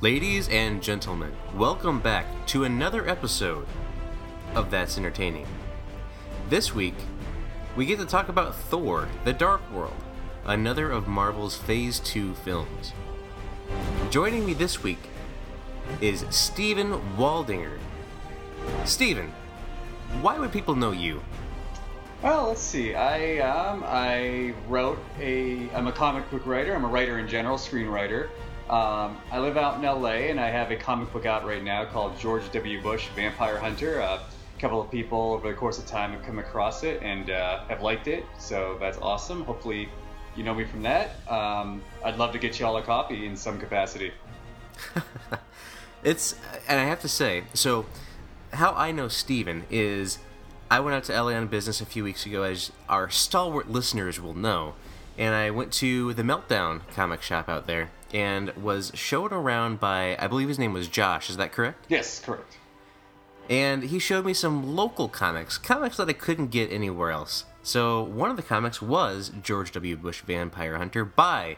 Ladies and gentlemen, welcome back to another episode of That's Entertaining. This week, we get to talk about Thor The Dark World, another of Marvel's Phase 2 films. Joining me this week is Steven Waldinger. Steven, why would people know you? Well, let's see. I um, I wrote a. I'm a comic book writer. I'm a writer in general, screenwriter. Um, I live out in LA, and I have a comic book out right now called George W. Bush Vampire Hunter. Uh, a couple of people over the course of time have come across it and uh, have liked it, so that's awesome. Hopefully, you know me from that. Um, I'd love to get you all a copy in some capacity. it's, and I have to say, so how I know Steven is I went out to LA on business a few weeks ago, as our stalwart listeners will know, and I went to the Meltdown comic shop out there and was shown around by, I believe his name was Josh, is that correct? Yes, correct. And he showed me some local comics, comics that I couldn't get anywhere else. So one of the comics was George W. Bush Vampire Hunter by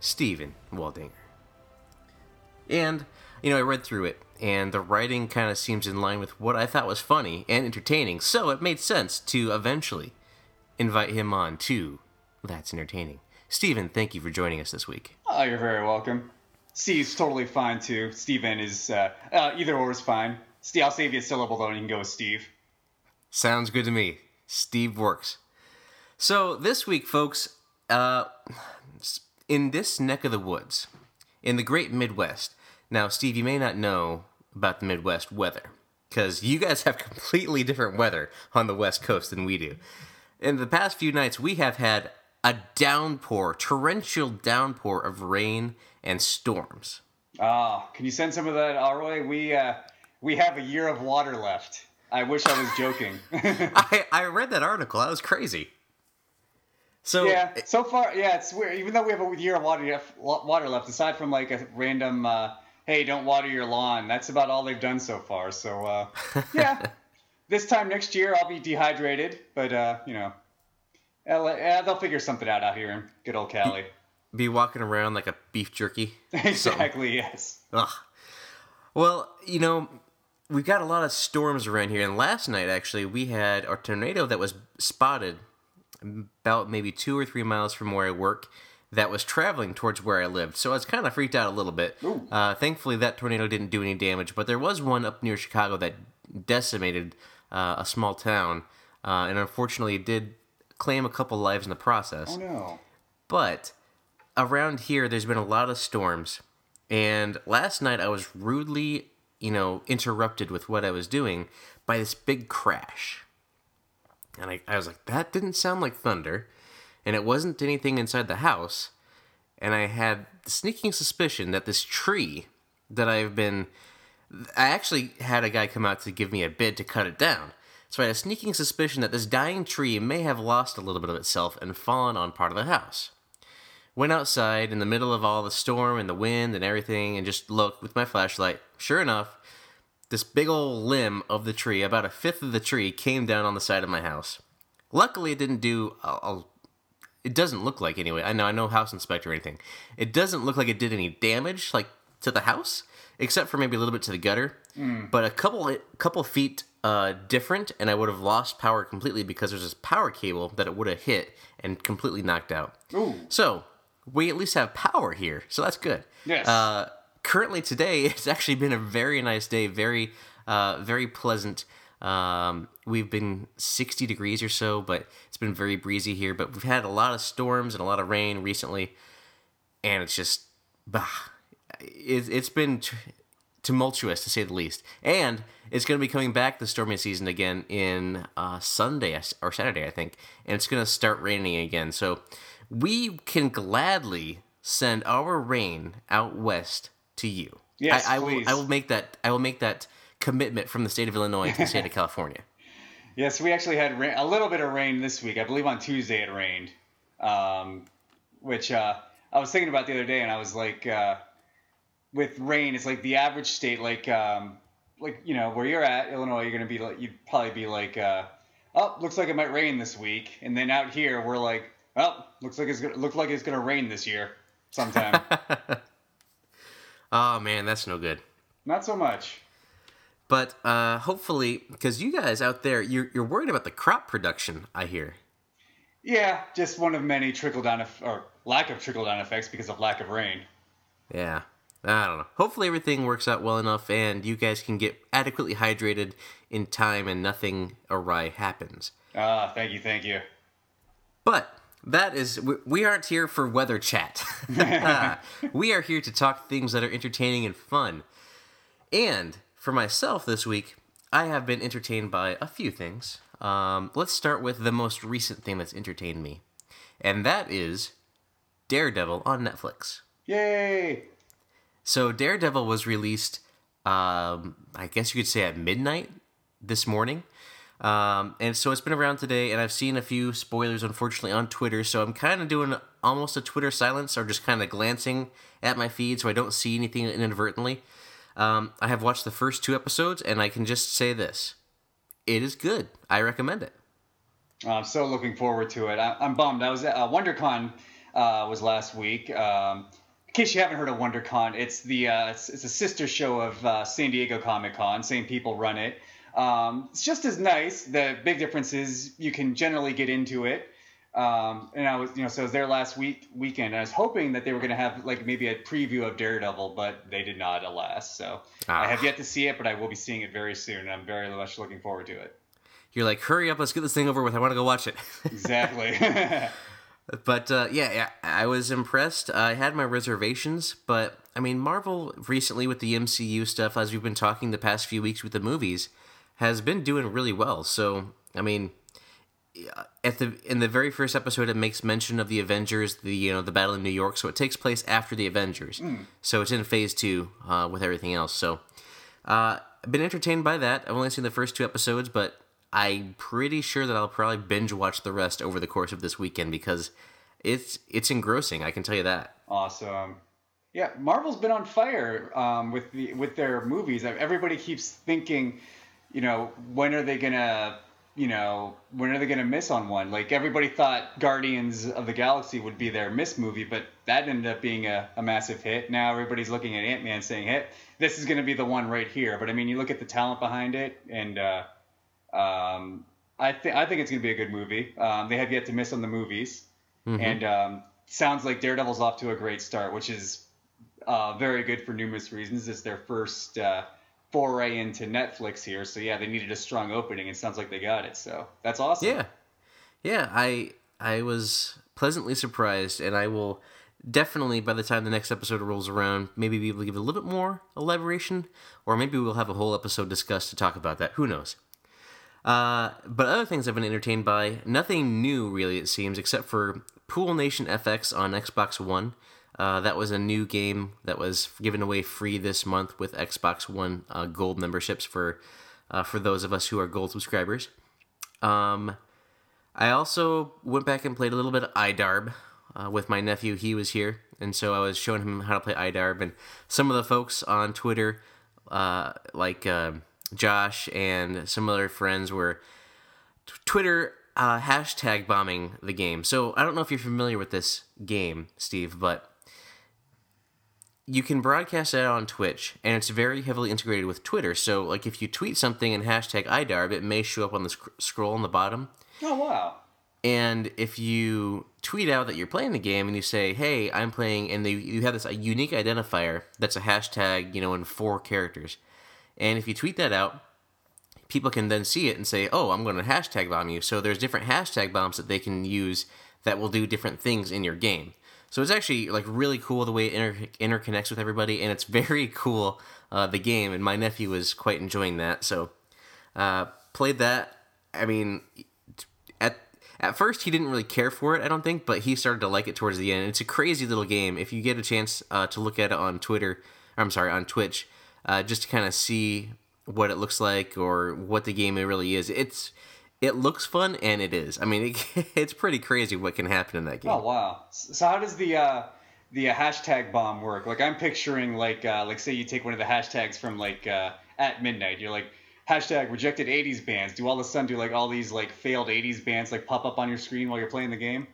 Steven Waldinger. And, you know, I read through it, and the writing kind of seems in line with what I thought was funny and entertaining, so it made sense to eventually invite him on to That's Entertaining. Steven, thank you for joining us this week. Oh, you're very welcome. Steve's totally fine too. Steven is uh, uh, either or is fine. Steve, I'll save you a syllable though, and you can go with Steve. Sounds good to me. Steve works. So this week, folks, uh, in this neck of the woods, in the Great Midwest. Now, Steve, you may not know about the Midwest weather because you guys have completely different weather on the West Coast than we do. In the past few nights, we have had a downpour, torrential downpour of rain and storms. Ah, oh, can you send some of that our way? We uh, we have a year of water left. I wish I was joking. I, I read that article. That was crazy. So yeah, so far, yeah, it's weird. Even though we have a year of water water left, aside from like a random, uh, hey, don't water your lawn. That's about all they've done so far. So uh, yeah, this time next year I'll be dehydrated, but uh, you know, LA, they'll figure something out out here in good old Cali. Be walking around like a beef jerky. exactly. Yes. Ugh. Well, you know, we've got a lot of storms around here, and last night actually we had a tornado that was spotted about maybe two or three miles from where I work that was traveling towards where I lived. So I was kind of freaked out a little bit. Uh, thankfully, that tornado didn't do any damage, but there was one up near Chicago that decimated uh, a small town, uh, and unfortunately it did claim a couple lives in the process. Oh no! But around here, there's been a lot of storms, and last night I was rudely, you know, interrupted with what I was doing by this big crash. And I, I was like, that didn't sound like thunder, and it wasn't anything inside the house. And I had the sneaking suspicion that this tree that I've been. I actually had a guy come out to give me a bid to cut it down. So I had a sneaking suspicion that this dying tree may have lost a little bit of itself and fallen on part of the house. Went outside in the middle of all the storm and the wind and everything and just looked with my flashlight. Sure enough, this big old limb of the tree, about a fifth of the tree, came down on the side of my house. Luckily, it didn't do. It doesn't look like anyway. I know I know house inspector or anything. It doesn't look like it did any damage, like to the house, except for maybe a little bit to the gutter. Mm. But a couple couple feet uh, different, and I would have lost power completely because there's this power cable that it would have hit and completely knocked out. Ooh. So we at least have power here, so that's good. Yes. Uh, currently today, it's actually been a very nice day, very, uh, very pleasant. Um, we've been 60 degrees or so, but it's been very breezy here. But we've had a lot of storms and a lot of rain recently, and it's just, bah, it, it's been tumultuous to say the least. And it's going to be coming back the stormy season again in uh, Sunday or Saturday, I think, and it's going to start raining again. So we can gladly send our rain out west to you. Yes, I, I please. will. I will make that. I will make that commitment from the state of Illinois to the state of California. Yes, we actually had rain, a little bit of rain this week. I believe on Tuesday it rained, um, which uh, I was thinking about the other day, and I was like, uh, with rain, it's like the average state, like um, like you know where you're at, Illinois, you're gonna be like, you'd probably be like, uh, oh, looks like it might rain this week, and then out here we're like, oh, looks like it's gonna look like it's gonna rain this year sometime. Oh man, that's no good. Not so much. But uh, hopefully, because you guys out there, you're, you're worried about the crop production, I hear. Yeah, just one of many trickle down eff- or lack of trickle down effects because of lack of rain. Yeah. I don't know. Hopefully everything works out well enough and you guys can get adequately hydrated in time and nothing awry happens. Ah, thank you, thank you. But that is, we- we aren't here for weather chat. we are here to talk things that are entertaining and fun. And for myself this week, I have been entertained by a few things. Um, let's start with the most recent thing that's entertained me, and that is Daredevil on Netflix. Yay! So Daredevil was released, um, I guess you could say at midnight this morning. Um, and so it's been around today, and I've seen a few spoilers, unfortunately, on Twitter. So I'm kind of doing almost a Twitter silence or just kind of glancing at my feed so I don't see anything inadvertently. Um, I have watched the first two episodes, and I can just say this it is good. I recommend it. I'm so looking forward to it. I, I'm bummed. I was at uh, WonderCon uh, was last week. Um, in case you haven't heard of WonderCon, it's the uh, it's, it's a sister show of uh, San Diego Comic Con. Same people run it. Um, it's just as nice. The big difference is you can generally get into it. Um, and I was, you know, so I was there last week weekend. And I was hoping that they were going to have like maybe a preview of Daredevil, but they did not, alas. So Ah. I have yet to see it, but I will be seeing it very soon. And I'm very much looking forward to it. You're like, hurry up, let's get this thing over with. I want to go watch it. Exactly. But uh, yeah, yeah, I was impressed. I had my reservations, but I mean, Marvel recently with the MCU stuff, as we've been talking the past few weeks with the movies, has been doing really well. So I mean, at the in the very first episode, it makes mention of the Avengers, the you know the battle in New York. So it takes place after the Avengers. So it's in Phase Two uh, with everything else. So uh, I've been entertained by that. I've only seen the first two episodes, but I'm pretty sure that I'll probably binge watch the rest over the course of this weekend because it's it's engrossing. I can tell you that. Awesome. Yeah, Marvel's been on fire um, with the with their movies. Everybody keeps thinking, you know, when are they gonna, you know, when are they gonna miss on one? Like everybody thought Guardians of the Galaxy would be their miss movie, but that ended up being a, a massive hit. Now everybody's looking at Ant Man saying, "Hey, this is gonna be the one right here." But I mean, you look at the talent behind it, and uh, um, I think I think it's gonna be a good movie. Um, they have yet to miss on the movies, and um, sounds like Daredevil's off to a great start, which is uh, very good for numerous reasons. It's their first uh, foray into Netflix here, so yeah, they needed a strong opening. It sounds like they got it, so that's awesome. Yeah, yeah. I I was pleasantly surprised, and I will definitely by the time the next episode rolls around, maybe be able to give a little bit more elaboration, or maybe we'll have a whole episode discussed to talk about that. Who knows? Uh, but other things I've been entertained by, nothing new really, it seems, except for Pool Nation FX on Xbox One. Uh, that was a new game that was given away free this month with Xbox One uh, Gold memberships for uh, for those of us who are Gold subscribers. Um, I also went back and played a little bit of iDarb uh, with my nephew. He was here, and so I was showing him how to play iDarb. And some of the folks on Twitter, uh, like Josh and some other friends, were t- Twitter uh, hashtag bombing the game. So I don't know if you're familiar with this game, Steve, but you can broadcast it on Twitch, and it's very heavily integrated with Twitter. So, like, if you tweet something and hashtag iDarb, it may show up on the sc- scroll on the bottom. Oh wow. And if you tweet out that you're playing the game and you say, "Hey, I'm playing," and they, you have this a unique identifier that's a hashtag, you know, in four characters, and if you tweet that out, people can then see it and say, "Oh, I'm going to hashtag bomb you." So there's different hashtag bombs that they can use that will do different things in your game. So it's actually like really cool the way it inter- interconnects with everybody, and it's very cool uh, the game. And my nephew was quite enjoying that, so uh, played that. I mean, at at first he didn't really care for it, I don't think, but he started to like it towards the end. It's a crazy little game. If you get a chance uh, to look at it on Twitter, I'm sorry, on Twitch, uh, just to kind of see what it looks like or what the game really is, it's it looks fun and it is. I mean, it, it's pretty crazy what can happen in that game. Oh wow. So how does the uh, the uh, hashtag bomb work? Like I'm picturing like uh, like say you take one of the hashtags from like uh, at midnight. You're like hashtag rejected 80s bands. Do all of a sudden do like all these like failed 80s bands like pop up on your screen while you're playing the game?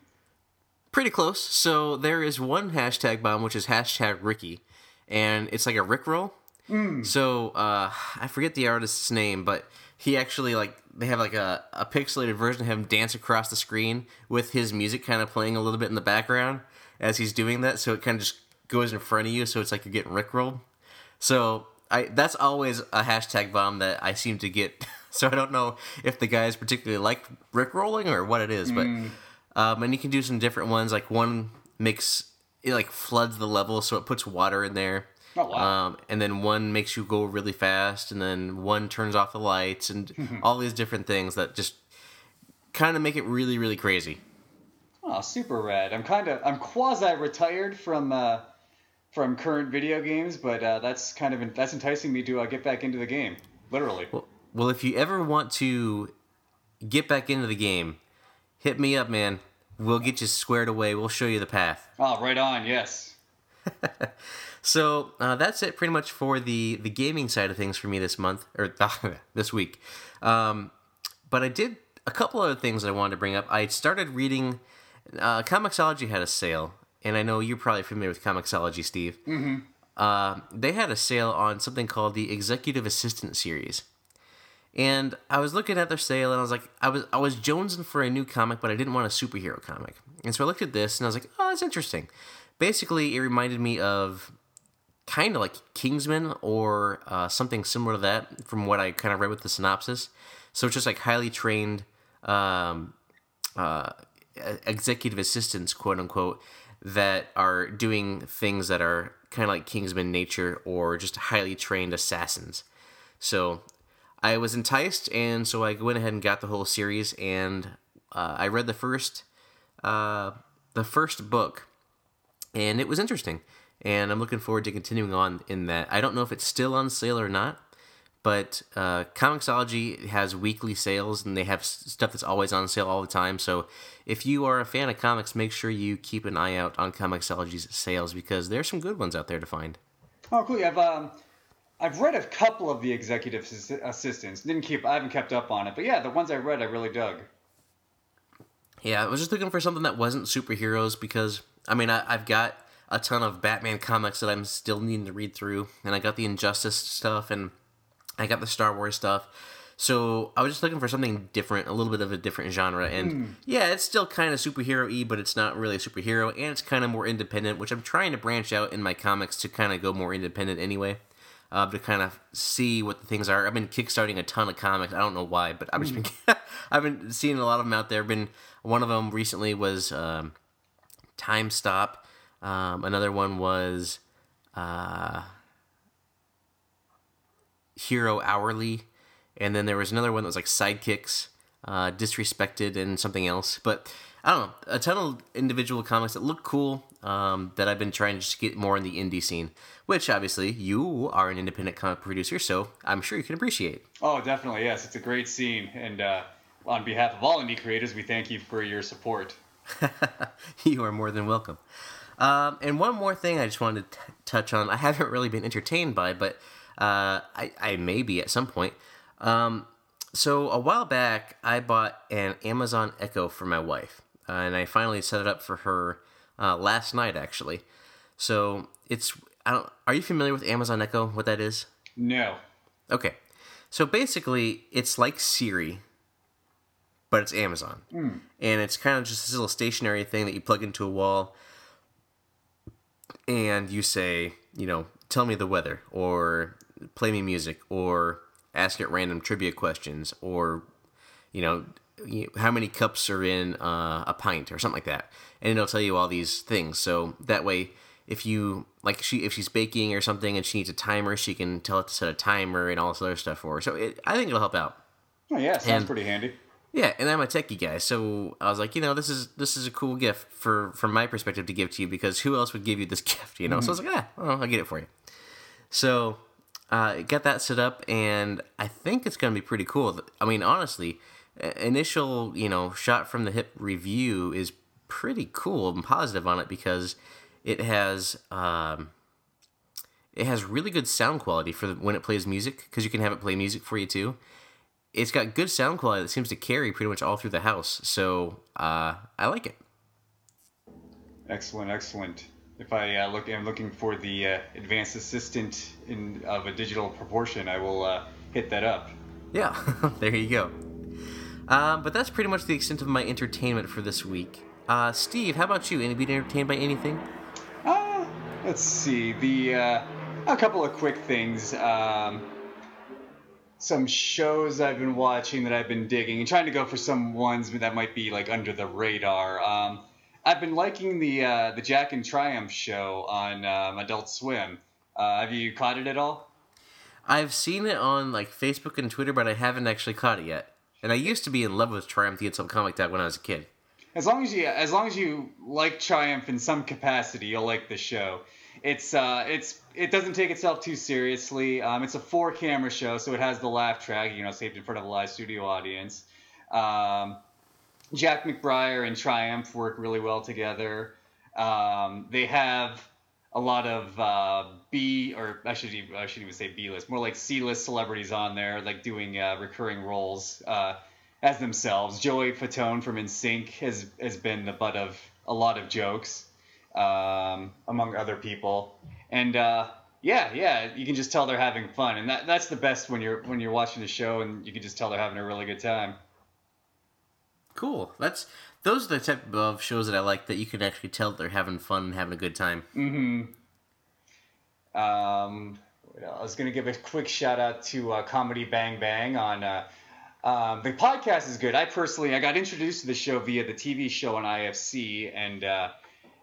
Pretty close. So there is one hashtag bomb, which is hashtag Ricky. and it's like a Rickroll. Mm. So uh, I forget the artist's name, but he actually like they have like a, a pixelated version of him dance across the screen with his music kind of playing a little bit in the background as he's doing that. So it kind of just goes in front of you, so it's like you're getting rickrolled. So I that's always a hashtag bomb that I seem to get. so I don't know if the guys particularly like rickrolling or what it is, but mm. um, and you can do some different ones. Like one makes it like floods the level, so it puts water in there. Oh, wow. Um, and then one makes you go really fast, and then one turns off the lights, and all these different things that just kind of make it really, really crazy. Oh, super rad! I'm kind of I'm quasi retired from uh, from current video games, but uh, that's kind of that's enticing me to uh, get back into the game, literally. Well, well, if you ever want to get back into the game, hit me up, man. We'll get you squared away. We'll show you the path. Oh, right on. Yes. so uh, that's it, pretty much for the the gaming side of things for me this month or this week. Um, but I did a couple other things that I wanted to bring up. I started reading. Uh, Comixology had a sale, and I know you're probably familiar with Comixology, Steve. Mm-hmm. Uh, they had a sale on something called the Executive Assistant series. And I was looking at their sale and I was like, I was I was jonesing for a new comic, but I didn't want a superhero comic. And so I looked at this and I was like, oh, that's interesting. Basically, it reminded me of kind of like Kingsman or uh, something similar to that from what I kind of read with the synopsis. So it's just like highly trained um, uh, executive assistants, quote unquote, that are doing things that are kind of like Kingsman nature or just highly trained assassins. So I was enticed, and so I went ahead and got the whole series, and uh, I read the first, uh, the first book, and it was interesting, and I'm looking forward to continuing on in that. I don't know if it's still on sale or not, but uh, Comixology has weekly sales, and they have stuff that's always on sale all the time. So if you are a fan of comics, make sure you keep an eye out on Comixology's sales because there's some good ones out there to find. Oh, cool! I've um, I've read a couple of the executive assistants. Didn't keep. I haven't kept up on it, but yeah, the ones I read, I really dug. Yeah, I was just looking for something that wasn't superheroes because I mean I, have got a ton of Batman comics that I'm still needing to read through, and I got the Injustice stuff, and I got the Star Wars stuff. So I was just looking for something different, a little bit of a different genre, and mm. yeah, it's still kind of superhero-y, but it's not really a superhero, and it's kind of more independent, which I'm trying to branch out in my comics to kind of go more independent anyway uh, to kind of see what the things are. I've been kickstarting a ton of comics. I don't know why, but I've just been I've been seeing a lot of them out there. Been one of them recently was um, Time Stop. Um, another one was uh, Hero Hourly, and then there was another one that was like Sidekicks, uh, Disrespected, and something else. But I don't know, a ton of individual comics that look cool um, that I've been trying to just get more in the indie scene, which obviously you are an independent comic producer, so I'm sure you can appreciate. Oh, definitely, yes. It's a great scene, and uh, on behalf of all indie creators, we thank you for your support. you are more than welcome. Um, and one more thing I just wanted to t- touch on, I haven't really been entertained by, but uh, I, I may be at some point. Um, so a while back, I bought an Amazon Echo for my wife uh, and I finally set it up for her uh, last night actually. So it's I don't. Are you familiar with Amazon Echo? What that is? No. Okay, so basically it's like Siri, but it's Amazon, mm. and it's kind of just this little stationary thing that you plug into a wall, and you say, you know, tell me the weather, or play me music, or ask it random trivia questions, or you know, how many cups are in uh, a pint or something like that, and it'll tell you all these things. So that way, if you like, she if she's baking or something and she needs a timer, she can tell it to set a timer and all this other stuff for her. So it, I think it'll help out. Oh yeah, sounds and, pretty handy. Yeah, and I'm a techie guy, so I was like, you know, this is this is a cool gift for from my perspective to give to you because who else would give you this gift, you know? Mm-hmm. So I was like, ah, well, I'll get it for you. So uh, got that set up, and I think it's gonna be pretty cool. I mean, honestly, initial you know shot from the hip review is pretty cool and positive on it because it has um, it has really good sound quality for the, when it plays music because you can have it play music for you too. It's got good sound quality that seems to carry pretty much all through the house, so uh, I like it. Excellent, excellent. if I uh, look, I'm looking for the uh, advanced assistant in of a digital proportion, I will uh, hit that up. Yeah, there you go. Um, but that's pretty much the extent of my entertainment for this week. Uh, Steve, how about you? Any being entertained by anything? Uh, let's see. The uh, a couple of quick things. Um, some shows I've been watching that I've been digging and trying to go for some ones that might be like under the radar. Um, I've been liking the uh, the Jack and Triumph show on um, Adult Swim. Uh, have you caught it at all? I've seen it on like Facebook and Twitter, but I haven't actually caught it yet. And I used to be in love with Triumph the Insult Comic Dad when I was a kid. As long as you as long as you like Triumph in some capacity, you'll like the show. It's uh, it's it doesn't take itself too seriously. Um, it's a four camera show, so it has the laugh track, you know, saved in front of a live studio audience. Um, Jack McBrayer and Triumph work really well together. Um, they have a lot of uh, B or I should I shouldn't even say B list, more like C list celebrities on there, like doing uh, recurring roles uh, as themselves. Joey Fatone from NSYNC has has been the butt of a lot of jokes um, among other people, and uh, yeah, yeah, you can just tell they're having fun, and that that's the best when you're when you're watching the show, and you can just tell they're having a really good time. Cool. That's those are the type of shows that I like that you can actually tell they're having fun and having a good time. Mm-hmm. Um, I was gonna give a quick shout out to uh, Comedy Bang Bang on. Uh, um, the podcast is good. I personally, I got introduced to the show via the TV show on IFC, and uh,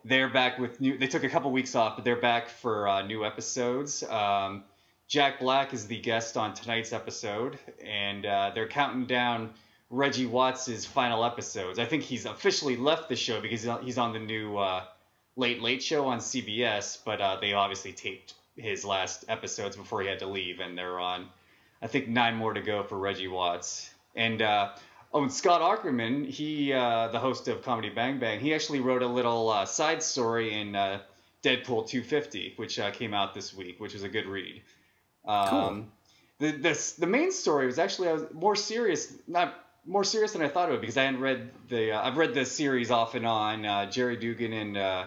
they're back with new. They took a couple weeks off, but they're back for uh, new episodes. Um, Jack Black is the guest on tonight's episode, and uh, they're counting down Reggie Watts' final episodes. I think he's officially left the show because he's on the new uh, Late Late Show on CBS, but uh, they obviously taped his last episodes before he had to leave, and they're on. I think nine more to go for Reggie Watts. And uh, oh, and Scott Aukerman, he uh, the host of Comedy Bang Bang, he actually wrote a little uh, side story in uh, Deadpool 250, which uh, came out this week, which is a good read. Um, Cool. The, the the main story was actually I was more serious, not more serious than I thought it would because I hadn't read the uh, I've read the series off and on. Uh, Gerry Duggan and uh,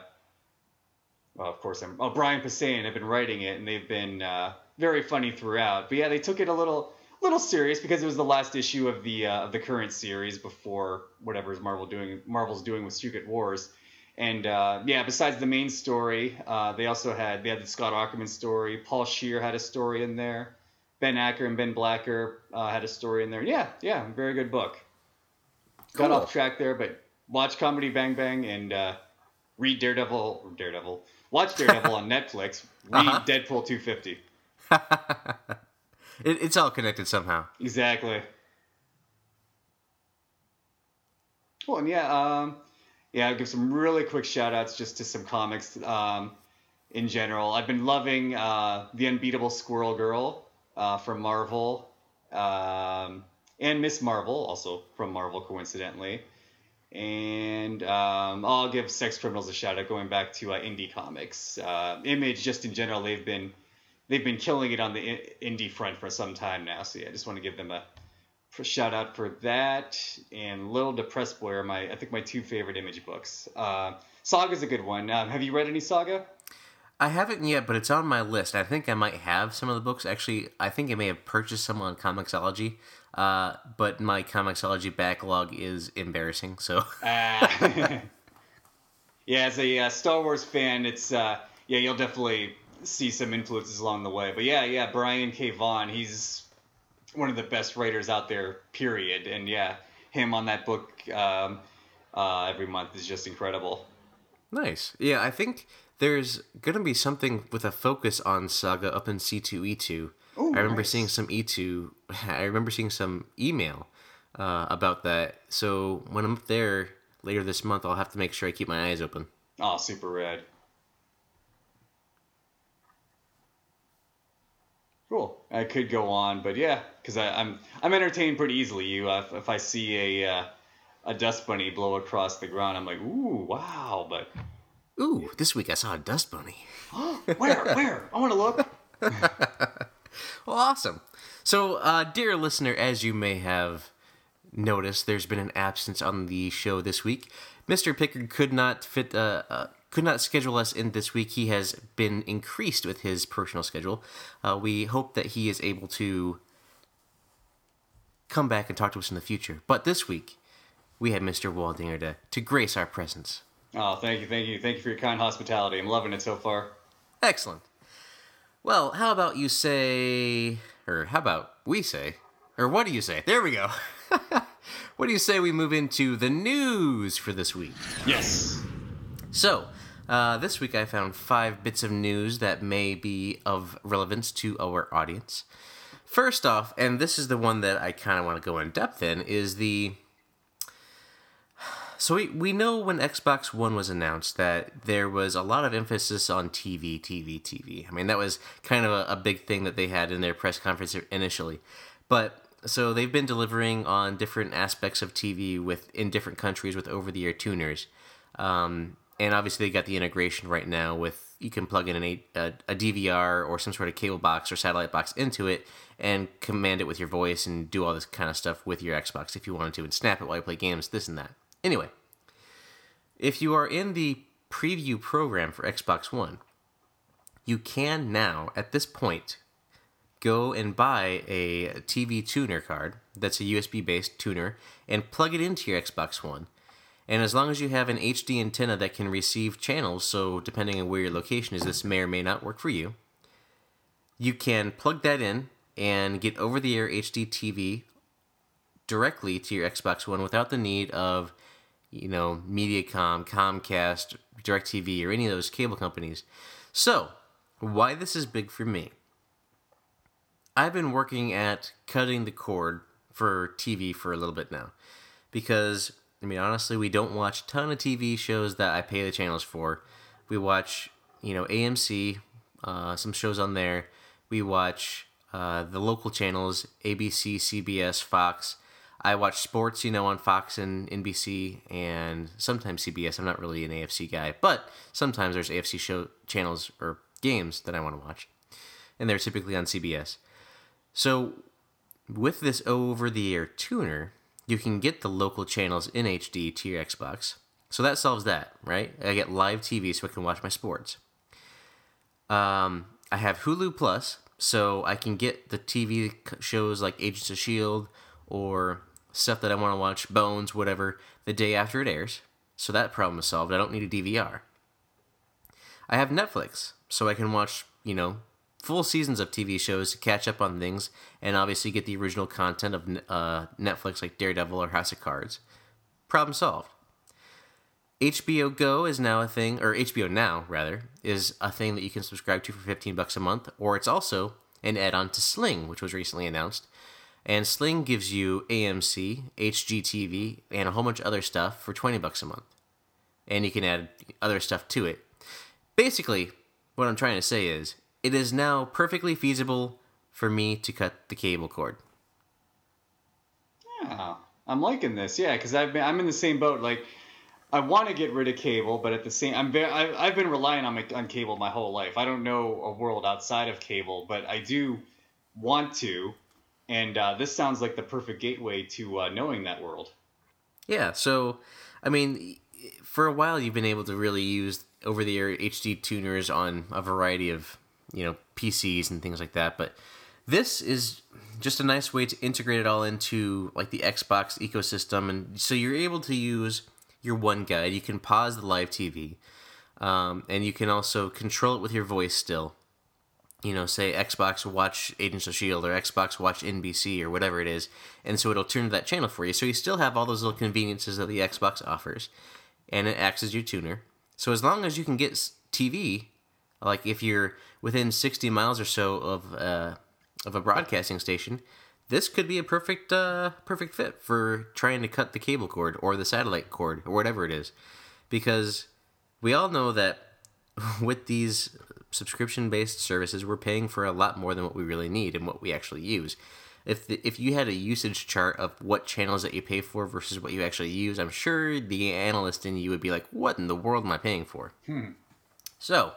well, of course, I'm, oh, Brian Posehn have been writing it, and they've been uh, very funny throughout. But yeah, they took it a little little serious because it was the last issue of the uh, of the current series before whatever's Marvel doing Marvel's doing with Secret Wars. And uh, yeah, besides the main story, uh, they also had they had the Scott Aukerman story. Paul Scheer had a story in there. Ben Acker and Ben Blacker uh, had a story in there. Yeah, yeah, very good book. Got Cool. off track there, but watch Comedy Bang Bang and uh, read Daredevil. Daredevil. Watch Daredevil on Netflix. Read Uh-huh. Deadpool 250. It, it's all connected somehow. Exactly. Cool, and yeah, um, yeah, I'll give some really quick shout outs just to some comics um, in general. I've been loving uh, The Unbeatable Squirrel Girl uh, from Marvel, um, and Miss Marvel, also from Marvel, coincidentally. And um, I'll give Sex Criminals a shout out going back to uh, indie comics. Uh, Image, just in general, they've been they've been killing it on the indie front for some time now. So yeah, I just want to give them a shout out for that and Little Depressed Boy are my I think my two favorite image books. Uh, Saga's a good one. Um, have you read any Saga? I haven't yet, but it's on my list. I think I might have some of the books. Actually, I think I may have purchased some on Comixology. Uh, but my Comixology backlog is embarrassing. So Uh, yeah, as a uh, Star Wars fan, it's uh, yeah, you'll definitely see some influences along the way. But yeah, yeah, Brian K. Vaughan, he's one of the best writers out there. Period. And yeah, him on that book um, uh, every month is just incredible. nice. Yeah, I think there's gonna be something with a focus on Saga up in C two E two. Ooh, I remember nice. seeing some E two. I remember seeing some email uh, about that. So when I'm up there later this month, I'll have to make sure I keep my eyes open. Oh, super rad. Cool. I could go on, but yeah, because I'm I'm entertained pretty easily. You, uh, if, if I see a uh, a dust bunny blow across the ground, I'm like, ooh, wow. But Ooh, this week I saw a dust bunny. where, where? I want to look. Well, awesome. So, uh, dear listener, as you may have noticed, there's been an absence on the show this week. Mr. Pickard could not fit, uh, uh, could not schedule us in this week. He has been increased with his personal schedule. Uh, we hope that he is able to come back and talk to us in the future. But this week, we had Mr. Waldinger to, to grace our presence. Oh, thank you, thank you, thank you for your kind hospitality. I'm loving it so far. Excellent. Well, how about you say, or how about we say, or what do you say? There we go. what do you say we move into the news for this week? Yes. So, uh, this week I found five bits of news that may be of relevance to our audience. First off, and this is the one that I kind of want to go in depth in, is the. So we, we know when Xbox One was announced that there was a lot of emphasis on TV, TV, TV. I mean, that was kind of a, a big thing that they had in their press conference initially. But so they've been delivering on different aspects of TV with in different countries with over-the-air tuners, um, and obviously they got the integration right now with you can plug in an a, a, a DVR or some sort of cable box or satellite box into it and command it with your voice and do all this kind of stuff with your Xbox if you wanted to and snap it while you play games, this and that. Anyway, if you are in the preview program for Xbox One, you can now, at this point, go and buy a TV tuner card that's a USB based tuner and plug it into your Xbox One. And as long as you have an HD antenna that can receive channels, so depending on where your location is, this may or may not work for you, you can plug that in and get over the air HD TV directly to your Xbox One without the need of you know, Mediacom, Comcast, DirecTV, or any of those cable companies. So, why this is big for me? I've been working at cutting the cord for TV for a little bit now. Because, I mean, honestly, we don't watch a ton of TV shows that I pay the channels for. We watch, you know, AMC, uh, some shows on there. We watch uh, the local channels, ABC, CBS, Fox I watch sports, you know, on Fox and NBC and sometimes CBS. I'm not really an AFC guy, but sometimes there's AFC show channels or games that I want to watch, and they're typically on CBS. So with this over-the-air tuner, you can get the local channels in HD to your Xbox. So that solves that, right? I get live TV so I can watch my sports. Um, I have Hulu Plus, so I can get the TV shows like Agents of Shield or stuff that I want to watch, Bones, whatever, the day after it airs. So that problem is solved. I don't need a DVR. I have Netflix, so I can watch, you know, full seasons of TV shows to catch up on things and obviously get the original content of uh, Netflix like Daredevil or House of Cards. Problem solved. HBO Go is now a thing, or HBO Now, rather, is a thing that you can subscribe to for 15 bucks a month, or it's also an add on to Sling, which was recently announced, and Sling gives you AMC, HGTV, and a whole bunch of other stuff for 20 bucks a month. And you can add other stuff to it. Basically, what I'm trying to say is it is now perfectly feasible for me to cut the cable cord. Yeah, I'm liking this. Yeah, because I've been I'm in the same boat. Like, I want to get rid of cable, but at the same, I'm very, I, I've been relying on my, on cable my whole life. I don't know a world outside of cable, but I do want to and uh, this sounds like the perfect gateway to uh, knowing that world. Yeah, so I mean, for a while you've been able to really use over-the-air HD tuners on a variety of you know PCs and things like that, but this is just a nice way to integrate it all into like the Xbox ecosystem, and so you're able to use your one guide. You can pause the live TV, um, and you can also control it with your voice still you know, say Xbox Watch Agents of Shield or Xbox Watch NBC or whatever it is, and so it'll turn to that channel for you. So you still have all those little conveniences that the Xbox offers, and it acts as your tuner. So as long as you can get TV, like if you're within 60 miles or so of uh, of a broadcasting station, this could be a perfect uh, perfect fit for trying to cut the cable cord or the satellite cord or whatever it is, because we all know that with these subscription based services, we're paying for a lot more than what we really need and what we actually use. If, the, if you had a usage chart of what channels that you pay for versus what you actually use, I'm sure the analyst in you would be like, what in the world am I paying for? Hmm. So,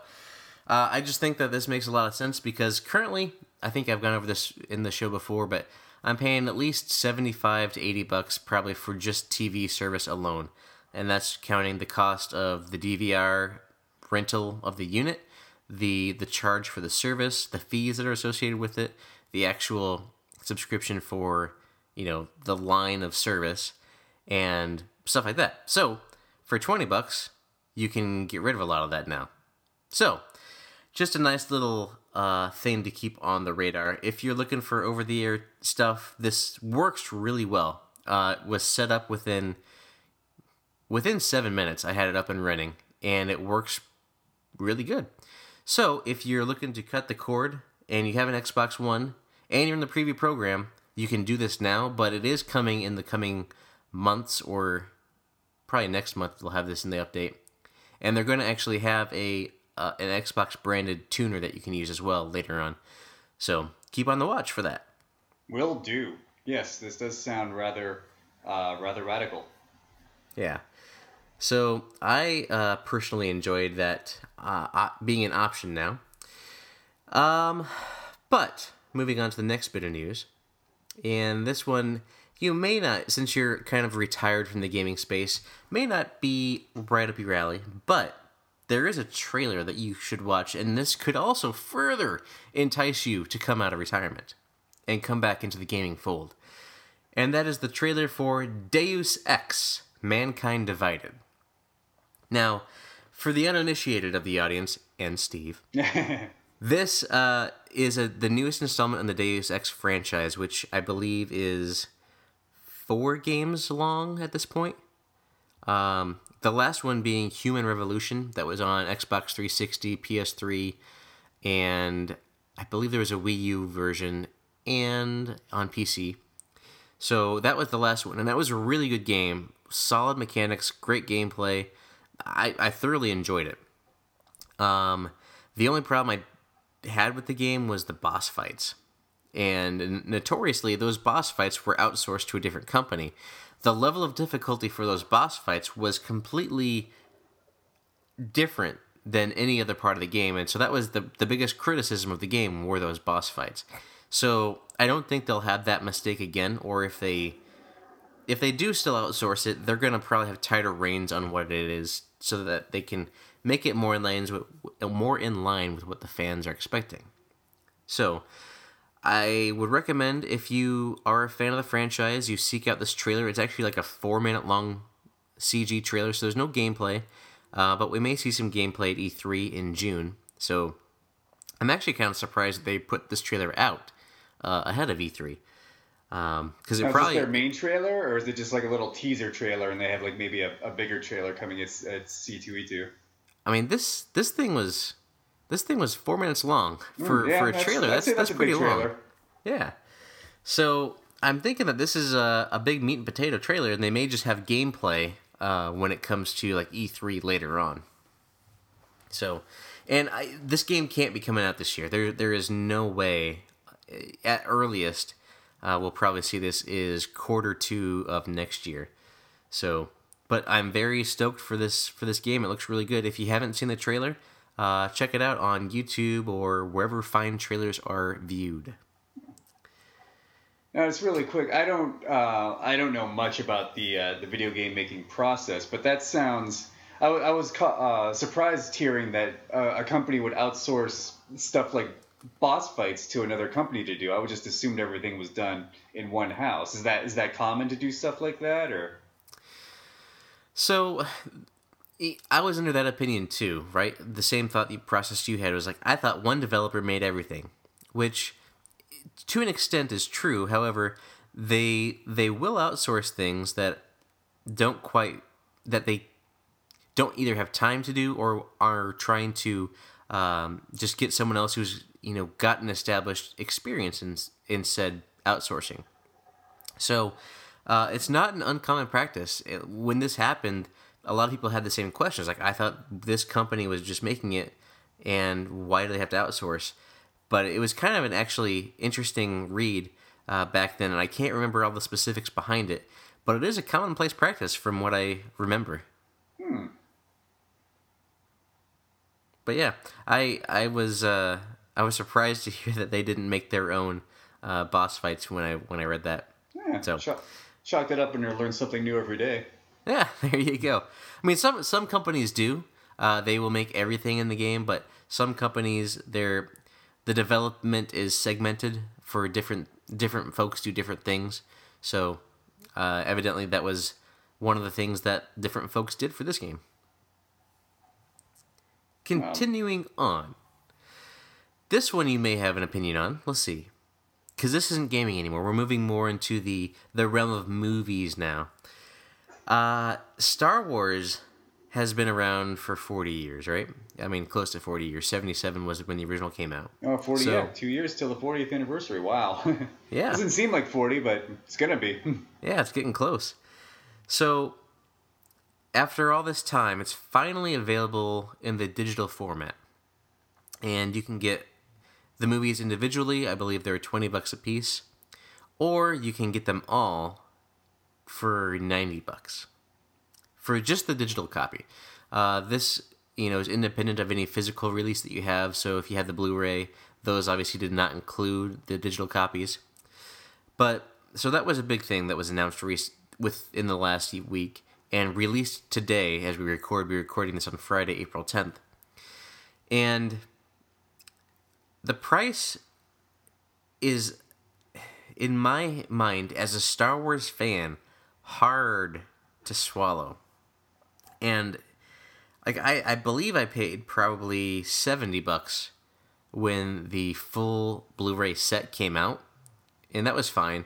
uh, I just think that this makes a lot of sense because currently, I think I've gone over this in the show before, but I'm paying at least 75 to 80 bucks probably for just TV service alone. And that's counting the cost of the DVR rental of the unit, the the charge for the service, the fees that are associated with it, the actual subscription for you know the line of service, and stuff like that. So for twenty bucks, you can get rid of a lot of that now. So just a nice little uh, thing to keep on the radar. If you're looking for over the air stuff, this works really well. Uh, was set up within within seven minutes. I had it up and running, and it works really good. So if you're looking to cut the cord and you have an Xbox One and you're in the preview program, you can do this now. But it is coming in the coming months or probably next month. They'll have this in the update, and they're going to actually have a uh, an Xbox branded tuner that you can use as well later on. So keep on the watch for that. Will do. Yes, this does sound rather uh, rather radical. Yeah. So I uh, personally enjoyed that uh, being an option now. Um, but moving on to the next bit of news, and this one you may not, since you're kind of retired from the gaming space, may not be right up your alley, but there is a trailer that you should watch, and this could also further entice you to come out of retirement and come back into the gaming fold. And that is the trailer for Deus Ex Mankind Divided. Now, for the uninitiated of the audience, and Steve, this uh, is a, the newest installment in the Deus Ex franchise, which I believe is four games long at this point. Um, the last one being Human Revolution, that was on Xbox 360, PS3, and I believe there was a Wii U version and on PC. So that was the last one, and that was a really good game. Solid mechanics, great gameplay. I, I thoroughly enjoyed it. Um, the only problem I had with the game was the boss fights. And notoriously, those boss fights were outsourced to a different company the level of difficulty for those boss fights was completely different than any other part of the game and so that was the the biggest criticism of the game were those boss fights. So i don't think they'll have that mistake again or if they if they do still outsource it they're going to probably have tighter reins on what it is so that they can make it more in lines with more in line with what the fans are expecting. So I would recommend if you are a fan of the franchise, you seek out this trailer. It's actually like a four minute long CG trailer, so there's no gameplay, uh, but we may see some gameplay at E3 in June. So I'm actually kind of surprised they put this trailer out uh, ahead of E3. Because um, it now, probably is their main trailer, or is it just like a little teaser trailer, and they have like maybe a, a bigger trailer coming at, at C2E2? I mean this this thing was this thing was four minutes long for, mm, yeah, for a trailer. That's that's, that's pretty long. Yeah. So I'm thinking that this is a, a big meat and potato trailer, and they may just have gameplay uh, when it comes to like E3 later on. So, and I, this game can't be coming out this year. There there is no way. Uh, at earliest, uh, we'll probably see this is quarter two of next year. So, but I'm very stoked for this for this game. It looks really good. If you haven't seen the trailer, uh, check it out on YouTube or wherever fine trailers are viewed. Now it's really quick. I don't uh, I don't know much about the uh, the video game making process, but that sounds. I, w- I was uh, surprised hearing that uh, a company would outsource stuff like boss fights to another company to do. I would just assumed everything was done in one house. Is that is that common to do stuff like that or? So I was under that opinion too, right? The same thought the process you had was like I thought one developer made everything, which to an extent is true. However, they they will outsource things that don't quite that they don't either have time to do or are trying to um, just get someone else who's you know got an established experience in in said outsourcing. So uh, it's not an uncommon practice. It, when this happened, a lot of people had the same questions. Like, I thought this company was just making it, and why do they have to outsource? But it was kind of an actually interesting read uh, back then, and I can't remember all the specifics behind it. But it is a commonplace practice from what I remember. Hmm. But yeah, I I was uh, I was surprised to hear that they didn't make their own uh, boss fights when I when I read that. Yeah, so chalk, chalk that up and learn something new every day. Yeah, there you go. I mean, some some companies do. Uh, they will make everything in the game, but some companies, their the development is segmented for different different folks do different things. So uh, evidently, that was one of the things that different folks did for this game. Continuing wow. on. This one you may have an opinion on. Let's see. Because this isn't gaming anymore. We're moving more into the, the realm of movies now. Uh, Star Wars has been around for 40 years, right? I mean, close to 40 years. 77 was when the original came out. Oh, 40, so, yeah. Two years till the 40th anniversary. Wow. yeah. Doesn't seem like 40, but it's going to be. yeah, it's getting close. So, after all this time, it's finally available in the digital format. And you can get the movies individually. I believe they're 20 bucks a piece. Or you can get them all for 90 bucks for just the digital copy. Uh, this you know is independent of any physical release that you have. So if you have the Blu-ray, those obviously did not include the digital copies. But so that was a big thing that was announced re- within the last week and released today as we record. We're recording this on Friday, April 10th. And the price is, in my mind, as a Star Wars fan, hard to swallow and like I, I believe I paid probably seventy bucks when the full Blu-ray set came out, and that was fine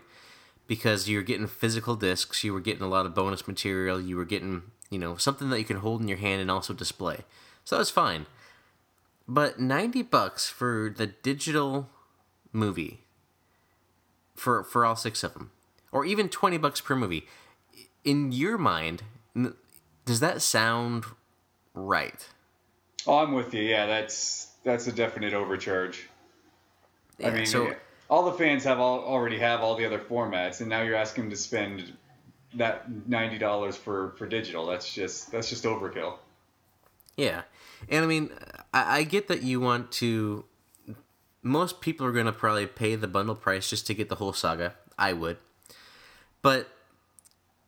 because you were getting physical discs, you were getting a lot of bonus material, you were getting you know something that you can hold in your hand and also display, so that was fine. But ninety bucks for the digital movie for for all six of them, or even twenty bucks per movie, in your mind, does that sound right? Oh, I'm with you. Yeah, that's that's a definite overcharge. Yeah, I mean, so, all the fans have all, already have all the other formats, and now you're asking them to spend that ninety dollars for for digital. That's just that's just overkill. Yeah, and I mean, I, I get that you want to. Most people are going to probably pay the bundle price just to get the whole saga. I would, but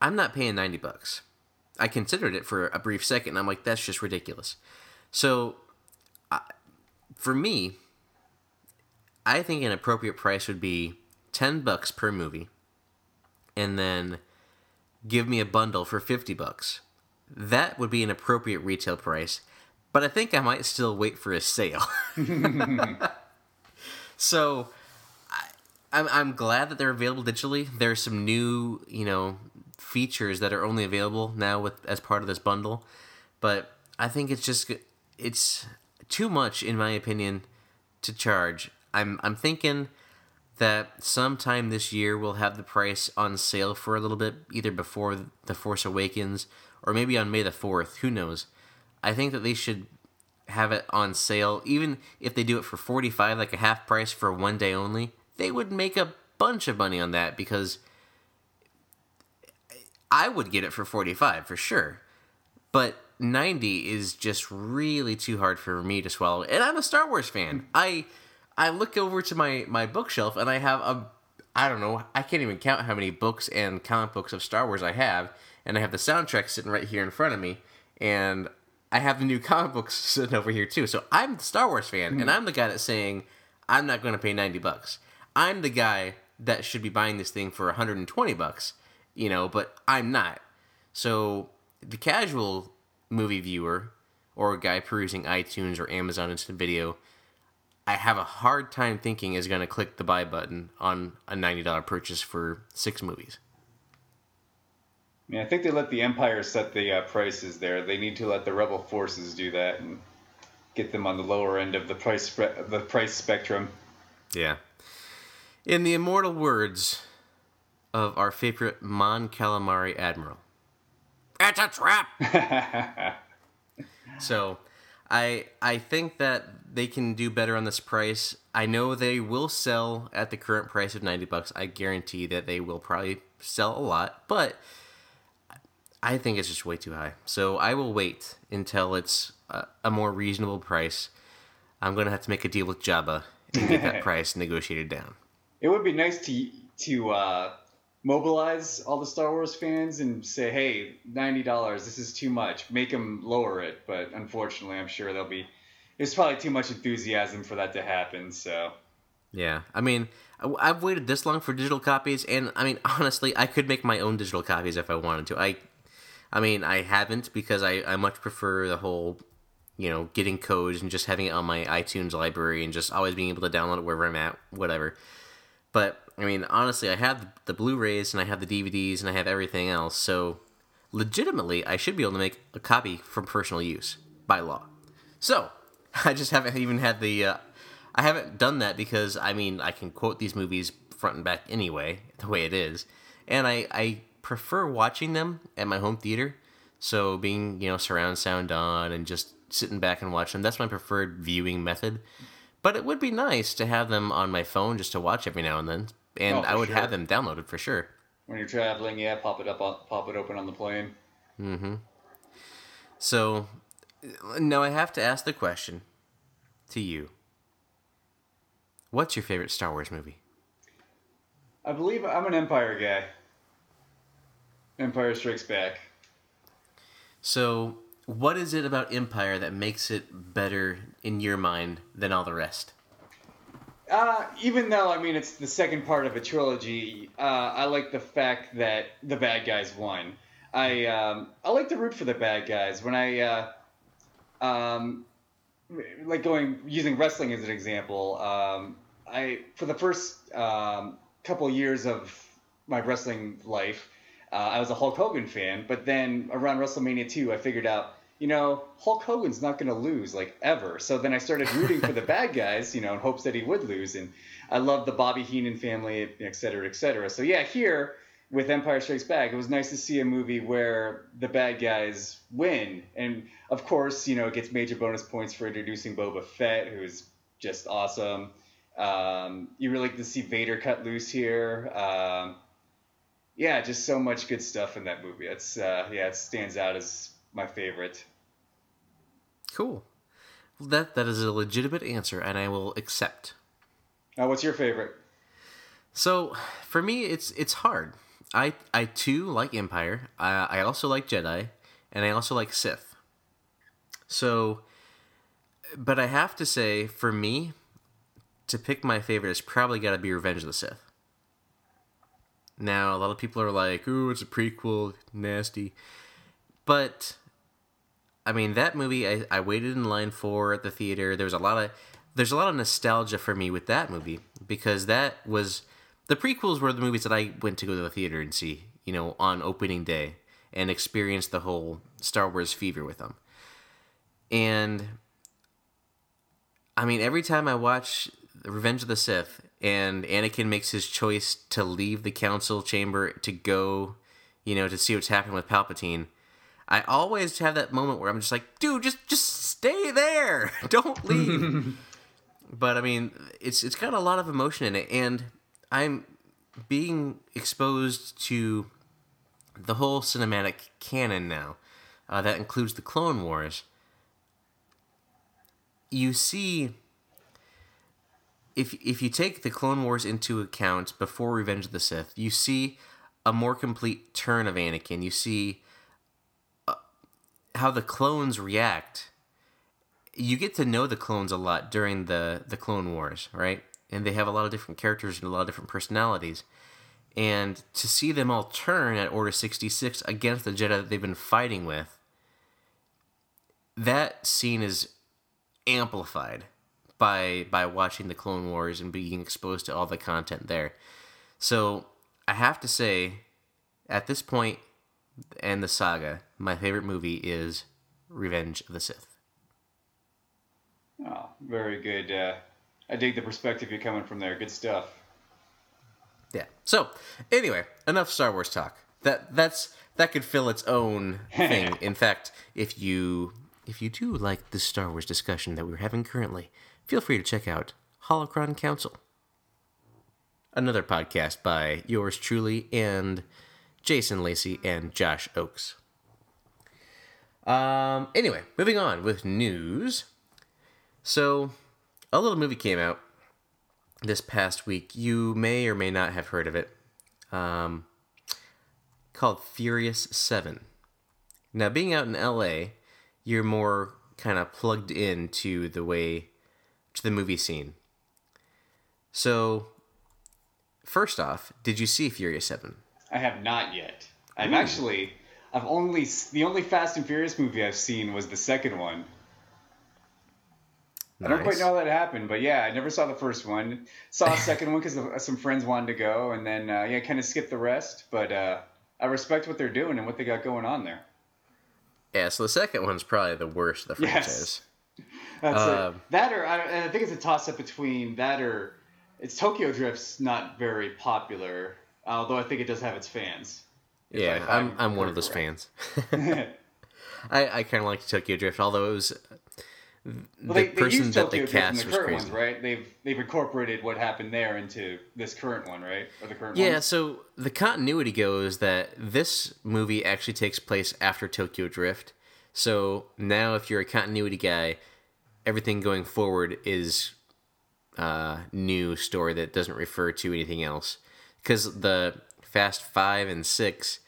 I'm not paying ninety bucks. I considered it for a brief second. I'm like, that's just ridiculous. So, for me, I think an appropriate price would be ten bucks per movie, and then give me a bundle for fifty bucks. That would be an appropriate retail price, but I think I might still wait for a sale. so, I, I'm I'm glad that they're available digitally. There's some new, you know, features that are only available now with as part of this bundle. But I think it's just it's too much in my opinion to charge. I'm I'm thinking that sometime this year we'll have the price on sale for a little bit, either before The Force Awakens or maybe on May the 4th. Who knows? I think that they should have it on sale, even if they do it for 45 like a half price for one day only. They would make a bunch of money on that because I would get it for 45 for sure. But 90 is just really too hard for me to swallow. And I'm a Star Wars fan. I I look over to my my bookshelf and I have a I don't know, I can't even count how many books and comic books of Star Wars I have, and I have the soundtrack sitting right here in front of me and I have the new comic books sitting over here too. So I'm the Star Wars fan mm-hmm. and I'm the guy that's saying I'm not going to pay 90 bucks. I'm the guy that should be buying this thing for 120 bucks you know, but I'm not. So the casual movie viewer or a guy perusing iTunes or Amazon Instant Video, I have a hard time thinking is going to click the buy button on a $90 purchase for six movies. I mean, I think they let the Empire set the uh, prices there. They need to let the Rebel forces do that and get them on the lower end of the price spe- the price spectrum. Yeah. In the immortal words of our favorite Mon Calamari Admiral. It's a trap. so, I I think that they can do better on this price. I know they will sell at the current price of 90 bucks. I guarantee that they will probably sell a lot, but I think it's just way too high. So I will wait until it's a, a more reasonable price. I'm going to have to make a deal with Jabba and get that price negotiated down. It would be nice to to uh, mobilize all the Star Wars fans and say, "Hey, ninety dollars, this is too much. Make them lower it." But unfortunately, I'm sure there'll be there's probably too much enthusiasm for that to happen. So Yeah, I mean, I've waited this long for digital copies, and I mean, honestly, I could make my own digital copies if I wanted to. I, I mean, I haven't because I, I much prefer the whole, you know, getting codes and just having it on my iTunes library and just always being able to download it wherever I'm at, whatever. But I mean, honestly, I have the Blu-rays and I have the DVDs and I have everything else, so legitimately, I should be able to make a copy for personal use by law. So I just haven't even had the. Uh, I haven't done that because I mean I can quote these movies front and back anyway, the way it is, and I I prefer watching them at my home theater. So being you know surround sound on and just sitting back and watching them, that's my preferred viewing method. But it would be nice to have them on my phone just to watch every now and then, and Oh, I would sure. have them downloaded for sure. when you're traveling, yeah, pop it up, pop it open on the plane. Mm-hmm. So now I have to ask the question to you. What's your favorite Star Wars movie? I believe I'm an Empire guy. Empire Strikes Back. So, what is it about Empire that makes it better in your mind than all the rest? Uh, even though I mean it's the second part of a trilogy, uh, I like the fact that the bad guys won. I um, I like to root for the bad guys when I uh, um, like going using wrestling as an example. Um, I for the first um, couple years of my wrestling life, uh, I was a Hulk Hogan fan. But then around WrestleMania 2, I figured out, you know, Hulk Hogan's not going to lose like ever. So then I started rooting for the bad guys, you know, in hopes that he would lose. And I love the Bobby Heenan family, et cetera, et cetera. So yeah, here with Empire Strikes Back, it was nice to see a movie where the bad guys win. And of course, you know, it gets major bonus points for introducing Boba Fett, who's just awesome. Um, you really get to see Vader cut loose here. Um, yeah, just so much good stuff in that movie. It's uh, yeah, it stands out as my favorite. Cool. Well, that that is a legitimate answer, and I will accept. Now, what's your favorite? So, for me, it's it's hard. I I too like Empire. I I also like Jedi, and I also like Sith. So, but I have to say, for me, to pick my favorite is probably got to be Revenge of the Sith. Now, a lot of people are like, "Ooh, it's a prequel, nasty," but I mean, that movie I, I waited in line for at the theater. There was a lot of there's a lot of nostalgia for me with that movie because that was the prequels were the movies that I went to go to the theater and see, you know, on opening day and experience the whole Star Wars fever with them. And I mean, every time I watch Revenge of the Sith and Anakin makes his choice to leave the council chamber to go, you know, to see what's happening with Palpatine, I always have that moment where I'm just like, dude, just just stay there. Don't leave. but I mean, it's it's got a lot of emotion in it and I'm being exposed to the whole cinematic canon now. Uh, that includes the Clone Wars. You see if if you take the Clone Wars into account before Revenge of the Sith, you see a more complete turn of Anakin. You see how the clones react. You get to know the clones a lot during the the Clone Wars, right? And they have a lot of different characters and a lot of different personalities. And to see them all turn at Order 66 against the Jedi that they've been fighting with, that scene is amplified by by watching the Clone Wars and being exposed to all the content there. So I have to say, at this point and the saga, my favorite movie is Revenge of the Sith. Oh, very good. Uh, I dig the perspective you're coming from there. Good stuff. Yeah. So anyway, enough Star Wars talk. That that's that could fill its own thing. In fact, if you if you do like the Star Wars discussion that we're having currently, feel free to check out Holocron Council, another podcast by yours truly and Jason Lacey and Josh Oakes. Um. Anyway, moving on with news. So, a little movie came out this past week. You may or may not have heard of it. Um, called Furious 7. Now, being out in LA, you're more kind of plugged into the way to the movie scene. So, first off, did you see Furious 7? I have not yet. I've actually, I've only the only Fast and Furious movie I've seen was the second one. I don't quite know how that happened, but yeah, I never saw the first one. Saw a second one because some friends wanted to go, and then uh, yeah, kind of skipped the rest. But uh, I respect what they're doing and what they got going on there. Yeah, so the second one's probably the worst of the Yes. franchise. That's Um, it. That or I, I think it's a toss up between that or it's Tokyo Drift's not very popular, although I think it does have its fans. If I- Yeah, I'm, I'm one of those fans. I, I kind of like Tokyo Drift, although it was the Well, they, they person used that the in cast the was current crazy. ones, right? They've they've incorporated what happened there into this current one, right? Or the current Yeah, so the continuity goes that this movie actually takes place after Tokyo Drift. So now, if you're a continuity guy, everything going forward is a new story that doesn't refer to anything else. Because the Fast Five and Six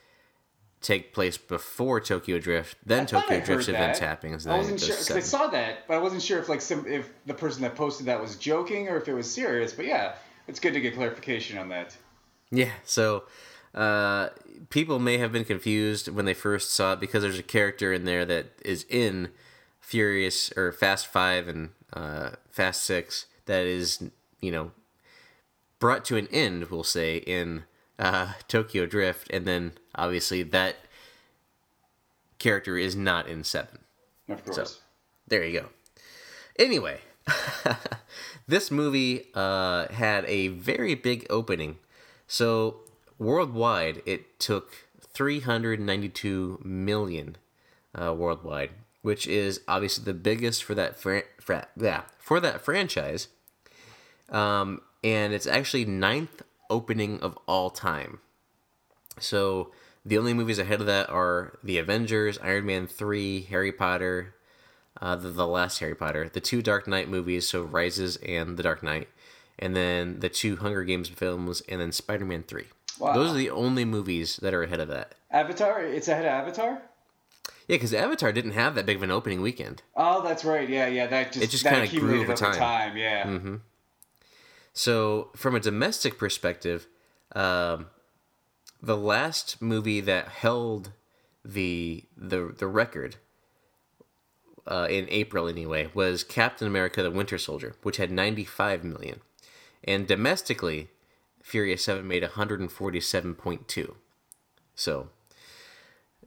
take place before Tokyo Drift, then I Tokyo Drift's that. events happen. and I wasn't sure because I saw that, but I wasn't sure if like some if the person that posted that was joking or if it was serious. But yeah, it's good to get clarification on that. Yeah, so uh, people may have been confused when they first saw it because there's a character in there that is in Furious or Fast Five and uh, Fast Six that is, you know, brought to an end, we'll say, in uh, Tokyo Drift, and then obviously that character is not in Seven. Of course. There you go. Anyway, this movie uh, had a very big opening. So worldwide, it took 392 million uh, worldwide, which is obviously the biggest for that fran- fra- yeah, for that franchise. Um, and it's actually ninth opening of all time. So the only movies ahead of that are The Avengers, Iron Man 3, Harry Potter, uh, the, the last Harry Potter, the two Dark Knight movies, so Rises and The Dark Knight, and then the two Hunger Games films, and then Spider Man 3. Wow. Those are the only movies that are ahead of that. Avatar. It's ahead of Avatar. Yeah, because Avatar didn't have that big of an opening weekend. Oh, that's right. Yeah, yeah. That just It just kinda grew over time. time. Yeah. So, from a domestic perspective, um, the last movie that held the the the record uh, in April anyway was Captain America: The Winter Soldier, which had 95 million, and domestically, Furious Seven made 147.2. So.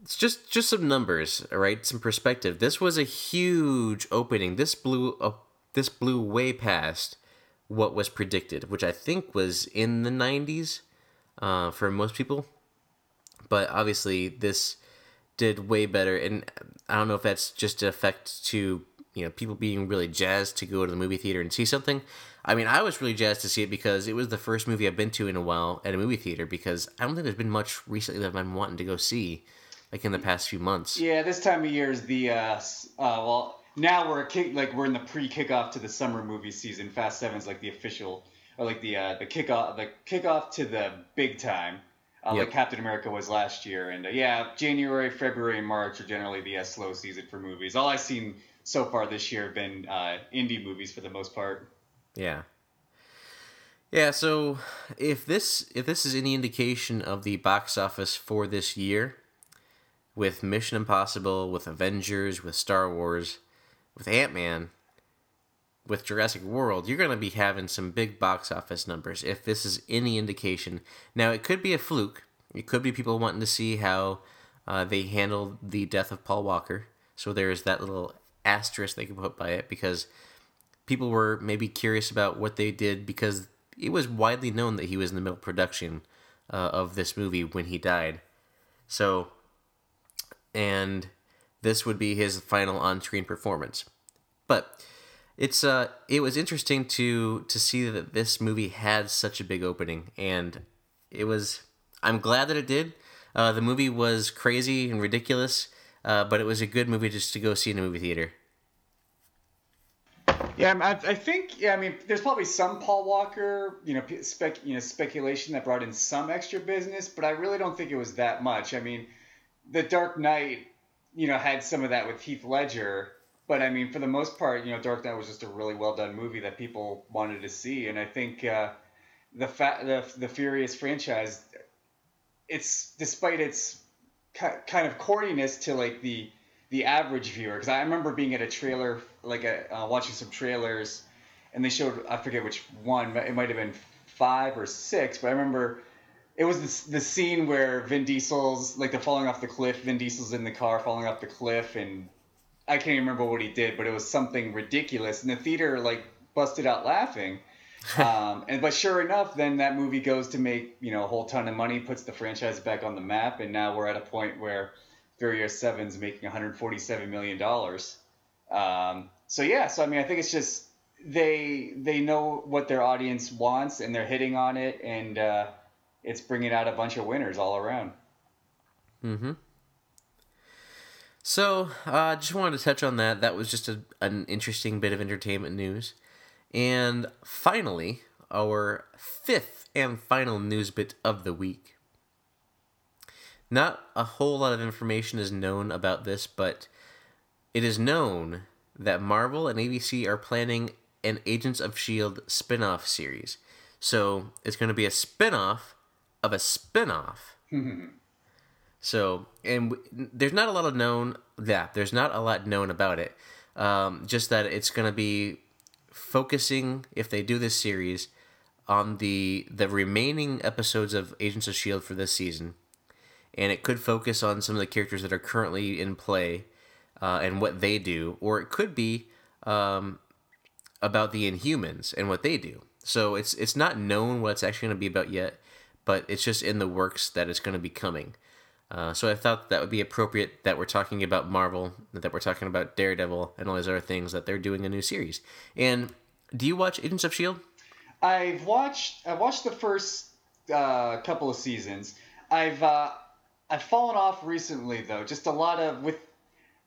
It's just just some numbers, right? Some perspective. This was a huge opening. This blew up. This blew way past what was predicted, which I think was in the 90s uh, for most people. But obviously, this did way better, and I don't know if that's just an effect to you know people being really jazzed to go to the movie theater and see something. I mean, I was really jazzed to see it because it was the first movie I've been to in a while at a movie theater. Because I don't think there's been much recently that I've been wanting to go see, like in the past few months. Yeah, this time of year is the uh, uh well now we're a kick like we're in the pre kickoff to the summer movie season. Fast Seven's like the official or like the uh, the kickoff the kickoff to the big time. Uh, Yep. Like Captain America was last year, and uh, yeah, January, February, March are generally the uh, slow season for movies. All I've seen so far this year have been uh, indie movies for the most part. Yeah. Yeah, so if this if this is any indication of the box office for this year, with Mission Impossible, with Avengers, with Star Wars, with Ant Man, with Jurassic World, you're gonna be having some big box office numbers. If this is any indication, now it could be a fluke. It could be people wanting to see how uh, they handled the death of Paul Walker. So there's that little asterisk they can put by it because people were maybe curious about what they did because it was widely known that he was in the middle of production uh, of this movie when he died. So, and this would be his final on-screen performance. But it's uh, it was interesting to to see that this movie had such a big opening, and it was. I'm glad that it did. Uh, the movie was crazy and ridiculous, uh, but it was a good movie just to go see in a movie theater. Yeah, I, I think. Yeah, I mean, there's probably some Paul Walker, you know, spec, you know, speculation that brought in some extra business, but I really don't think it was that much. I mean, The Dark Knight, you know, had some of that with Heath Ledger, but I mean, for the most part, you know, Dark Knight was just a really well done movie that people wanted to see, and I think uh, the fa- the the Furious franchise, it's despite its kind of corniness to like the the average viewer. Because I remember being at a trailer like a, uh, watching some trailers and they showed I forget which one it might have been five or six but I remember it was the, the scene where Vin Diesel's like the falling off the cliff Vin Diesel's in the car falling off the cliff and I can't even remember what he did but it was something ridiculous and the theater like busted out laughing um, and but sure enough then that movie goes to make you know a whole ton of money puts the franchise back on the map and now we're at a point where Furious Seven's making 147 million dollars. Um, so yeah, so I mean, I think it's just they they know what their audience wants and they're hitting on it, and uh, it's bringing out a bunch of winners all around. Mm-hmm. So, I uh, just wanted to touch on that. That was just a, an interesting bit of entertainment news. And finally, our fifth and final news bit of the week. Not a whole lot of information is known about this, but it is known that Marvel and ABC are planning an Agents of S.H.I.E.L.D. spin off series. So it's going to be a spin off of a spin off. so, and w- there's not a lot of known, yeah, there's not a lot known about it. Um, just that it's going to be focusing, if they do this series, on the the remaining episodes of Agents of Shield for this season, and it could focus on some of the characters that are currently in play uh, and what they do, or it could be um, about the Inhumans and what they do. So it's it's not known what it's actually going to be about yet, but it's just in the works that it's going to be coming. Uh, so I thought that would be appropriate that we're talking about Marvel, that we're talking about Daredevil, and all these other things that they're doing a new series. And do you watch Agents of Shield? I've watched I've watched the first uh, couple of seasons. I've uh, I've fallen off recently though. Just a lot of with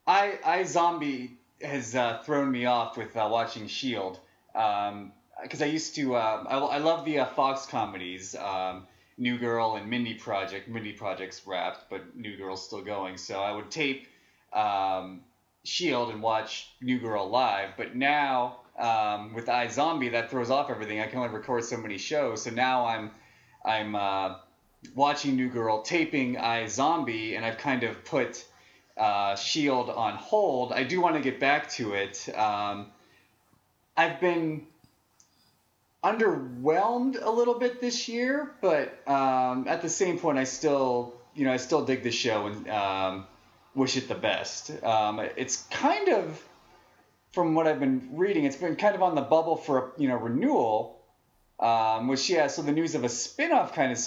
I iZombie has uh, thrown me off with uh, watching Shield because um, I used to uh, I, I love the uh, Fox comedies. Um, New Girl and Mindy Project. Mindy Project's wrapped, but New Girl's still going. So I would tape um, Shield and watch New Girl live. But now um, with iZombie, that throws off everything. I can only record so many shows. So now I'm I'm uh, watching New Girl, taping iZombie, and I've kind of put uh, Shield on hold. I do want to get back to it. Um, I've been underwhelmed a little bit this year, but um, at the same point, I still, you know, I still dig the show and um, wish it the best. Um, it's kind of, from what I've been reading, it's been kind of on the bubble for you know renewal. Um, which yeah, so the news of a spin-off kind of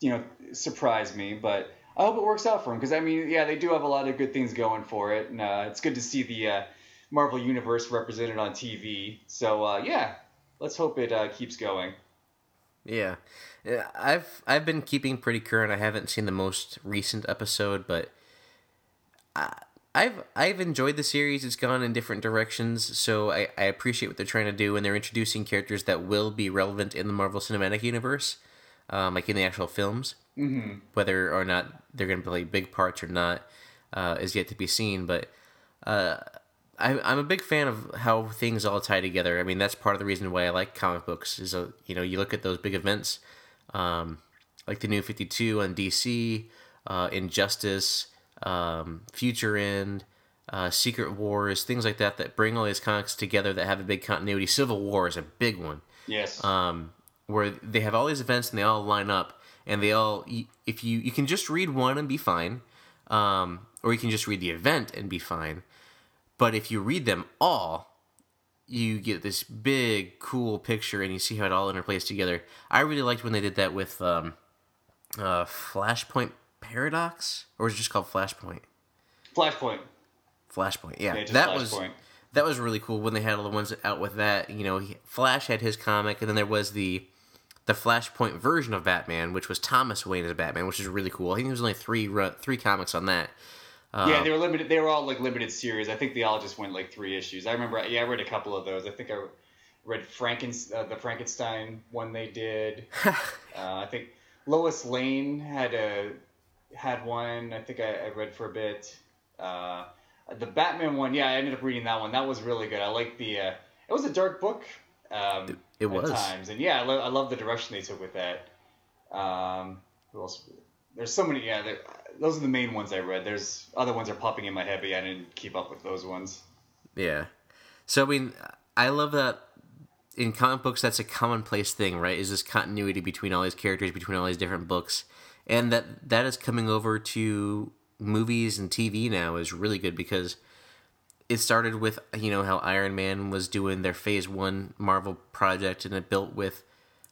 you know surprised me, but I hope it works out for them because I mean, yeah, they do have a lot of good things going for it, and uh, it's good to see the uh, Marvel Universe represented on TV. So uh, yeah, let's hope it uh, keeps going. Yeah, I've I've been keeping pretty current. I haven't seen the most recent episode, but I, I've I've enjoyed the series. It's gone in different directions, so I, I appreciate what they're trying to do, and they're introducing characters that will be relevant in the Marvel Cinematic Universe um, like in the actual films. Mm-hmm. Whether or not they're going to play big parts or not uh, is yet to be seen. But uh, I, I'm a big fan of how things all tie together. I mean, that's part of the reason why I like comic books. Is a, you know you look at those big events, um, like the New Fifty Two on DC, uh, Injustice, um, Future End. Uh, Secret Wars, things like that, that bring all these comics together that have a big continuity. Civil War is a big one. Yes. Um, where they have all these events and they all line up and they all if you you can just read one and be fine um, or you can just read the event and be fine but if you read them all you get this big cool picture and you see how it all interplays together. I really liked when they did that with um, uh, flashpoint paradox? Or was it just called flashpoint? Flashpoint. Flashpoint yeah, yeah that was that was really cool when they had all the ones out with that you know flash had his comic and then there was the the Flashpoint version of Batman, which was Thomas Wayne as Batman, which is really cool. I think there was only three three comics on that. Uh, yeah, they were limited. They were all like limited series. I think they all just went like three issues. I remember. Yeah, I read a couple of those. I think I read Franken, uh, the Frankenstein one they did. uh, I think Lois Lane had a had one. I think I, I read for a bit. Uh, the Batman one, yeah, I ended up reading that one. That was really good. I like the. Uh, it was a dark book. Um, It- it was. at times, and yeah, I, lo- I love the direction they took with that. Um, who else? There's so many. Yeah, there, those are the main ones I read. There's other ones are popping in my head, but yeah, I didn't keep up with those ones. Yeah. So I mean, I love that in comic books that's a commonplace thing, right? Is this continuity between all these characters, between all these different books, and that that is coming over to movies and TV now is really good because it started with you know how Iron Man was doing their Phase One Marvel project, and it built with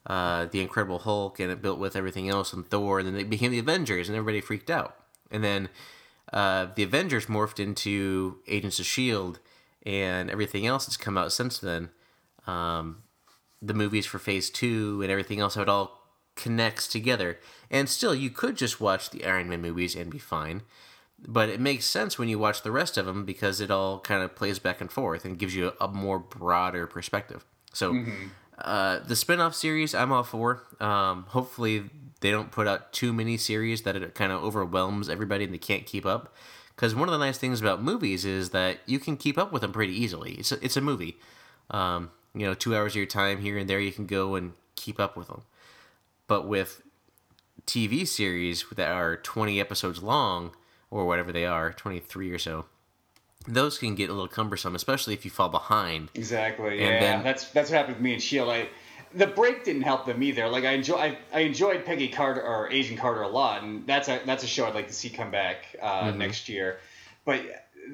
uh, the Incredible Hulk, and it built with everything else, and Thor, and then they became the Avengers, and everybody freaked out, and then uh, the Avengers morphed into Agents of Shield, and everything else that's come out since then. Um, the movies for Phase Two and everything else, how it all connects together, and still you could just watch the Iron Man movies and be fine. But it makes sense when you watch the rest of them because it all kind of plays back and forth and gives you a, a more broader perspective. So, uh, the spin off series, I'm all for. Um, hopefully, they don't put out too many series that it kind of overwhelms everybody and they can't keep up. Because one of the nice things about movies is that you can keep up with them pretty easily. It's a, it's a movie. Um, you know, two hours of your time here and there, you can go and keep up with them. But with TV series that are 20 episodes long, or whatever they are, 23 or so, those can get a little cumbersome, especially if you fall behind. Exactly. And Yeah, then- that's that's what happened with me and Shield. I, the break didn't help them either. Like I enjoy, I, I enjoyed Peggy Carter or Agent Carter a lot, and that's a that's a show I'd like to see come back uh, Mm-hmm. next year. But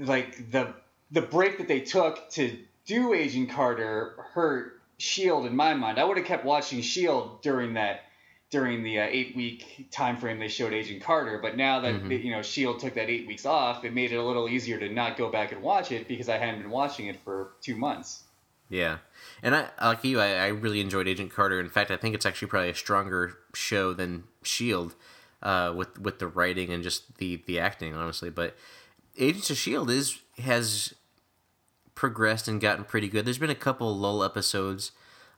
like the the break that they took to do Agent Carter hurt Shield in my mind. I would have kept watching Shield during that during the uh, eight week time frame they showed Agent Carter. But now that Mm-hmm. you know Shield took that eight weeks off, it made it a little easier to not go back and watch it because I hadn't been watching it for two months. Yeah, and I like you. I, I really enjoyed Agent Carter. In fact, I think it's actually probably a stronger show than Shield, uh, with with the writing and just the the acting, honestly. But Agents of Shield is has progressed and gotten pretty good. There's been a couple lull episodes,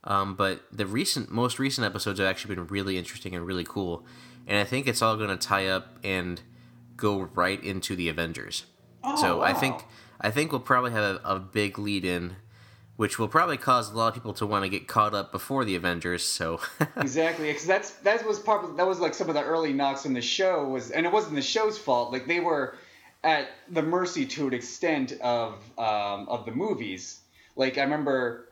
um, but the recent most recent episodes have actually been really interesting and really cool. And I think it's all going to tie up and go right into the Avengers. so I think I think we'll probably have a, a big lead in, which will probably cause a lot of people to want to get caught up before the Avengers. So Exactly, because that's that was part that was like some of the early knocks on the show was, and it wasn't the show's fault. Like they were at the mercy to an extent of um, of the movies. Like I remember,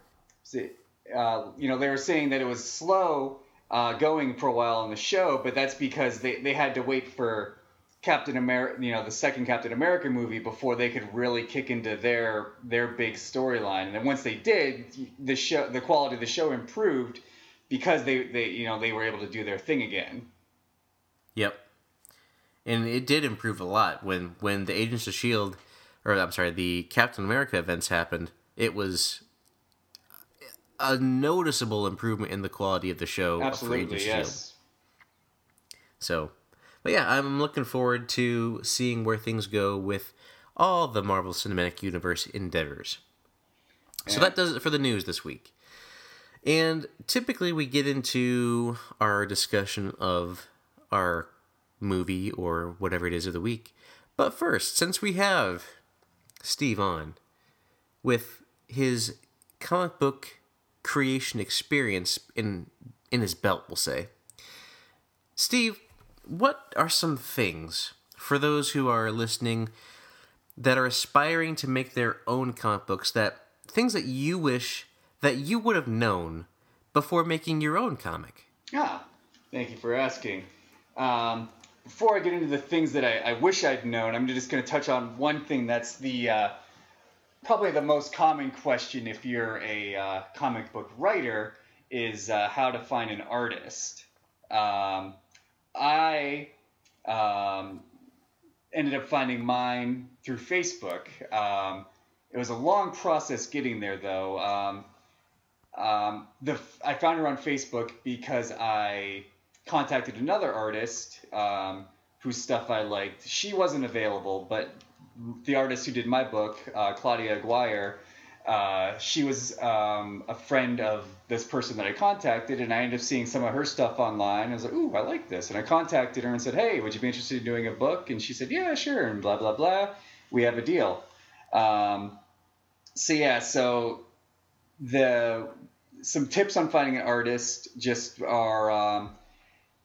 uh, you know, they were saying that it was slow uh, going for a while on the show, but that's because they they had to wait for Captain America, you know, the second Captain America movie before they could really kick into their their big storyline. And then once they did, the show the quality of the show improved because they they you know they were able to do their thing again. Yep. And it did improve a lot when when the Agents of Shield, or I'm sorry, the Captain America events happened. It was a noticeable improvement in the quality of the show. Absolutely, of Shield. yes. So, but yeah, I'm looking forward to seeing where things go with all the Marvel Cinematic Universe endeavors. So that does it for the news this week. And typically we get into our discussion of our movie or whatever it is of the week. But first, since we have Steve on with his comic book creation experience in in his belt, we'll say. Steve, what are some things for those who are listening that are aspiring to make their own comic books that things that you wish that you would have known before making your own comic? Ah, thank you for asking. Um, before I get into the things that I, I wish I'd known, I'm just going to touch on one thing that's the uh, probably the most common question if you're a uh, comic book writer is uh, how to find an artist. Um, I um, ended up finding mine through Facebook. Um, it was a long process getting there, though. Um, um, the I found her on Facebook because I contacted another artist um, whose stuff I liked. She wasn't available, but the artist who did my book, uh, Claudia Aguirre, uh, she was um, a friend of this person that I contacted, and I ended up seeing some of her stuff online. I was like, "Ooh, I like this," and I contacted her and said, "Hey, would you be interested in doing a book?" And she said, "Yeah, sure." And blah blah blah. We have a deal. Um, so yeah, so the some tips on finding an artist just are. Um,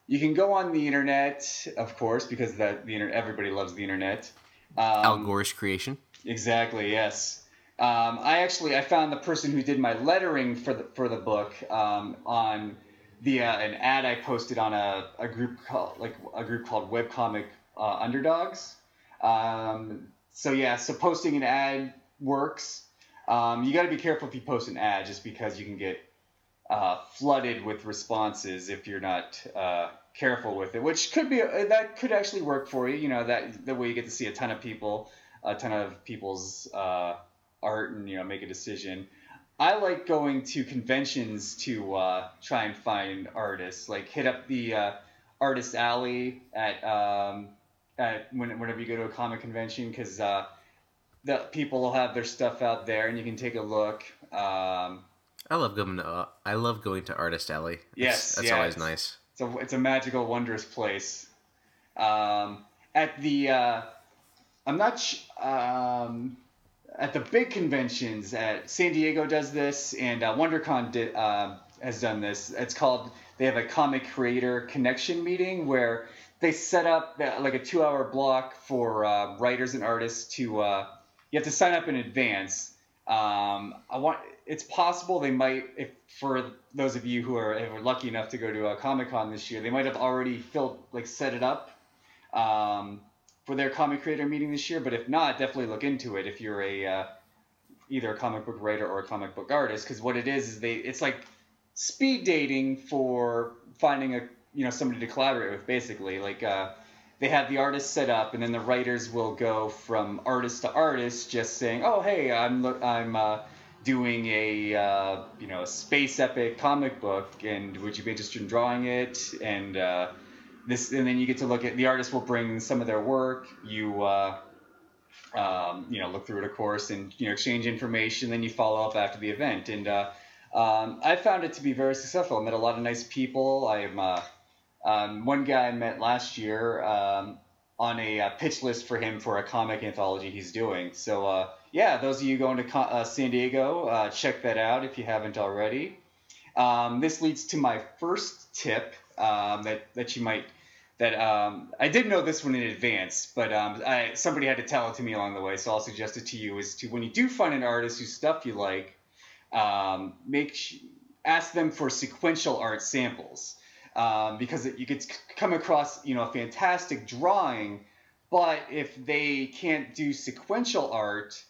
you can go on the internet, of course, because that the internet everybody loves the internet. Um, Al Gore's creation. Exactly. Yes. Um, I actually I found the person who did my lettering for the for the book um, on via an ad I posted on a, a group called like a group called Webcomic uh, Underdogs. Um, so yeah, so posting an ad works. Um, you got to be careful if you post an ad, just because you can get uh, flooded with responses if you're not uh, careful with it, which could be uh, that could actually work for you. You know that the way you get to see a ton of people, a ton of people's uh, art and you know make a decision. I like going to conventions to uh, try and find artists. Like hit up the uh, artist alley at um, at when, whenever you go to a comic convention because uh, the people will have their stuff out there and you can take a look. Um, I love going to uh, I love going to artist alley. Yes, that's yeah, always nice. It's a it's a magical, wondrous place. Um, at the uh, I'm not. Sh- um, at the big conventions at San Diego does this and uh, WonderCon did, uh, has done this. It's called they have a comic creator connection meeting where they set up uh, like a two hour block for uh, writers and artists to uh, you have to sign up in advance. Um, I want it's possible they might if for those of you who are, lucky enough to go to a Comic Con this year they might have already filled like set it up. Um, for their comic creator meeting this year. But if not, definitely look into it if you're a uh, either a comic book writer or a comic book artist, because what it is is they it's like speed dating for finding a you know somebody to collaborate with. Basically, like uh, they have the artist set up, and then the writers will go from artist to artist, just saying, "Oh, hey, I'm I'm." Uh, doing a uh, you know a space epic comic book and would you be interested in drawing it? And uh, this and then you get to look at the artist will bring some of their work. You uh, um, you know look through it of course and you know exchange information then you follow up after the event. And uh, um, I found it to be very successful. I met a lot of nice people. I'm uh, um, one guy I met last year um, on a uh, pitch list for him for a comic anthology he's doing so uh, yeah those of you going to uh, San Diego check that out if you haven't already um, this leads to my first tip um, that that you might that um, I did know this one in advance, but um, I, somebody had to tell it to me along the way, so I'll suggest it to you. Is to when you do find an artist whose stuff you like, um, make ask them for sequential art samples um, because you could come across you know a fantastic drawing, but if they can't do sequential art,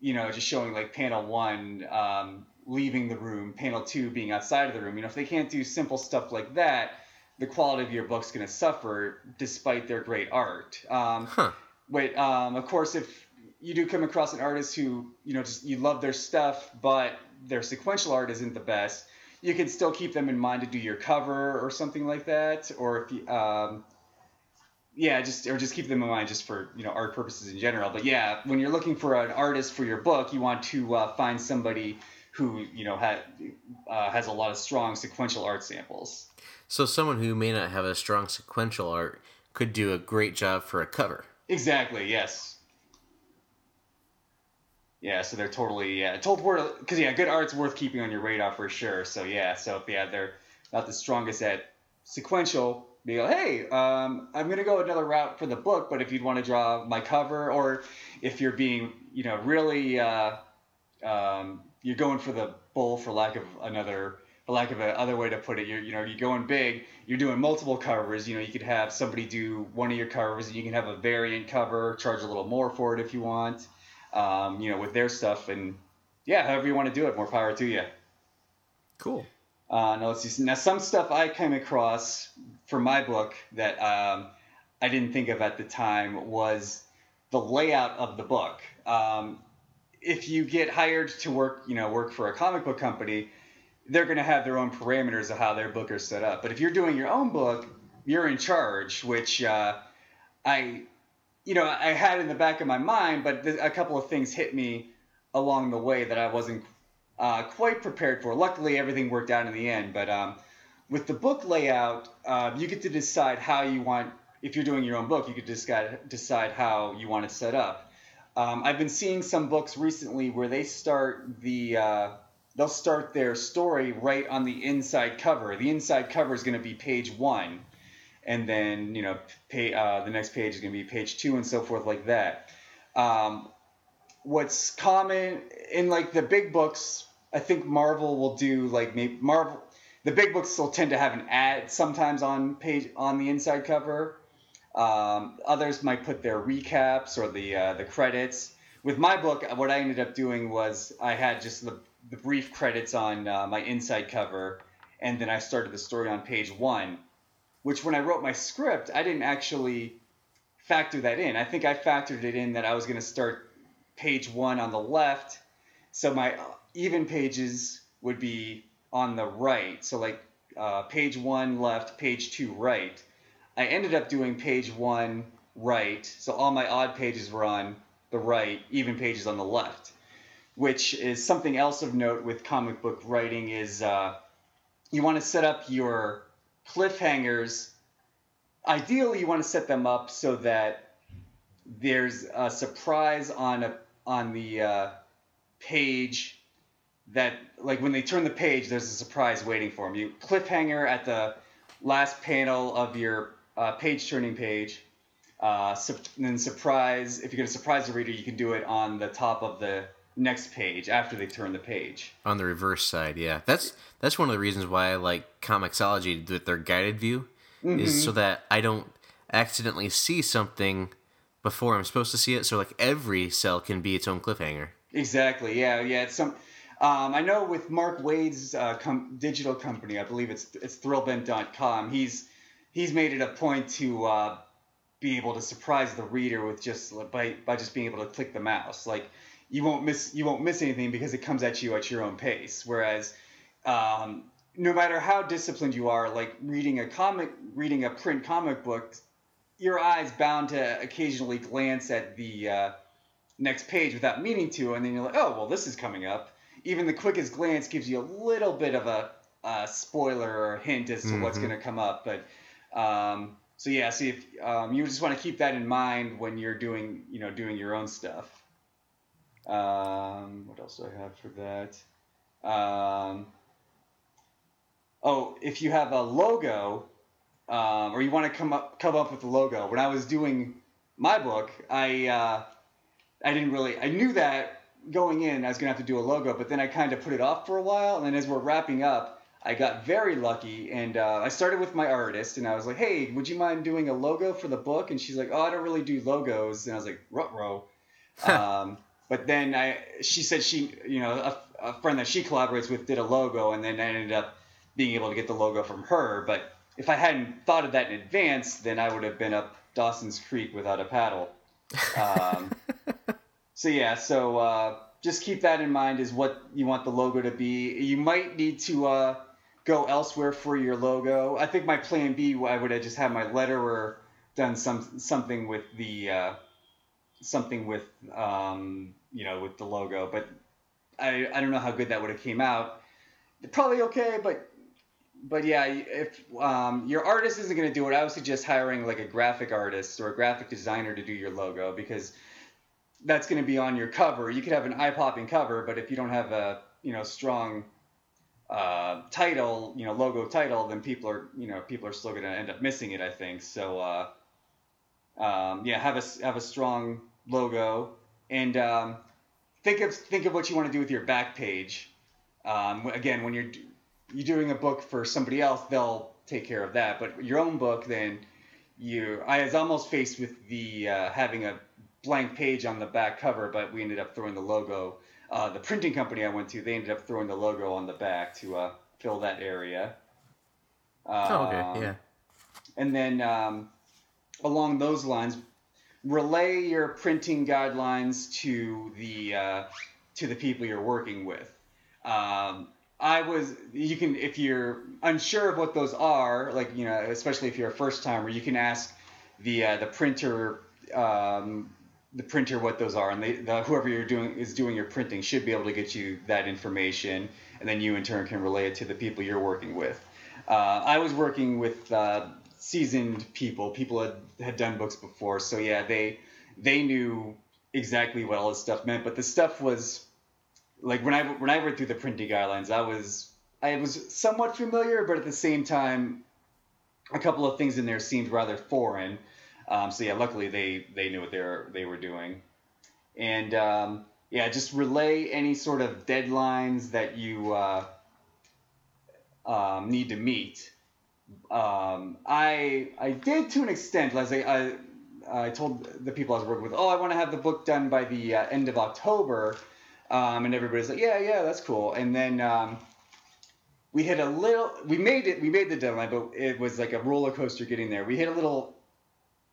you know just showing like panel one um, leaving the room, panel two being outside of the room. You know, if they can't do simple stuff like that, the quality of your book's going to suffer despite their great art. Um, huh. But um, of course, if you do come across an artist who you know just you love their stuff, but their sequential art isn't the best, you can still keep them in mind to do your cover or something like that, or if you, um, yeah, just or just keep them in mind just for you know art purposes in general. But yeah, when you're looking for an artist for your book, you want to uh, find somebody who you know ha- uh, has a lot of strong sequential art samples. So someone who may not have a strong sequential art could do a great job for a cover. Exactly. Yes. Yeah, so they're totally yeah, totally because yeah, good art's worth keeping on your radar for sure. So yeah, so if yeah they're not the strongest at sequential, be like, hey, um, I'm gonna go another route for the book, but if you'd want to draw my cover, or if you're being you know really uh, um, you're going for the bull for lack of another for lack of a other way to put it you're you know you're going big you're doing multiple covers you know you could have somebody do one of your covers and you can have a variant cover charge a little more for it if you want um, you know with their stuff and yeah however you want to do it more power to you cool. Uh, now let's see now some stuff i came across for my book that um, i didn't think of at the time was the layout of the book. Um, if you get hired to work, you know, work for a comic book company, they're going to have their own parameters of how their book is set up. But if you're doing your own book, you're in charge, which uh, I you know, I had in the back of my mind, but a couple of things hit me along the way that I wasn't uh, quite prepared for. Luckily, everything worked out in the end. But um, with the book layout, uh, you get to decide how you want. If you're doing your own book, you could decide decide how you want it set up. Um, I've been seeing some books recently where they start the uh, they'll start their story right on the inside cover. The inside cover is going to be page one, and then you know pay, uh, the next page is going to be page two, and so forth like that. Um, what's common in like the big books, I think Marvel will do like maybe Marvel. The big books will tend to have an ad sometimes on page on the inside cover. Um, others might put their recaps or the uh, the credits. With my book, what I ended up doing was I had just the, the brief credits on uh, my inside cover, and then I started the story on page one. Which, when I wrote my script, I didn't actually factor that in. I think I factored it in that I was going to start page one on the left, so my even pages would be on the right. So like uh, page one left, page two right. I ended up doing page one right, so all my odd pages were on the right, even pages on the left, which is something else of note with comic book writing is uh, you want to set up your cliffhangers. Ideally, you want to set them up so that there's a surprise on a on the uh, page that like when they turn the page, there's a surprise waiting for them. You cliffhanger at the last panel of your uh, page turning page. Uh, and then surprise, if you're going to surprise the reader, you can do it on the top of the next page after they turn the page. On the reverse side, yeah. That's that's one of the reasons why I like Comixology with their guided view mm-hmm. is so that I don't accidentally see something before I'm supposed to see it. So like every cell can be its own cliffhanger. Exactly. Yeah. Yeah. It's some. Um, I know with Mark Waid's uh, com- digital company, I believe it's it's Thrillbent.com. He's he's made it a point to uh, be able to surprise the reader with just by by just being able to click the mouse. Like you won't miss you won't miss anything because it comes at you at your own pace. Whereas um, no matter how disciplined you are, like reading a comic, reading a print comic book, your eyes bound to occasionally glance at the uh, next page without meaning to, and then you're like, oh well, this is coming up even the quickest glance gives you a little bit of a, a spoiler or hint as to mm-hmm. what's going to come up. But um, so yeah, see if um, you just want to keep that in mind when you're doing you know doing your own stuff. Um, what else do I have for that? Um, oh, if you have a logo, um, or you want to come up come up with a logo. When I was doing my book, I uh, I didn't really I knew that going in, I was gonna have to do a logo, but then I kind of put it off for a while, and then as we're wrapping up, I got very lucky, and uh, I started with my artist, and I was like, "Hey, would you mind doing a logo for the book?" And she's like, "Oh, I don't really do logos," and I was like, "Rutro." um, but then I, she said she, you know, a, a friend that she collaborates with did a logo, and then I ended up being able to get the logo from her. But if I hadn't thought of that in advance, then I would have been up Dawson's Creek without a paddle. Um, so yeah, so uh, just keep that in mind is what you want the logo to be. You might need to uh, go elsewhere for your logo. I think my plan B, I would have just had my letterer done some something with the uh, something with um, you know with the logo, but I I don't know how good that would have came out. Probably okay, but but yeah, if um, your artist isn't going to do it, I would suggest hiring like a graphic artist or a graphic designer to do your logo because that's going to be on your cover. You could have an eye-popping cover, but if you don't have a you know strong uh, title, you know logo title, then people are you know people are still going to end up missing it. I think so. Uh, um, yeah, have a have a strong logo and um, think of think of what you want to do with your back page. Um, again, when you're you're doing a book for somebody else, they'll take care of that. But your own book, then you I was almost faced with the uh, having a blank page on the back cover, but we ended up throwing the logo. Uh, the printing company I went to, they ended up throwing the logo on the back to uh, fill that area. Oh, okay, um, yeah. And then um, along those lines, relay your printing guidelines to the uh, to the people you're working with. Um, I was you can if you're unsure of what those are, like you know, especially if you're a first timer, you can ask the uh, the printer um, the printer what those are, and they, the, whoever you're doing is doing your printing should be able to get you that information, and then you in turn can relay it to the people you're working with. Uh, I was working with uh, seasoned people, people had had done books before, so yeah, they they knew exactly what all this stuff meant. But the stuff was like when I when I read through the printing guidelines, I was I was somewhat familiar, but at the same time, a couple of things in there seemed rather foreign. Um, so yeah, luckily they they knew what they were they were doing, and um, yeah, just relay any sort of deadlines that you uh, um, need to meet. Um, I I did to an extent, as I, I I told the people I was working with, oh, I want to have the book done by the uh, end of October, um, and everybody's like, yeah, yeah, that's cool. And then um, we hit a little, we made it, we made the deadline, but it was like a roller coaster getting there. We hit a little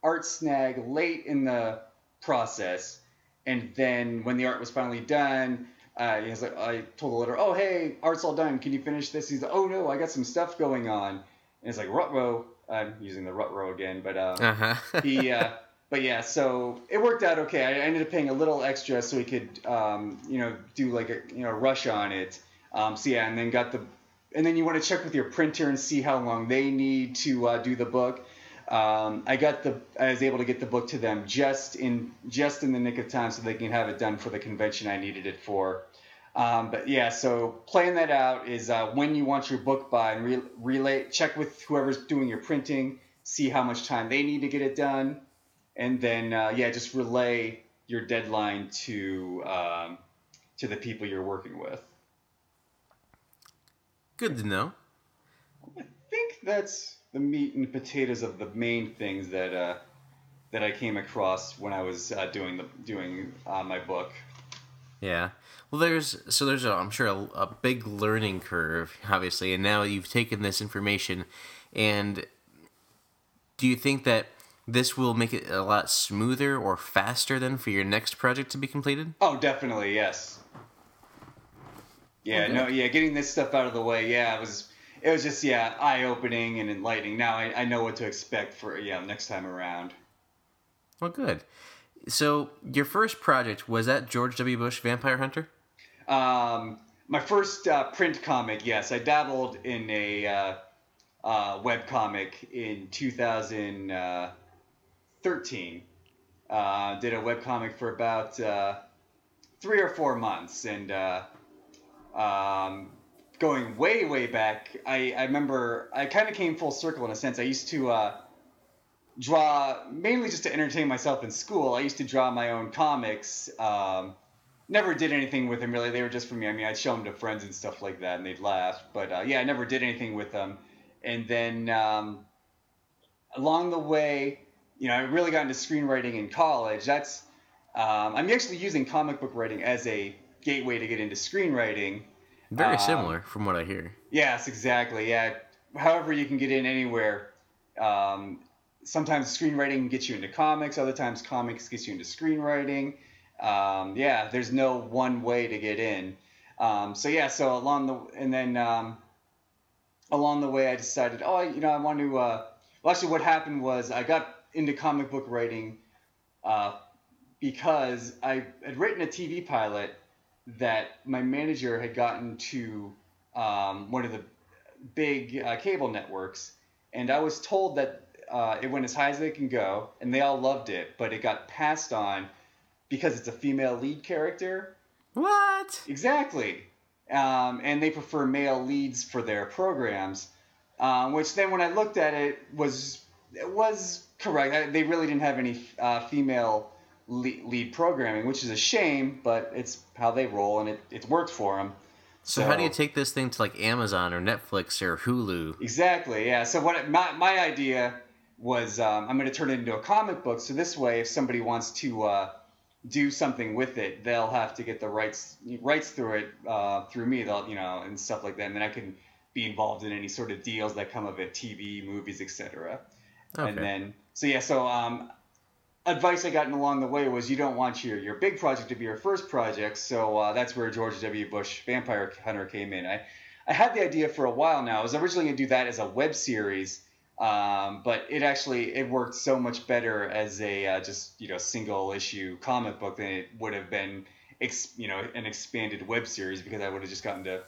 art snag late in the process, and then when the art was finally done. Uh, he was like, I told the letter, oh hey, art's all done. Can you finish this? He's like, oh no, I got some stuff going on. It's like Rutro, I'm using the Rutro again, but uh, uh-huh. he, uh, but yeah, so it worked out okay. I ended up paying a little extra so he could, um, you know, do like a you know rush on it. Um, so yeah, and then got the, and then you want to check with your printer and see how long they need to uh, do the book. Um, I got the, I was able to get the book to them just in just in the nick of time so they can have it done for the convention I needed it for. Um, but yeah, so playing that out is uh, when you want your book by and re- relay, check with whoever's doing your printing, see how much time they need to get it done, and then uh, yeah, just relay your deadline to um, to the people you're working with. Good to know. I think that's the meat and potatoes of the main things that uh, that I came across when I was uh, doing the doing uh, my book. Yeah. Well, there's so there's a, I'm sure a, a big learning curve, obviously, and now you've taken this information, and do you think that this will make it a lot smoother or faster than for your next project to be completed? Oh, definitely, yes. Yeah, okay. no, yeah, getting this stuff out of the way, yeah, it was it was just yeah, eye opening and enlightening. Now I, I know what to expect for yeah next time around. Well, good. So your first project was that George W. Bush Vampire Hunter? Um, my first uh, print comic, yes. I dabbled in a uh, uh, web comic in 2013. Uh, did a web comic for about uh, three or four months, and uh, um, going way, way back, I, I remember I kind of came full circle in a sense. I used to draw mainly just to entertain myself in school. I used to draw my own comics. Um, never did anything with them really. They were just for me. I mean, I'd show them to friends and stuff like that, and they'd laugh. But uh, yeah, I never did anything with them. And then um, along the way, you know, I really got into screenwriting in college. That's um, I'm actually using comic book writing as a gateway to get into screenwriting. Very um, similar, from what I hear. Yes, exactly. Yeah. However, you can get in anywhere. Um, sometimes screenwriting gets you into comics. Other times, comics gets you into screenwriting um, yeah, there's no one way to get in. Um, so yeah, so along the and then um, along the way, I decided, oh, you know, I want to. Uh, well, actually, what happened was I got into comic book writing uh, because I had written a TV pilot that my manager had gotten to um, one of the big uh, cable networks, and I was told that uh, it went as high as they can go, and they all loved it, but it got passed on because it's a female lead character. What? Exactly. Um, and they prefer male leads for their programs, um, which then when I looked at it was it was correct. They really didn't have any uh, female lead, lead, programming, which is a shame, but it's how they roll and it, it worked for them. So, so, how do you take this thing to like Amazon or Netflix or Hulu? Exactly. Yeah. So what it, my my idea was um, I'm going to turn it into a comic book. So this way, if somebody wants to uh, do something with it, they'll have to get the rights rights through it uh, through me. They'll you know and stuff like that, and then I can be involved in any sort of deals that come of it, TV, movies, etc. Okay. And then so yeah, so um, advice I gotten along the way was you don't want your your big project to be your first project, so uh, that's where George W. Bush Vampire Hunter came in. I I had the idea for a while now. I was originally gonna do that as a web series Um, but it actually it worked so much better as a uh, just you know single issue comic book than it would have been ex- you know an expanded web series because I would have just gotten to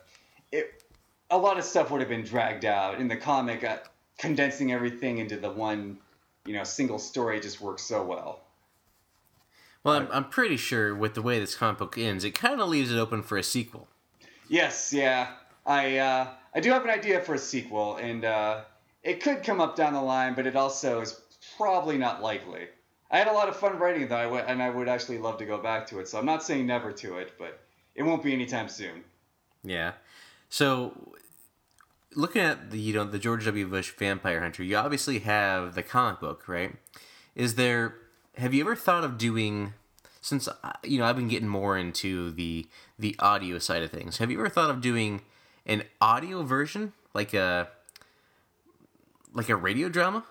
it. A lot of stuff would have been dragged out in the comic. Uh, condensing everything into the one you know single story just works so well. Well, I'm, I'm pretty sure with the way this comic book ends, it kind of leaves it open for a sequel. Yes, yeah, I uh, I do have an idea for a sequel, and uh, it could come up down the line, but it also is probably not likely. I had a lot of fun writing it, though, and I would actually love to go back to it. So I'm not saying never to it, but it won't be anytime soon. Yeah. So, looking at the you know the George W. Bush Vampire Hunter, you obviously have the comic book, right? Is there? Have you ever thought of doing? Since uh, you know I've been getting more into the the audio side of things. Have you ever thought of doing an audio version, like a like a radio drama?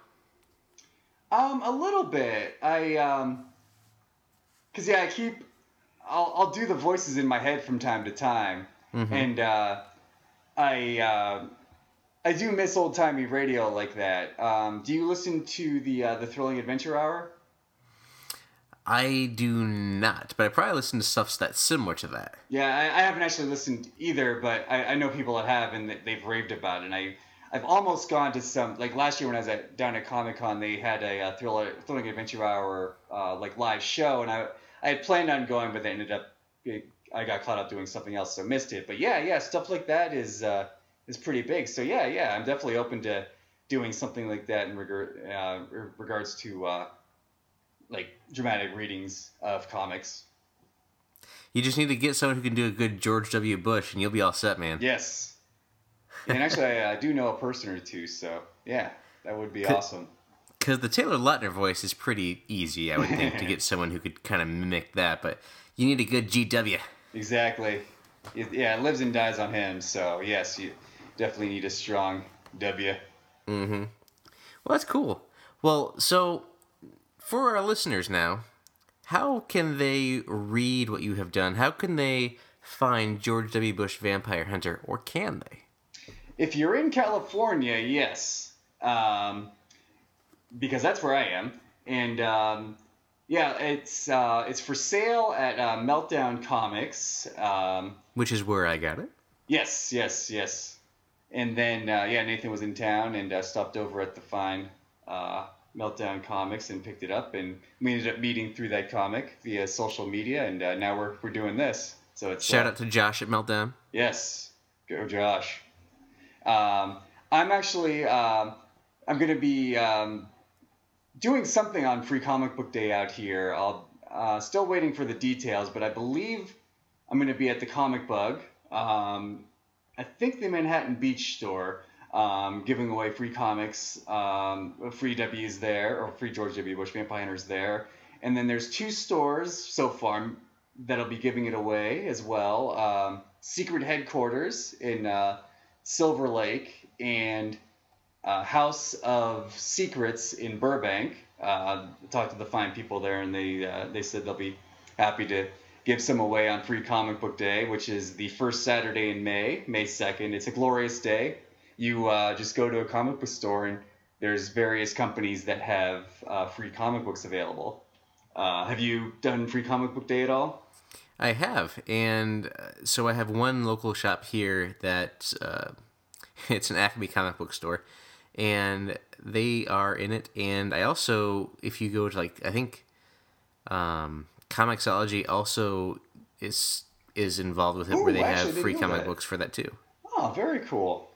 Um, a little bit. I um, cause yeah, I keep. I'll I'll do the voices in my head from time to time, and uh, I uh, I do miss old timey radio like that. Um, do you listen to the uh, the Thrilling Adventure Hour? I do not, but I probably listen to stuff that's similar to that. Yeah, I, I haven't actually listened either, but I, I know people that have, and they- they've raved about it. And I, I've almost gone to some, like last year when I was at, down at Comic Con, they had a uh, Thriller, Thrilling Adventure Hour uh, like live show, and I, I had planned on going, but they ended up, I got caught up doing something else, so missed it. But yeah, yeah, stuff like that is uh, is pretty big. So yeah, yeah, I'm definitely open to doing something like that in regard, uh, regards to uh, like dramatic readings of comics. You just need to get someone who can do a good George W. Bush, and you'll be all set, man. Yes. And actually, I uh, do know a person or two, so yeah, that would be Could- awesome. Because the Taylor Lautner voice is pretty easy, I would think, to get someone who could kind of mimic that. But you need a good GW. Exactly. It, yeah, it lives and dies on him, so yes, you definitely need a strong W. Mm-hmm. Well, that's cool. Well, so for our listeners now, how can they read what you have done? How can they find George W. Bush Vampire Hunter, or can they? If you're in California, yes, um, because that's where I am, and um, yeah, it's uh, it's for sale at uh, Meltdown Comics. Um, Which is where I got it. Yes, yes, yes. And then, uh, yeah, Nathan was in town and uh, stopped over at the fine uh, Meltdown Comics and picked it up. And we ended up meeting through that comic via social media. And uh, now we're, we're doing this. So it's Shout uh, out to Josh at Meltdown. Yes, go Josh. Um, I'm actually um, I'm going to be um, doing something on Free Comic Book Day out here. I'll uh, still waiting for the details, but I believe I'm going to be at the Comic Bug. Um, I think the Manhattan Beach store. Um, giving away free comics, free W's there, or free George W. Bush Vampire Hunters there. And then there's two stores so far that'll be giving it away as well. Secret Headquarters in uh, Silver Lake and uh, House of Secrets in Burbank. Uh, talked to the fine people there, and they uh, they said they'll be happy to give some away on Free Comic Book Day, which is the first Saturday in May, May 2nd. It's a glorious day. You uh, just go to a comic book store, and there's various companies that have uh, free comic books available. Uh, have you done Free Comic Book Day at all? I have, and uh, so I have one local shop here that uh, it's an Acme comic book store, and they are in it. And I also, if you go to like, I think, um, Comixology also is is involved with it, Ooh, where they have free comic that. books for that too. Oh, very cool.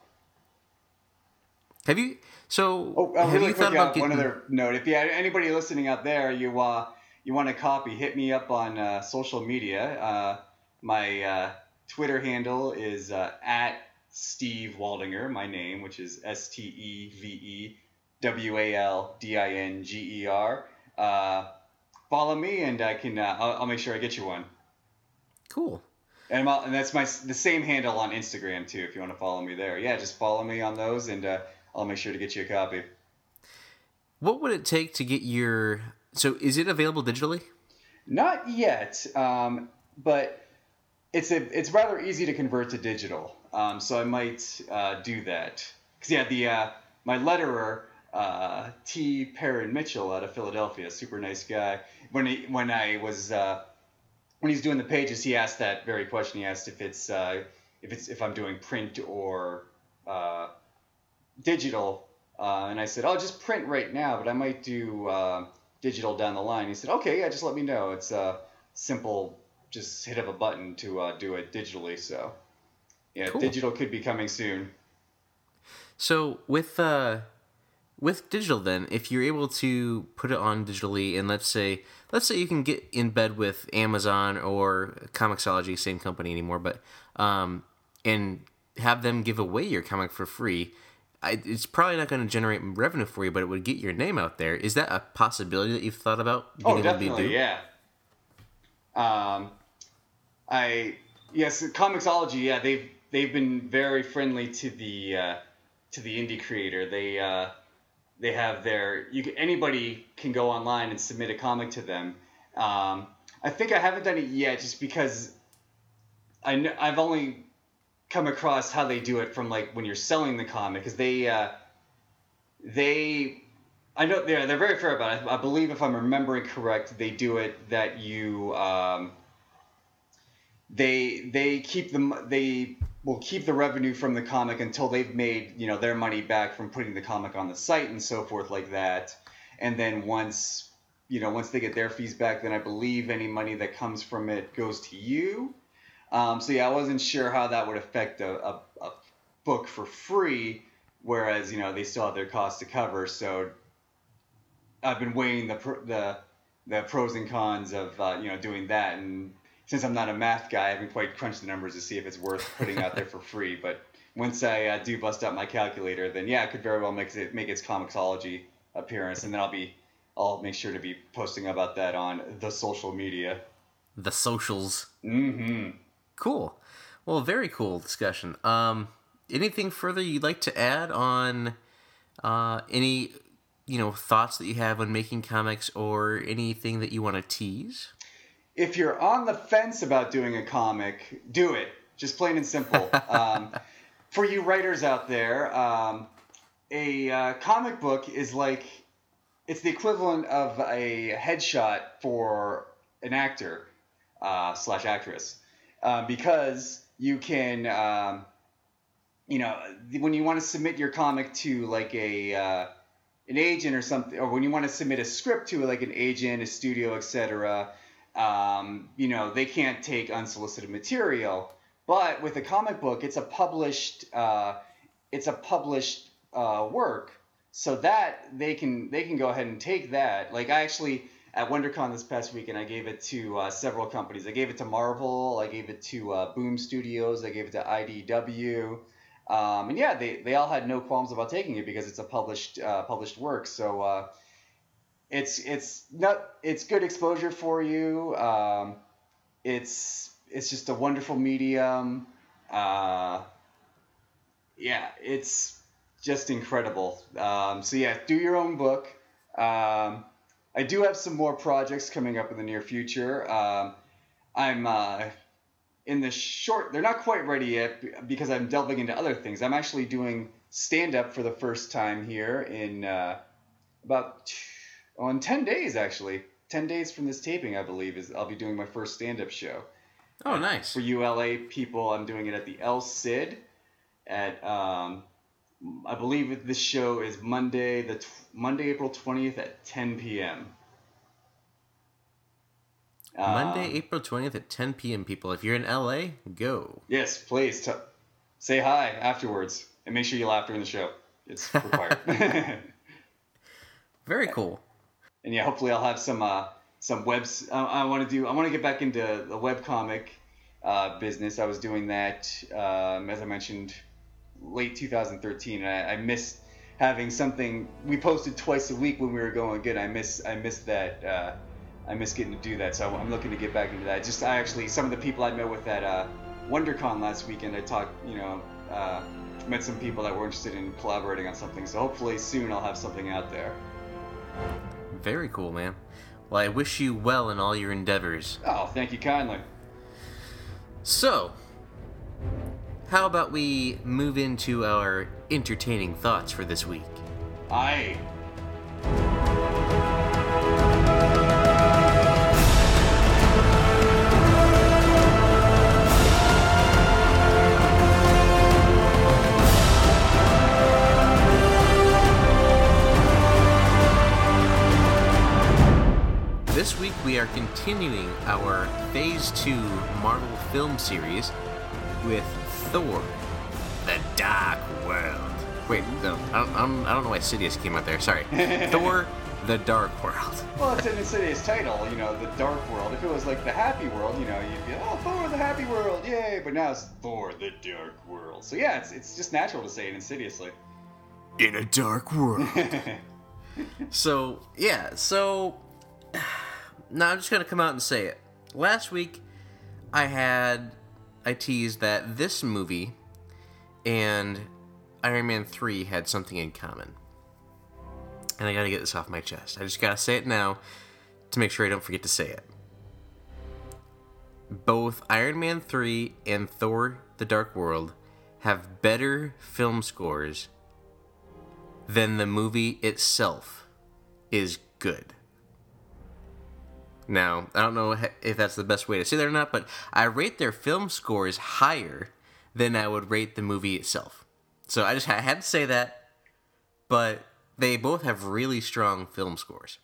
Have you? So Oh, have really you quick, thought uh, about one other note. If you had anybody listening out there, you uh, you want a copy, hit me up on uh, social media. Uh, my uh, Twitter handle is uh, at Steve Waldinger, my name, which is S T E V E W A L D I N G E R. Uh, follow me, and I can. Uh, I'll, I'll make sure I get you one. Cool. And, and that's my the same handle on Instagram too. If you want to follow me there, yeah, just follow me on those, and uh, I'll make sure to get you a copy. What would it take to get your? So is it available digitally? Not yet, um, but it's a it's rather easy to convert to digital. Um, so I might uh, do that because yeah, the uh, my letterer uh, T. Perrin Mitchell out of Philadelphia, super nice guy. When he when I was uh, when he's doing the pages, he asked that very question. He asked if it's uh, if it's if I'm doing print or uh, digital, and I said, oh, just print right now, but I might do digital down the line. He said, okay, yeah, just let me know. It's a simple, just hit of a button to uh, do it digitally. So yeah, Cool. digital could be coming soon. So with uh with digital then, if you're able to put it on digitally and let's say let's say you can get in bed with Amazon or Comixology, same company anymore, but um and have them give away your comic for free. I, it's probably not going to generate revenue for you, but it would get your name out there. Is that a possibility that you've thought about? Oh, being able to do? definitely, yeah. Um, I yes, Comixology, yeah, they've they've been very friendly to the uh, to the indie creator. They uh, they have their you can, anybody can go online and submit a comic to them. Um, I think I haven't done it yet, just because I kn- I've only come across how they do it from like when you're selling the comic, because they uh, they I know they're they're very fair about it. I believe if I'm remembering correct, they do it that you um, they they keep them they will keep the revenue from the comic until they've made you know their money back from putting the comic on the site and so forth like that. And then once you know once they get their fees back, then I believe any money that comes from it goes to you. Um, so yeah, I wasn't sure how that would affect a, a, a book for free, whereas you know they still have their costs to cover. So I've been weighing the the the pros and cons of uh, you know doing that, and since I'm not a math guy, I haven't quite crunched the numbers to see if it's worth putting out there for free. But once I uh, do bust out my calculator, then yeah, it could very well make it make its Comixology appearance, and then I'll be I'll make sure to be posting about that on the social media. The socials. Mm-hmm. Cool. Well, very cool discussion. Um, anything further you'd like to add on uh, any, you know, thoughts that you have on making comics or anything that you want to tease? if you're on the fence about doing a comic, do it. Just plain and simple. um, for you writers out there, um, a uh, comic book is like it's the equivalent of a headshot for an actor uh, slash actress uh, because you can. Um, you know, when you want to submit your comic to like a uh, an agent or something, or when you want to submit a script to like an agent, a studio, etc., um, you know, they can't take unsolicited material. But with a comic book, it's a published, uh, it's a published uh, work, so that they can they can go ahead and take that. Like I actually at WonderCon this past weekend, I gave it to uh, several companies. I gave it to Marvel, I gave it to uh, Boom Studios, I gave it to IDW. Um, and yeah, they, they all had no qualms about taking it because it's a published uh, published work. So uh, it's it's not it's good exposure for you. Um, it's it's just a wonderful medium. Uh, yeah, it's just incredible. Um, so yeah, do your own book. Um, I do have some more projects coming up in the near future. Um, I'm uh, in the short. They're not quite ready yet because I'm delving into other things. I'm actually doing stand up for the first time here in uh, about t- oh, in ten days actually. Ten days from this taping, I believe, is I'll be doing my first stand up show. Oh, nice. For ULA people, I'm doing it at the El Cid at um, I believe this show is Monday the tw- Monday April 20th at 10 p.m. Monday, Um, April 20th at 10 p.m., people. If you're in LA, go. Yes, please t- say hi afterwards and make sure you laugh during the show. It's required. Very cool. And yeah, hopefully I'll have some uh, some webs. Uh, I want to do. I want to get back into the web comic uh, business. I was doing that um, as I mentioned late 2013. And I, I miss having something. We posted twice a week when we were going good. I miss I miss that. Uh, I miss getting to do that. So I'm looking to get back into that. Just I actually some of the people I met with at uh, WonderCon last weekend. I talked. You know. Uh, met some people that were interested in collaborating on something so hopefully soon i'll have something out there Very cool, man. Well, I wish you well in all your endeavors. oh thank you kindly So, how about we move into our entertaining thoughts for this week? Aye. This week we are continuing our Phase 2 Marvel film series with Thor, The Dark World. Wait, no, I don't, I'm, I don't know why Sidious came out there. Sorry. Thor, The Dark World. Well, it's an insidious title, you know, the Dark World. If it was like the Happy World, you know, you'd be, oh, Thor, the Happy World, yay! But now it's Thor, the Dark World. So yeah, it's it's just natural to say it insidiously. In a dark world. so, yeah, so. Now I'm just going to come out and say it. Last week, I had. I teased that this movie and Iron Man 3 had something in common. And I gotta get this off my chest. I just gotta say it now to make sure I don't forget to say it. Both Iron Man 3 and Thor The Dark World have better film scores than the movie itself is good. Now, I don't know if that's the best way to say that or not, but I rate their film scores higher than I would rate the movie itself. So I just I had to say that, but they both have really strong film scores.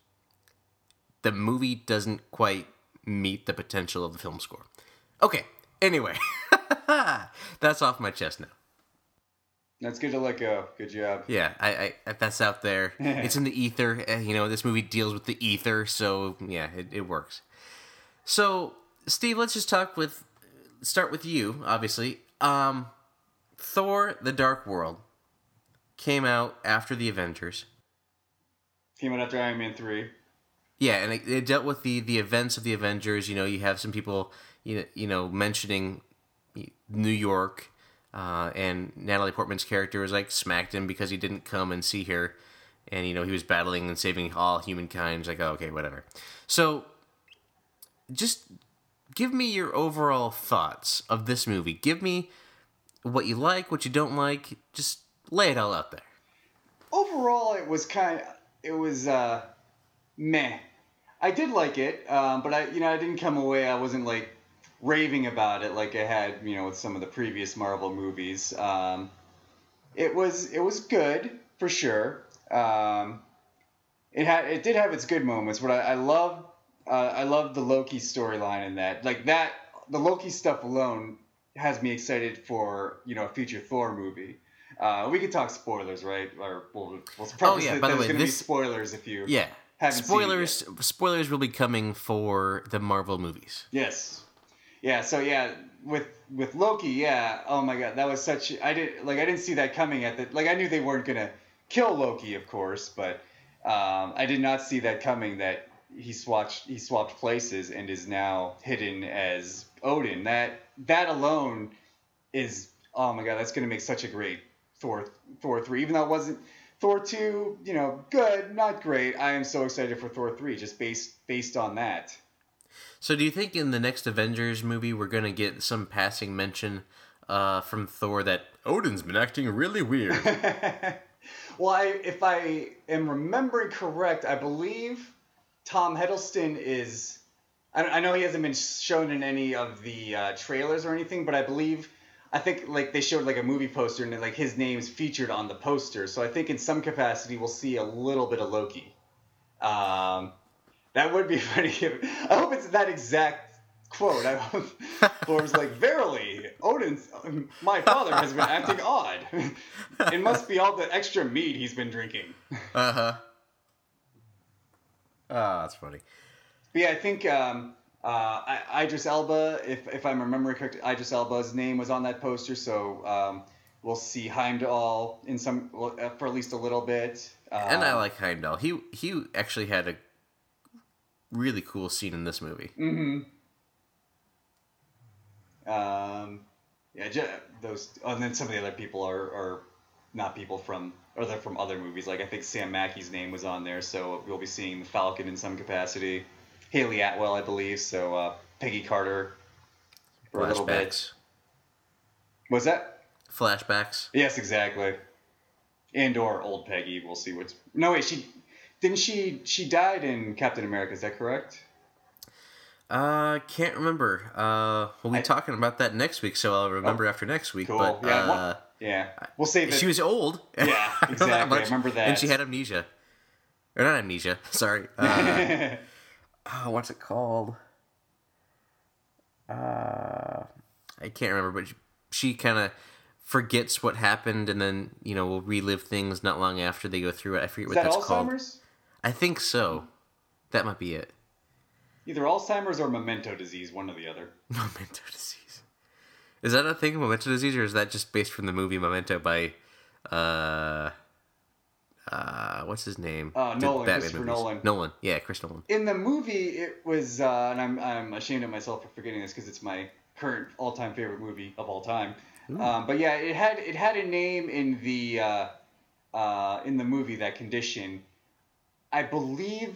The movie doesn't quite meet the potential of the film score. Okay, anyway, that's off my chest now. That's good to let go. Good job. Yeah, I, I that's out there. it's in the ether. You know, this movie deals with the ether, so yeah, it, it works. So, Steve, let's just talk with start with you, obviously. Um Thor the Dark World came out after the Avengers. Came out after Iron Man 3. Yeah, and it, it dealt with the the events of the Avengers. You know, you have some people, you know, you know mentioning New York, uh, and Natalie Portman's character was like smacked him because he didn't come and see her, and you know he was battling and saving all humankind. Like, oh, okay, whatever. So, just give me your overall thoughts of this movie. Give me what you like, what you don't like. Just lay it all out there. Overall, it was kind of, it was, uh, meh. I did like it, um, but I, you know, I didn't come away, I wasn't like raving about it like I had, you know, with some of the previous Marvel movies. Um, it was, it was good, for sure. Um, it had, it did have its good moments, but I, I love, uh, I love the Loki storyline in that. Like that, the Loki stuff alone has me excited for, you know, a future Thor movie. Uh, we could talk spoilers, right? Or we'll, we'll Oh, yeah, by the way, going to be spoilers if you Yeah. haven't seen it spoilers spoilers will be coming for the Marvel movies. Yes. Yeah. So yeah, with with Loki, yeah. Oh my God, that was such. I did like I didn't see that coming at the like I knew they weren't gonna kill Loki, of course, but um, I did not see that coming. That he swapped he swapped places and is now hidden as Odin. That that alone is oh my God, that's gonna make such a great Thor Thor three. Even though it wasn't Thor two, you know, good, not great. I am so excited for Thor three just based based on that. So, do you think in the next Avengers movie we're gonna get some passing mention uh, from Thor that Odin's been acting really weird? well, I, if I am remembering correct, I believe Tom Hiddleston is. I, I know he hasn't been shown in any of the uh, trailers or anything, but I believe. I think like they showed like a movie poster and like his name's featured on the poster, so I think in some capacity we'll see a little bit of Loki. Um, that would be funny. If, I hope it's that exact quote. I hope Thor's like, "Verily, Odin's my father has been acting odd. it must be all the extra mead he's been drinking." Uh huh. Ah, that's funny. But yeah, I think um, uh, I- Idris Elba, if if I'm remembering correct, Idris Elba's name was on that poster, so um, we'll see Heimdall in some uh, for at least a little bit. Um, And I like Heimdall. He he actually had a really cool scene in this movie. Mm-hmm. Um, yeah, ju- those. Oh, and then some of the other people are, are not people from, or they're from other movies. Like I think Sam Mackie's name was on there, so we'll be seeing the Falcon in some capacity. Hayley Atwell, I believe. So uh, Peggy Carter for a little bit. Flashbacks. Was that? Flashbacks. Yes, exactly. and or old Peggy. We'll see what's. No wait, she didn't she she died in Captain America. Is that correct? Uh, can't remember. Uh, we'll be I- talking about that next week, so I'll remember after next week. Cool. But yeah. uh, one- yeah. We'll save it. she was old. Yeah, exactly. I remember that. And she had amnesia, or not amnesia. Sorry. Uh, oh, what's it called? Uh, I can't remember, but she, she kind of forgets what happened, and then you know will relive things not long after they go through it. I forget Is what that that's called. I think so. That might be it. Either Alzheimer's or memento disease, one or the other. Memento disease. Is that a thing, Memento disease, or is that just based from the movie Memento by, uh, uh, what's his name? Uh, Nolan, Batman Christopher movies. Nolan. Nolan, yeah, Chris Nolan. In the movie, it was, uh, and I'm, I'm ashamed of myself for forgetting this because it's my current all-time favorite movie of all time. Um, but yeah, it had it had a name in the uh, uh, in the movie that condition. I believe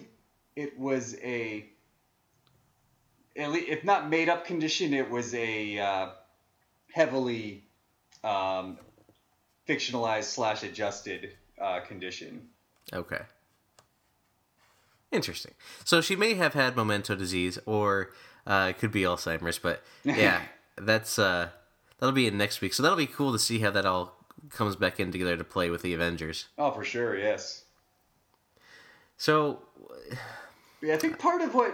it was a, at lea- if not made up condition, it was a uh, heavily um, fictionalized slash adjusted uh, condition. Okay. Interesting. So she may have had memento disease, or uh, it could be Alzheimer's. But yeah, that's uh, that'll be in next week. So that'll be cool to see how that all comes back in together to play with the Avengers. Oh, for sure, yes. So Yeah, I think part of what,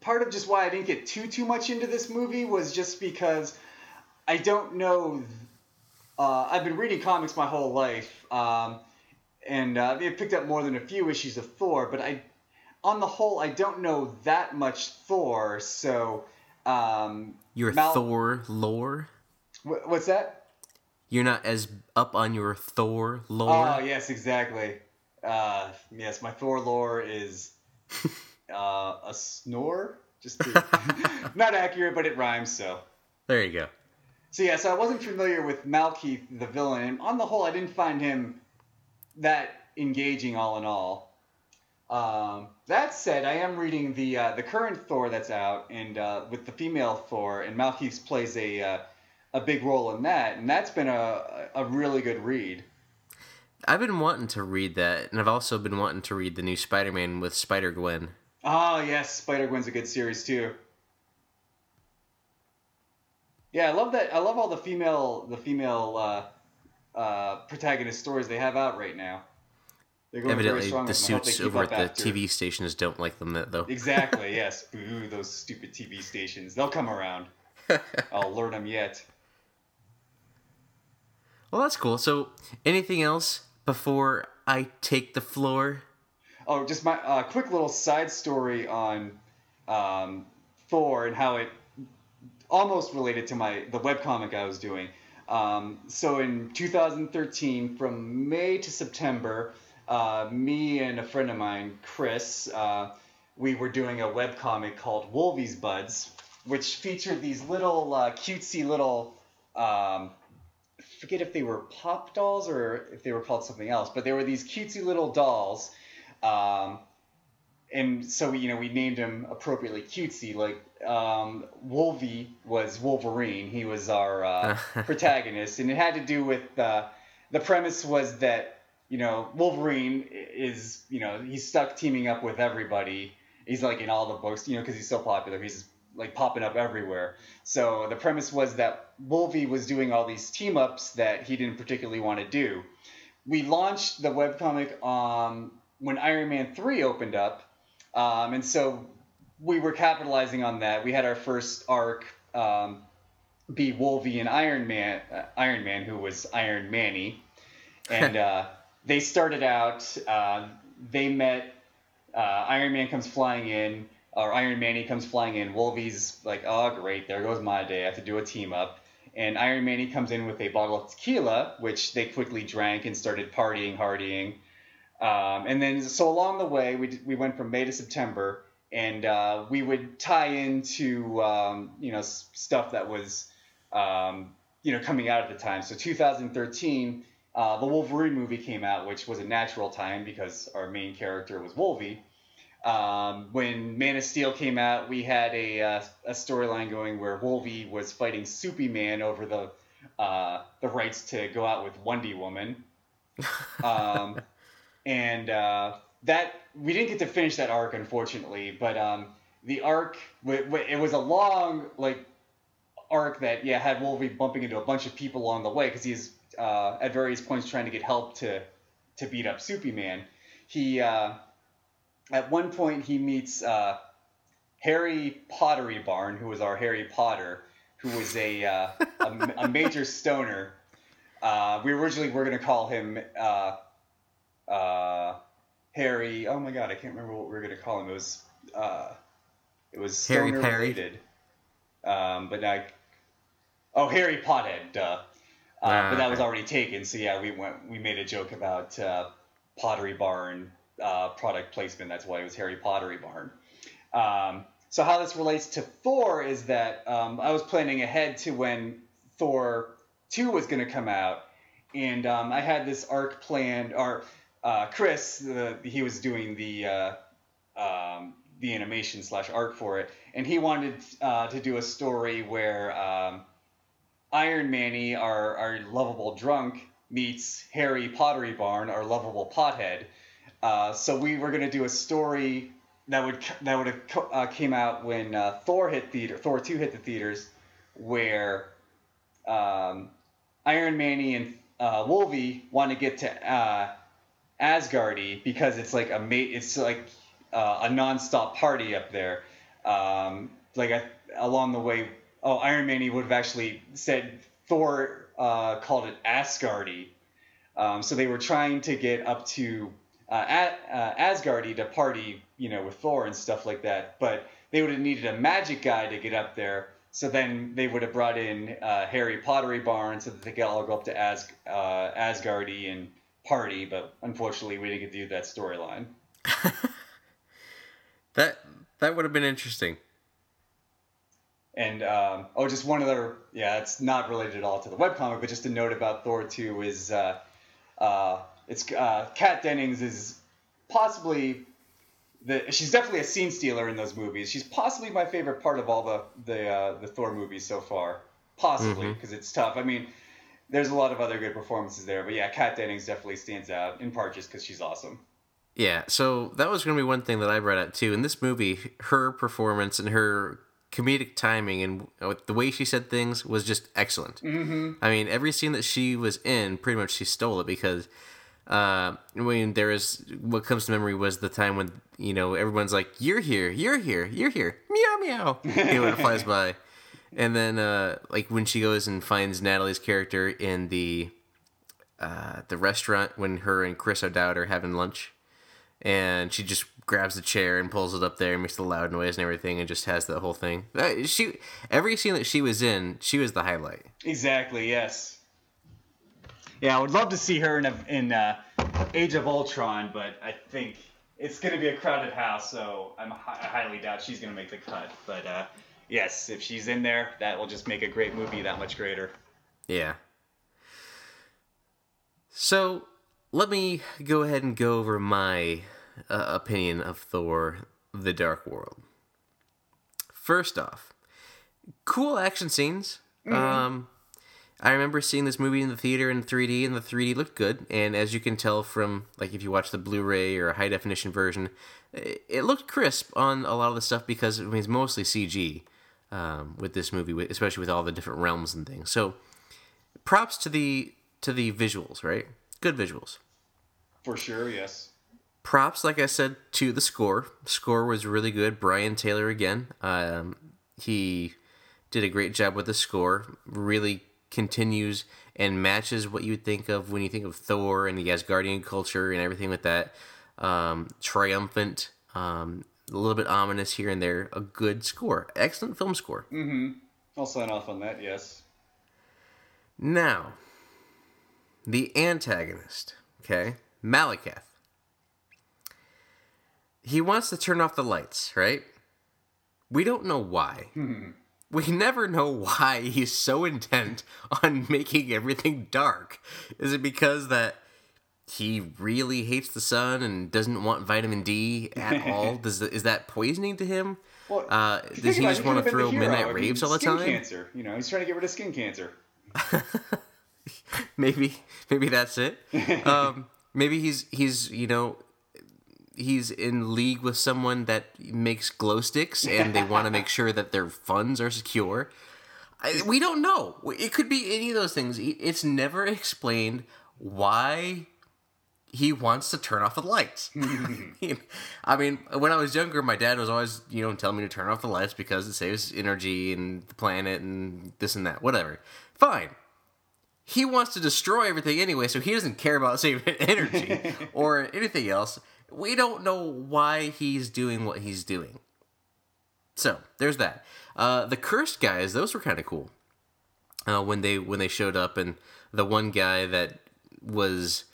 part of just why I didn't get too too much into this movie was just because I don't know. Uh, I've been reading comics my whole life, um, and uh, I've picked up more than a few issues of Thor, but I, on the whole, I don't know that much Thor. So, um, your Mal- Thor lore. wh- what's that? You're not as up on your Thor lore. Oh yes, exactly. Uh, yes, my Thor lore is uh, a snore. Just to, not accurate, but it rhymes. So, There you go. so yeah. So I wasn't familiar with Malekith, the villain, and on the whole, I didn't find him that engaging. All in all. Um, that said, I am reading the uh, the current Thor that's out, and uh, with the female Thor, and Malekith plays a uh, a big role in that, and that's been a a really good read. I've been wanting to read that, and I've also been wanting to read the new Spider-Man with Spider Gwen. Oh yes, Spider Gwen's a good series too. Yeah, I love that. I love all the female the female uh, uh, protagonist stories they have out right now. They're going very Evidently, the with them. I hope they suits over at the after- TV stations don't like them that though. Exactly. Yes. Boo! Those stupid TV stations. They'll come around. I'll learn them yet. Well, that's cool. So, anything else before I take the floor? Oh, just my uh, quick little side story on um, Thor and how it almost related to my the webcomic I was doing. Um, so in 2013, from May to September, uh, me and a friend of mine, Chris, uh, we were doing a webcomic called Wolvie's Buds, which featured these little uh, cutesy little um, forget if they were pop dolls or if they were called something else, but they were these cutesy little dolls. Um, and so you know we named him appropriately cutesy. Like um, Wolvie was Wolverine. He was our uh, protagonist, and it had to do with uh, the premise was that you know Wolverine is you know he's stuck teaming up with everybody. He's like in all the books, you know, because he's so popular. He's like popping up everywhere. So the premise was that Wolvie was doing all these team ups that he didn't particularly want to do. We launched the webcomic um, when Iron Man 3 opened up. Um, and so we were capitalizing on that. We had our first arc um, be Wolvie and Iron Man, uh, Iron Man, who was Iron Manny. And uh, they started out, uh, they met, uh, Iron Man comes flying in, or Iron Manny comes flying in. Wolvie's like, oh, great, there goes my day. I have to do a team up. And Iron Manny comes in with a bottle of tequila, which they quickly drank and started partying, hardying. Um, and then, so along the way, we, d- we went from May to September, and uh, we would tie into, um, you know, s- stuff that was, um, you know, coming out at the time. So 2013, uh, the Wolverine movie came out, which was a natural time because our main character was Wolvie. Um, when Man of Steel came out, we had a, uh, a storyline going where Wolvie was fighting Soupy Man over the uh, the rights to go out with Wonder Woman. um, and uh, that we didn't get to finish that arc unfortunately, but um, the arc it was a long like arc that yeah had Wolverine bumping into a bunch of people along the way because he's uh, at various points trying to get help to to beat up Superman. He uh, at one point he meets uh, Harry Pottery Barn, who was our Harry Potter, who was a uh, a, a, major stoner. Uh, we originally were going to call him uh, uh, Harry. Oh my god, I can't remember what we were going to call him. It was uh, it was stoner Harry related. Um, but now, oh Harry Pothead, duh. Uh, ah, but that was already taken. So yeah, we went. We made a joke about uh, Pottery Barn uh, product placement. That's why it was Harry Pottery Barn. Um, so how this relates to Thor is that um, I was planning ahead to when Thor 2 was going to come out, and um, I had this arc planned, or uh, Chris, the, he was doing the uh, um, the animation slash art for it, and he wanted uh, to do a story where um, Iron Manny, our, our lovable drunk, meets Harry Pottery Barn, our lovable pothead. Uh, so we were going to do a story that would that would have uh, came out when uh, Thor hit theater, Thor two hit the theaters, where um, Iron Manny and uh, Wolvie want to get to uh, Asgardy because it's like a mate, it's like uh, a non-stop party up there. Um, like along the way, oh, Iron Manny would have actually said Thor uh, called it Asgardy. Um, so they were trying to get up to uh, at, uh, Asgardy to party, you know, with Thor and stuff like that. But they would have needed a magic guy to get up there. So then they would have brought in uh, Harry Pottery Barn so that they could all go up to As, uh, Asgardy and party. But unfortunately, we didn't get to do that storyline. that that would have been interesting. And um, oh, just one other, yeah, it's not related at all to the webcomic, but just a note about Thor 2 is uh, uh, it's uh, Kat Dennings is possibly the she's definitely a scene stealer in those movies. She's possibly my favorite part of all the the uh, the Thor movies so far. Possibly because mm-hmm. it's tough. I mean, there's a lot of other good performances there, but yeah, Kat Dennings definitely stands out in part just because she's awesome. Yeah, so that was going to be one thing that I brought out too. In this movie, her performance and her comedic timing and the way she said things was just excellent. Mm-hmm. I mean, every scene that she was in, pretty much she stole it because uh, mean, there is what comes to memory was the time when you know everyone's like, "You're here, you're here, you're here, meow meow," you know, when it flies by, and then uh, like when she goes and finds Natalie's character in the uh, the restaurant when her and Chris O'Dowd are having lunch, and she just grabs the chair and pulls it up there and makes the loud noise and everything, and just has the whole thing. Uh, she every scene that she was in, she was the highlight. Exactly. Yes. Yeah, I would love to see her in a, in uh, Age of Ultron, but I think it's going to be a crowded house, so I'm, I highly doubt she's going to make the cut. But uh, yes, if she's in there, that will just make a great movie that much greater. Yeah. So let me go ahead and go over my uh, opinion of Thor: The Dark World. First off, cool action scenes. Mm-hmm. Um, I remember seeing this movie in the theater in 3D, and the 3D looked good. And as you can tell from, like, if you watch the Blu-ray or a high definition version, it looked crisp on a lot of the stuff because I mean, it's mostly CG um, with this movie, especially with all the different realms and things. So, props to the to the visuals, right? Good visuals. For sure, yes. Props, like I said, to the score. Score was really good. Brian Tyler again. Um, he did a great job with the score. Really continues and matches what you think of when you think of Thor and the Asgardian culture and everything with that. Um, triumphant, um, a little bit ominous here and there. A good score, excellent film score. Mm-hmm. I'll sign off on that. Yes. Now, the antagonist. Okay, Malekith. He wants to turn off the lights, right? We don't know why. Hmm we never know why he's so intent on making everything dark. Is it because that he really hates the sun and doesn't want vitamin D at all? Does the, is that poisoning to him? Well, uh, does he just want to throw midnight raves all the skin time? Cancer, you know, he's trying to get rid of skin cancer. maybe maybe that's it. Um, maybe he's he's you know he's in league with someone that makes glow sticks and they want to make sure that their funds are secure. I, we don't know. It could be any of those things. It's never explained why he wants to turn off the lights. I mean, when I was younger, my dad was always, you know, telling me to turn off the lights because it saves energy and the planet and this and that. Whatever. Fine. He wants to destroy everything anyway, so he doesn't care about saving energy or anything else. We don't know why he's doing what he's doing. So there's that. Uh, the cursed guys, those were kind of cool. Uh, when they when they showed up, and the one guy that was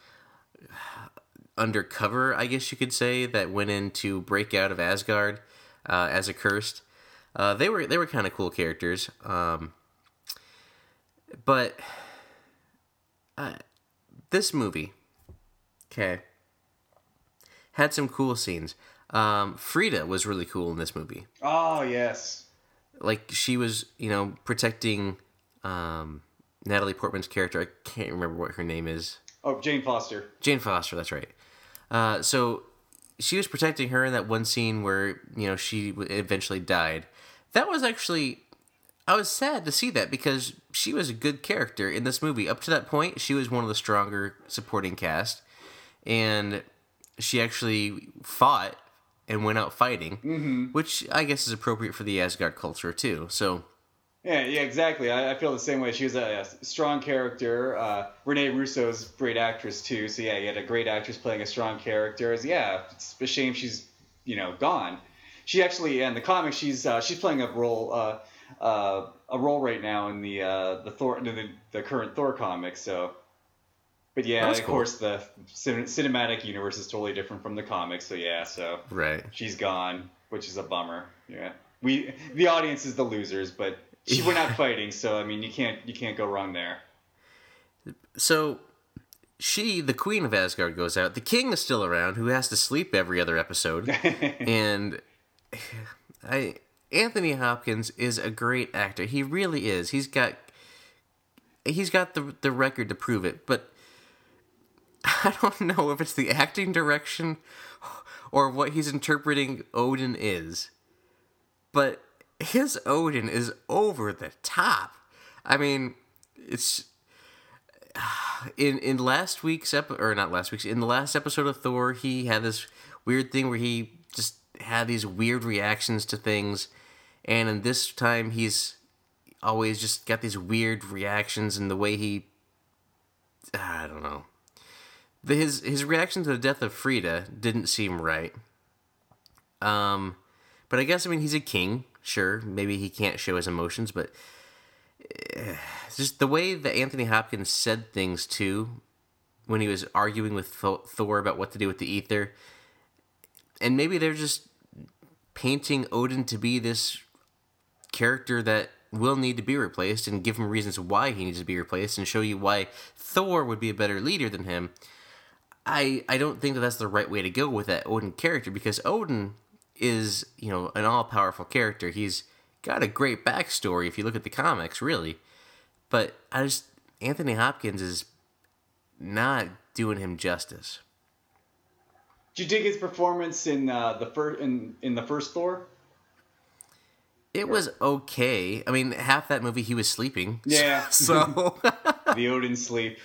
undercover, I guess you could say, that went in to break out of Asgard uh, as a cursed. Uh, they were they were kind of cool characters, um, but uh, this movie, okay, had some cool scenes. Um, Frigga was really cool in this movie. Oh yes, like she was, you know, protecting um, Natalie Portman's character. I can't remember what her name is. Oh, Jane Foster. Jane Foster, that's right. Uh, so she was protecting her in that one scene where you know she eventually died. That was actually I was sad to see that because she was a good character in this movie. Up to that point, she was one of the stronger supporting cast, and she actually fought and went out fighting, mm-hmm. which I guess is appropriate for the Asgard culture too. So yeah, yeah, exactly. I, I, feel the same way. She was a, a strong character. Uh, Rene Russo's great actress too. So yeah, you had a great actress playing a strong character. As yeah, it's a shame she's you know gone. She actually in the comics she's uh, she's playing a role uh, uh, a role right now in the uh, the Thor the, the current Thor comic. So, but yeah, of cool. course the cinematic universe is totally different from the comics. So yeah, so right, she's gone, which is a bummer. Yeah, we the audience is the losers, but we're not fighting, so I mean, you can't you can't go wrong there. So she, the queen of Asgard, goes out. The king is still around, who has to sleep every other episode. and I, Anthony Hopkins is a great actor. He really is. He's got, he's got the the record to prove it. But I don't know if it's the acting direction or what he's interpreting Odin is. But his Odin is over the top. I mean, it's in in last week's episode or not last week's in the last episode of Thor, he had this weird thing where he just had these weird reactions to things, and in this time he's always just got these weird reactions and the way he I don't know. The, his his reaction to the death of Frigga didn't seem right. Um, but I guess I mean he's a king, Sure, maybe he can't show his emotions, but uh, just the way that Anthony Hopkins said things too, when he was arguing with Thor about what to do with the ether, and maybe they're just painting Odin to be this character that will need to be replaced and give him reasons why he needs to be replaced and show you why Thor would be a better leader than him. I I don't think that that's the right way to go with that Odin character because Odin is, you know, an all powerful character. He's got a great backstory if you look at the comics, really. But I just Anthony Hopkins is not doing him justice. Did you dig his performance in uh, the first in, in the first Thor? It was okay. I mean, half that movie he was sleeping. Yeah. So the Odin sleep.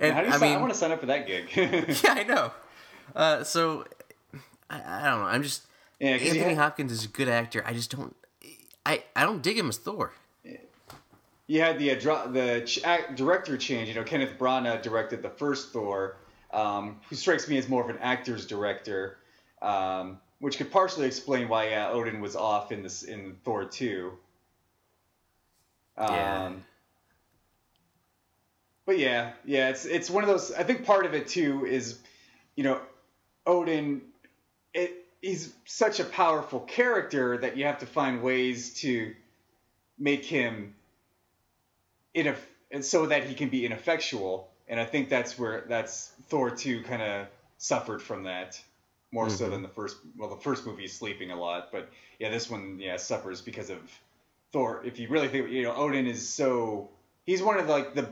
And How do you I, sign, mean, I want to sign up for that gig. yeah, I know. Uh, so I, I, don't know. I'm just yeah, Anthony had, Hopkins is a good actor. I just don't. I, I don't dig him as Thor. You had the uh, the ch- director change. You know, Kenneth Branagh directed the first Thor, um, who strikes me as more of an actor's director, um, which could partially explain why uh, Odin was off in this in Thor two. Um, yeah. But yeah, yeah, it's it's one of those. I think part of it too is, you know, Odin. It he's such a powerful character that you have to find ways to make him ineff- so that he can be ineffectual. And I think that's where that's Thor two kind of suffered from that more mm-hmm. so than the first. Well, the first movie is sleeping a lot, but yeah, this one yeah suffers because of Thor. If you really think you know Odin is so he's one of the, like the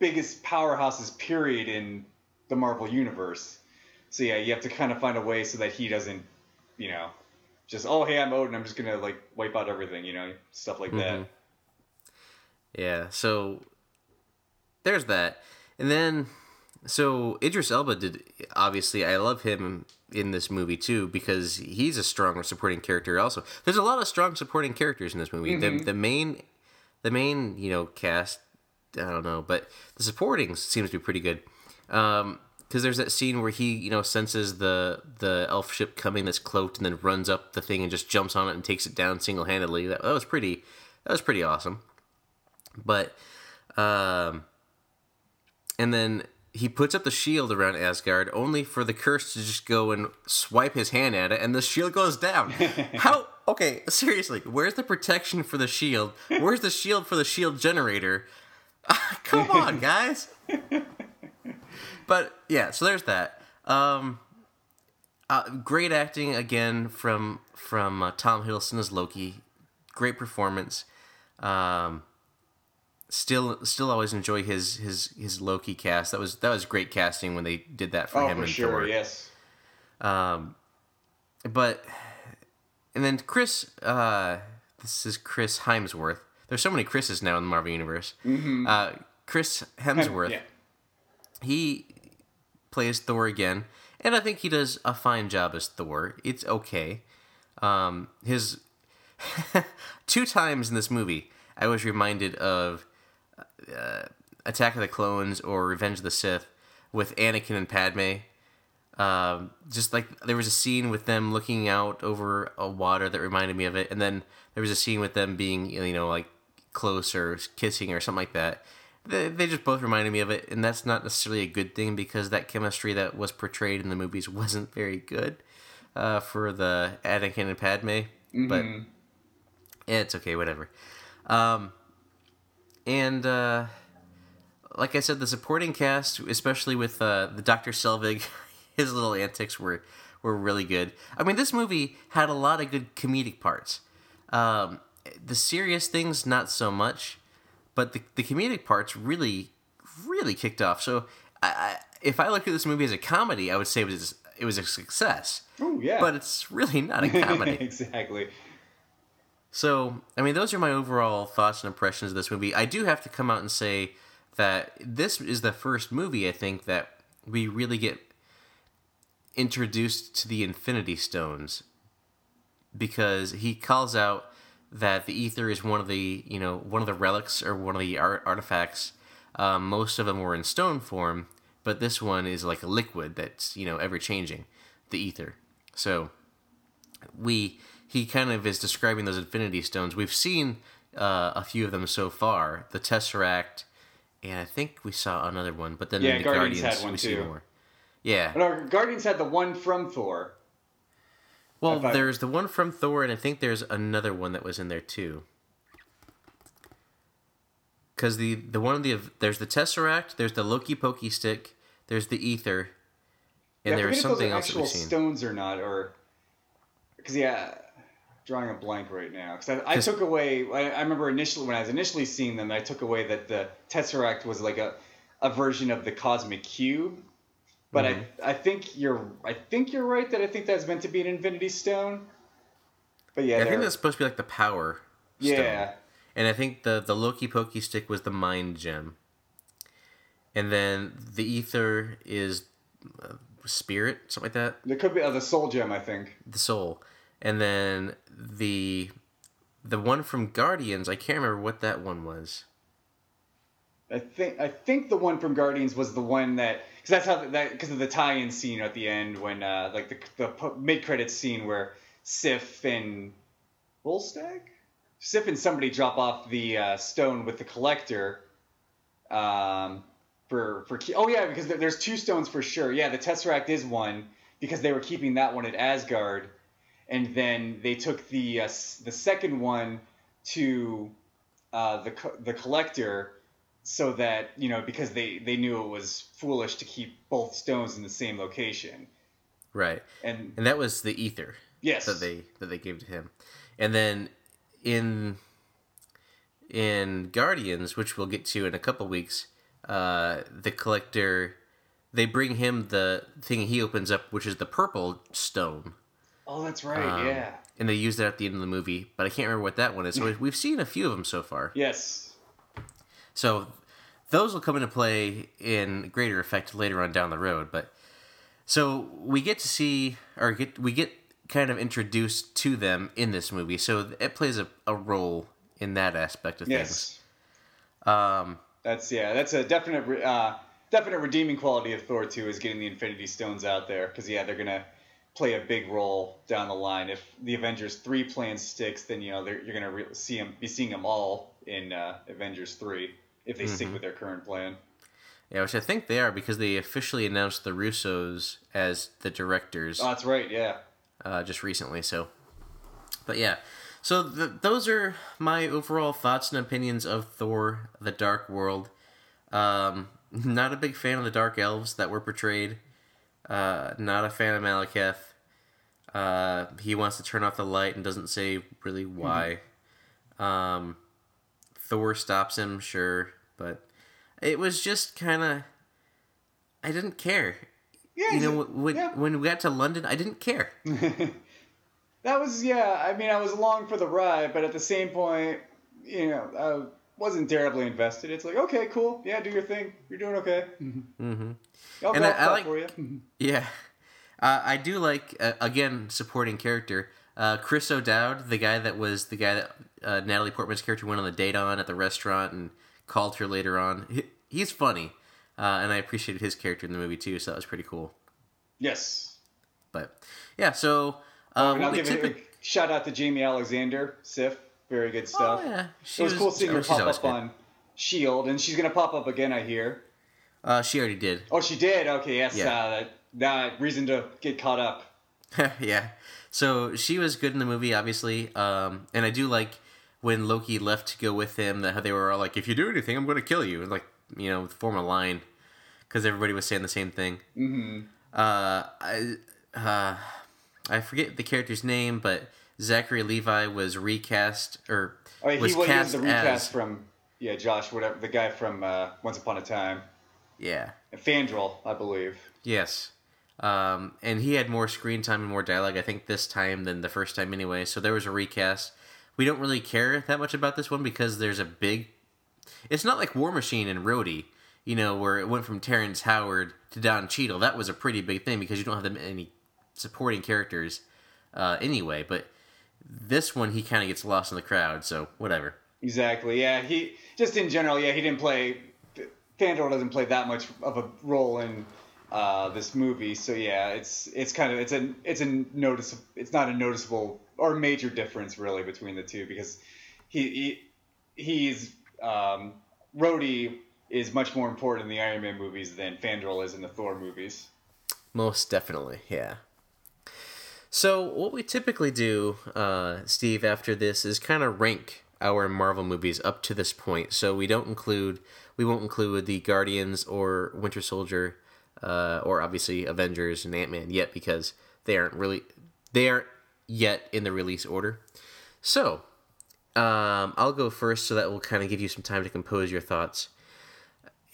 biggest powerhouses period in the Marvel universe. So yeah, you have to kind of find a way so that he doesn't, you know, just oh hey I'm Odin I'm just gonna like wipe out everything you know stuff like that. Mm-hmm. Yeah, so there's that, and then so Idris Elba did obviously I love him in this movie too because he's a strong supporting character. Also, there's a lot of strong supporting characters in this movie. The mm-hmm. the main the main you know cast I don't know, but the supporting seems to be pretty good. Um, because there's that scene where he you know senses the the elf ship coming that's cloaked and then runs up the thing and just jumps on it and takes it down single handedly. That, that was pretty that was pretty awesome. But um, and then he puts up the shield around Asgard only for the curse to just go and swipe his hand at it and the shield goes down. How okay, seriously, where's the protection for the shield? Where's the shield for the shield generator? Come on, guys. but yeah, so there's that. Um, uh, great acting again from from uh, Tom Hiddleston as Loki. Great performance. Um, still, still always enjoy his his his Loki cast. That was that was great casting when they did that for oh, him for and sure, Thor. yes. Um, but and then Chris, uh, this is Chris Hemsworth. There's so many Chris's now in the Marvel universe. Uh, Chris Hemsworth. Yeah. He plays Thor again, and I think he does a fine job as Thor. It's okay. Um, his two times in this movie, I was reminded of uh, Attack of the Clones or Revenge of the Sith with Anakin and Padme. Um, just like there was a scene with them looking out over a water that reminded me of it, and then there was a scene with them being you know like close or kissing or something like that. They, they just both reminded me of it, and that's not necessarily a good thing because that chemistry that was portrayed in the movies wasn't very good uh, for the Anakin and Padme. But yeah, it's okay, whatever. Um, and uh, like I said, the supporting cast, especially with uh, the Doctor Selvig, his little antics were were really good. I mean, this movie had a lot of good comedic parts. Um, the serious things, not so much, but the the comedic parts really, really kicked off. So, I, I, if I look at this movie as a comedy, I would say it was it was a success. Oh yeah. But it's really not a comedy. exactly. So, I mean, those are my overall thoughts and impressions of this movie. I do have to come out and say that this is the first movie I think that we really get introduced to the Infinity Stones because he calls out that the ether is one of the you know one of the relics or one of the art- artifacts. Um, most of them were in stone form, but this one is like a liquid that's you know ever changing, the ether. So we he kind of is describing those infinity stones. We've seen uh, a few of them so far, the Tesseract, and I think we saw another one. But then Yeah, the Guardians Guardians, had one we see too. more. Yeah. No, Guardians had the one from Thor. Well, there's the one from Thor, and I think there's another one that was in there too. Because the the one of the there's the Tesseract, there's the Loki Pokey Stick, there's the Ether, and yeah, I there was something else that we've seen. stones or not, or because yeah, drawing a blank right now. Because I, I took away. I, I remember initially when I was initially seeing them, I took away that the Tesseract was like a, a version of the Cosmic Cube. But Mm-hmm. I, I think you're I think you're right that I think that's meant to be an Infinity Stone. But yeah, I think that's supposed to be like the Power Stone. yeah. And I think the the Loki Pokey Stick was the Mind Gem. And then the Ether is uh, Spirit, something like that. There could be uh, the Soul Gem, I think. the soul and then the the one from guardians i can't remember what that one was I think I think the one from Guardians was the one that because that's how that because of the tie-in scene at the end when uh, like the the mid credits scene where Sif and Volstagg, Sif and somebody drop off the uh, stone with the collector. Um, for for oh yeah because there, there's two stones for sure yeah the Tesseract is one because they were keeping that one at Asgard, and then they took the uh, the second one to uh, the the collector so that you know because they they knew it was foolish to keep both stones in the same location right and and that was the ether yes that they that they gave to him and then in in guardians which we'll get to in a couple weeks uh, the collector they bring him the thing he opens up, which is the purple stone. Oh, that's right. Um, yeah. And they use that at the end of the movie, but I can't remember what that one is. So we've seen a few of them so far. Yes. So those will come into play in greater effect later on down the road. But so we get to see, or get we get kind of introduced to them in this movie. So it plays a, a role in that aspect of things. Yes. Um, That's yeah. That's a definite re- uh, definite redeeming quality of Thor 2 is getting the Infinity Stones out there because yeah, they're gonna play a big role down the line. If the Avengers 3 plan sticks, then you know you're gonna re- see them be seeing them all in uh, Avengers 3 if they stick with their current plan. yeah, which I think they are because they officially announced the Russos as the directors. Oh, that's right. Yeah. uh, just recently. So, but yeah, so th- those are my overall thoughts and opinions of Thor: The Dark World. Um, not a big fan of the Dark Elves that were portrayed. Uh, not a fan of Malekith. Uh, he wants to turn off the light and doesn't say really why. Um, Thor stops him, sure, but it was just kind of. I didn't care. Yeah. You know, when, yeah. when we got to London, I didn't care. That was yeah. I mean, I was along for the ride, but at the same point, you know, I wasn't terribly invested. It's like, okay, cool, yeah, do your thing. You're doing okay. Mm-hmm. I'll And go I- I like- for you. Yeah, uh, I do like uh, again supporting character. Uh, Chris O'Dowd, the guy that was the guy that uh, Natalie Portman's character went on the date on at the restaurant and called her later on. He, he's funny, uh, and I appreciated his character in the movie too. So that was pretty cool. yes. But yeah, so uh, what we give a, a typically. shout out to Jaimie Alexander, Sif. Very good stuff. Oh yeah, it was, cool seeing oh, her pop up good. on Shield, and she's gonna pop up again. I hear. Uh, she already did. Oh, she did. Okay, yes. Yeah. Uh, that, that reason to get caught up. yeah. So she was good in the movie, obviously. Um, and I do like when Loki left to go with him that how they were all like, "If you do anything, I'm going to kill you," and like you know, form a line because everybody was saying the same thing. Mm-hmm. Uh, I uh, I forget the character's name, but Zachary Levi was recast or Oh, he was was, he was cast the recast as from yeah, Josh, whatever the guy from uh, Once Upon a Time, yeah. Fandral, I believe. Yes. Um, and he had more screen time and more dialogue, I think, this time than the first time anyway. So there was a recast. We don't really care that much about this one because there's a big. It's not like War Machine and Rhodey, you know, where it went from Terrence Howard to Don Cheadle. That was a pretty big thing because you don't have that many supporting characters uh, anyway. But this one, he kind of gets lost in the crowd, so whatever. Exactly. Yeah, he just in general, yeah, he didn't play. Fandral doesn't play that much of a role in uh, this movie, so yeah, it's it's kind of it's a it's a notice it's not a noticeable or major difference really between the two because he, he he's um, Rhodey is much more important in the Iron Man movies than Fandral is in the Thor movies. Most definitely, yeah. So what we typically do, uh, Steve, after this is kind of rank our Marvel movies up to this point. So we don't include, we won't include the Guardians or Winter Soldier, uh, or obviously Avengers and Ant Man yet because they aren't really, they aren't yet in the release order. So um, I'll go first, so that will kind of give you some time to compose your thoughts.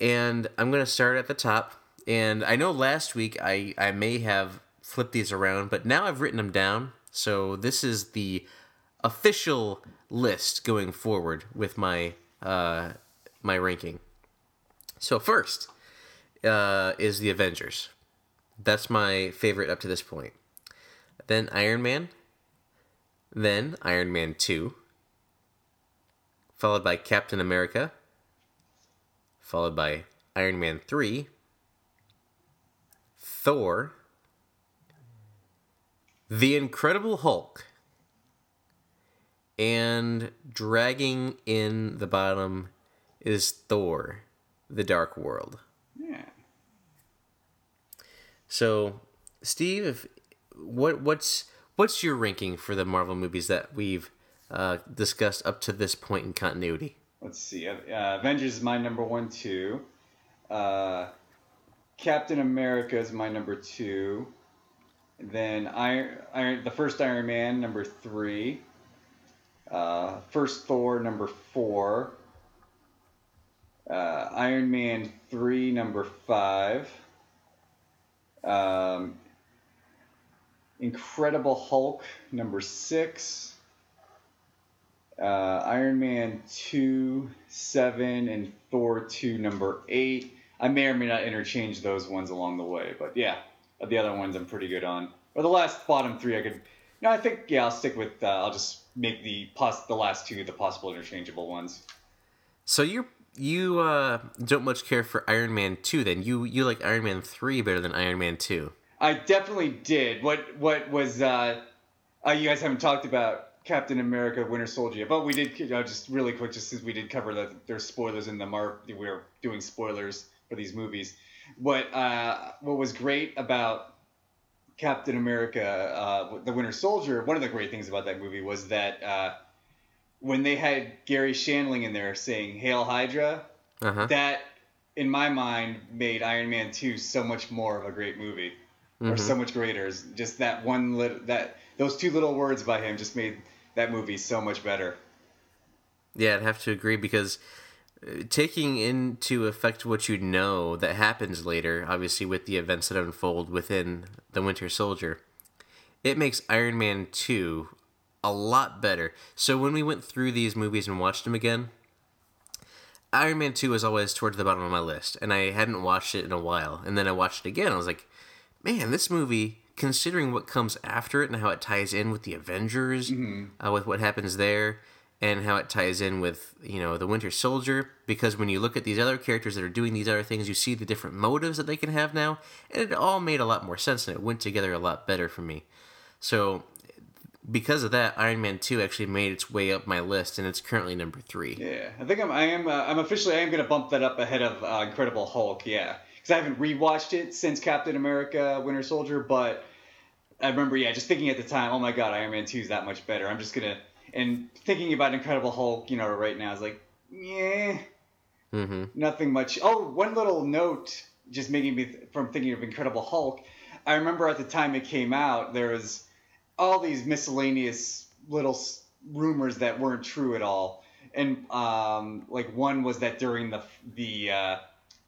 And I'm going to start at the top. And I know last week I, I may have flipped these around, but now I've written them down. So this is the official list going forward with my uh, my ranking. So first uh, is the Avengers. That's my favorite up to this point. Then Iron Man. Then Iron Man 2. Followed by Captain America. Followed by Iron Man 3. Thor. The Incredible Hulk. And dragging in the bottom is Thor, The Dark World. Yeah. So, Steve, if, what what's what's your ranking for the Marvel movies that we've uh, discussed up to this point in continuity? Let's see. Uh, Avengers is my number one, two. Uh, Captain America is my number two. Then Iron, Iron, the first Iron Man, number three. Uh, first Thor, number four. uh, Iron Man 3, number 5. Um, Incredible Hulk, number 6. Uh, Iron Man 2, 7, and Thor 2, number 8. I may or may not interchange those ones along the way, but yeah, the other ones I'm pretty good on. Or the last bottom three I could. No, I think yeah, I'll stick with. Uh, I'll just make the pos- the last two the possible interchangeable ones. So you you uh, don't much care for Iron Man two then? You you like Iron Man three better than Iron Man two? I definitely did. What what was uh, uh you guys haven't talked about Captain America Winter Soldier, but we did you know, just really quick just since we did cover that there's spoilers in the mar we were doing spoilers for these movies. What uh what was great about Captain America, uh, the Winter Soldier, one of the great things about that movie was that uh, when they had Garry Shandling in there saying "Hail Hydra," Uh-huh. that in my mind made Iron Man 2 so much more of a great movie, or so much greater. Just that one lit- that those two little words by him just made that movie so much better. Yeah, I'd have to agree because uh, taking into effect what you know that happens later, obviously with the events that unfold within the Winter Soldier, it makes Iron Man 2 a lot better. So when we went through these movies and watched them again, Iron Man 2 was always towards the bottom of my list, and I hadn't watched it in a while. And then I watched it again. I was like, man, this movie, considering what comes after it and how it ties in with the Avengers, uh, with what happens there, and how it ties in with, you know, the Winter Soldier, because when you look at these other characters that are doing these other things, you see the different motives that they can have now, and it all made a lot more sense, and it went together a lot better for me. So, because of that, Iron Man 2 actually made its way up my list, and it's currently number 3. Yeah, I think I'm I am uh, I'm officially I am gonna bump that up ahead of uh, Incredible Hulk. Yeah, because I haven't rewatched it since Captain America: Winter Soldier, but I remember yeah just thinking at the time, oh my god, Iron Man 2 is that much better. I'm just gonna and thinking about Incredible Hulk, you know, right now is like yeah, Mm-hmm. nothing much. Oh, one little note, just making me th- from thinking of Incredible Hulk. I remember at the time it came out, there was all these miscellaneous little s- rumors that weren't true at all, and um, like one was that during the the uh,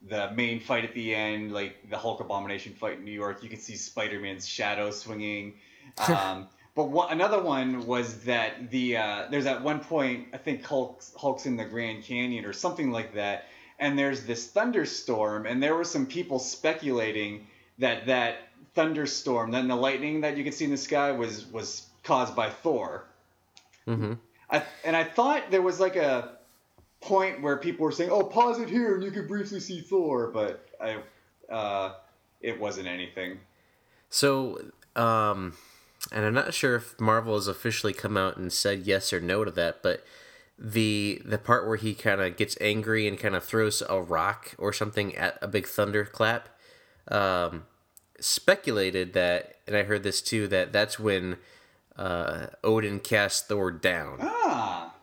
the main fight at the end, like the Hulk Abomination fight in New York, you could see Spider-Man's shadow swinging. Um, but one, another one was that the uh, there's at one point I think Hulk's, Hulk's in the Grand Canyon or something like that, and there's this thunderstorm, and there were some people speculating that that thunderstorm, then the lightning that you could see in the sky was was caused by Thor. Mm-hmm. I, and I thought there was like a point where people were saying, "Oh, pause it here, and you could briefly see Thor," but I, uh, it wasn't anything. So, um, and I'm not sure if Marvel has officially come out and said yes or no to that, but the the part where he kind of gets angry and kind of throws a rock or something at a big thunderclap, um, speculated that, and I heard this too, that that's when uh, Odin cast Thor down. Ah,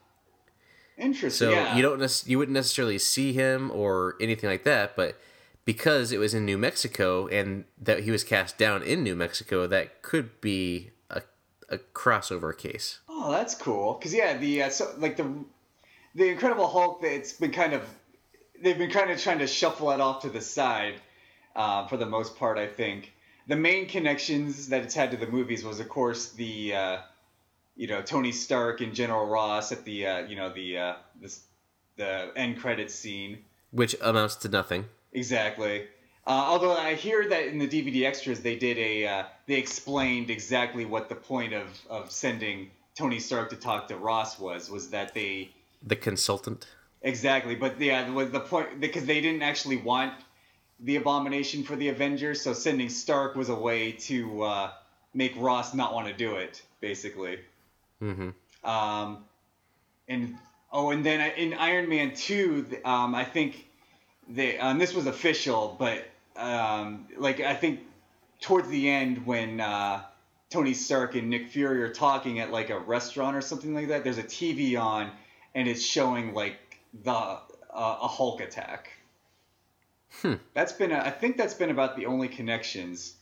interesting. So yeah. you don't nec- you wouldn't necessarily see him or anything like that, but because it was in New Mexico and that he was cast down in New Mexico, that could be a, a crossover case. Oh, that's cool. Cause yeah, the uh, so like the the Incredible Hulk, it's been kind of they've been kind of trying to shuffle it off to the side uh, for the most part. I think the main connections that it's had to the movies was, of course, the uh, you know Tony Stark and General Ross at the uh, you know the uh, this, the end credits scene. Which amounts to nothing. Exactly. Uh, although I hear that in the DVD extras they did a uh, they explained exactly what the point of, of sending Tony Stark to talk to Ross was was that they The consultant. exactly but yeah was the point because they didn't actually want the abomination for the Avengers so sending Stark was a way to uh, make Ross not want to do it basically. Mm-hmm. Um, and oh, and then in Iron Man two, um, I think they um, this was official, but um, like I think towards the end when uh, Tony Stark and Nick Fury are talking at like a restaurant or something like that, there's a TV on and it's showing like the uh, a Hulk attack. Hmm. That's been a, I think that's been about the only connections.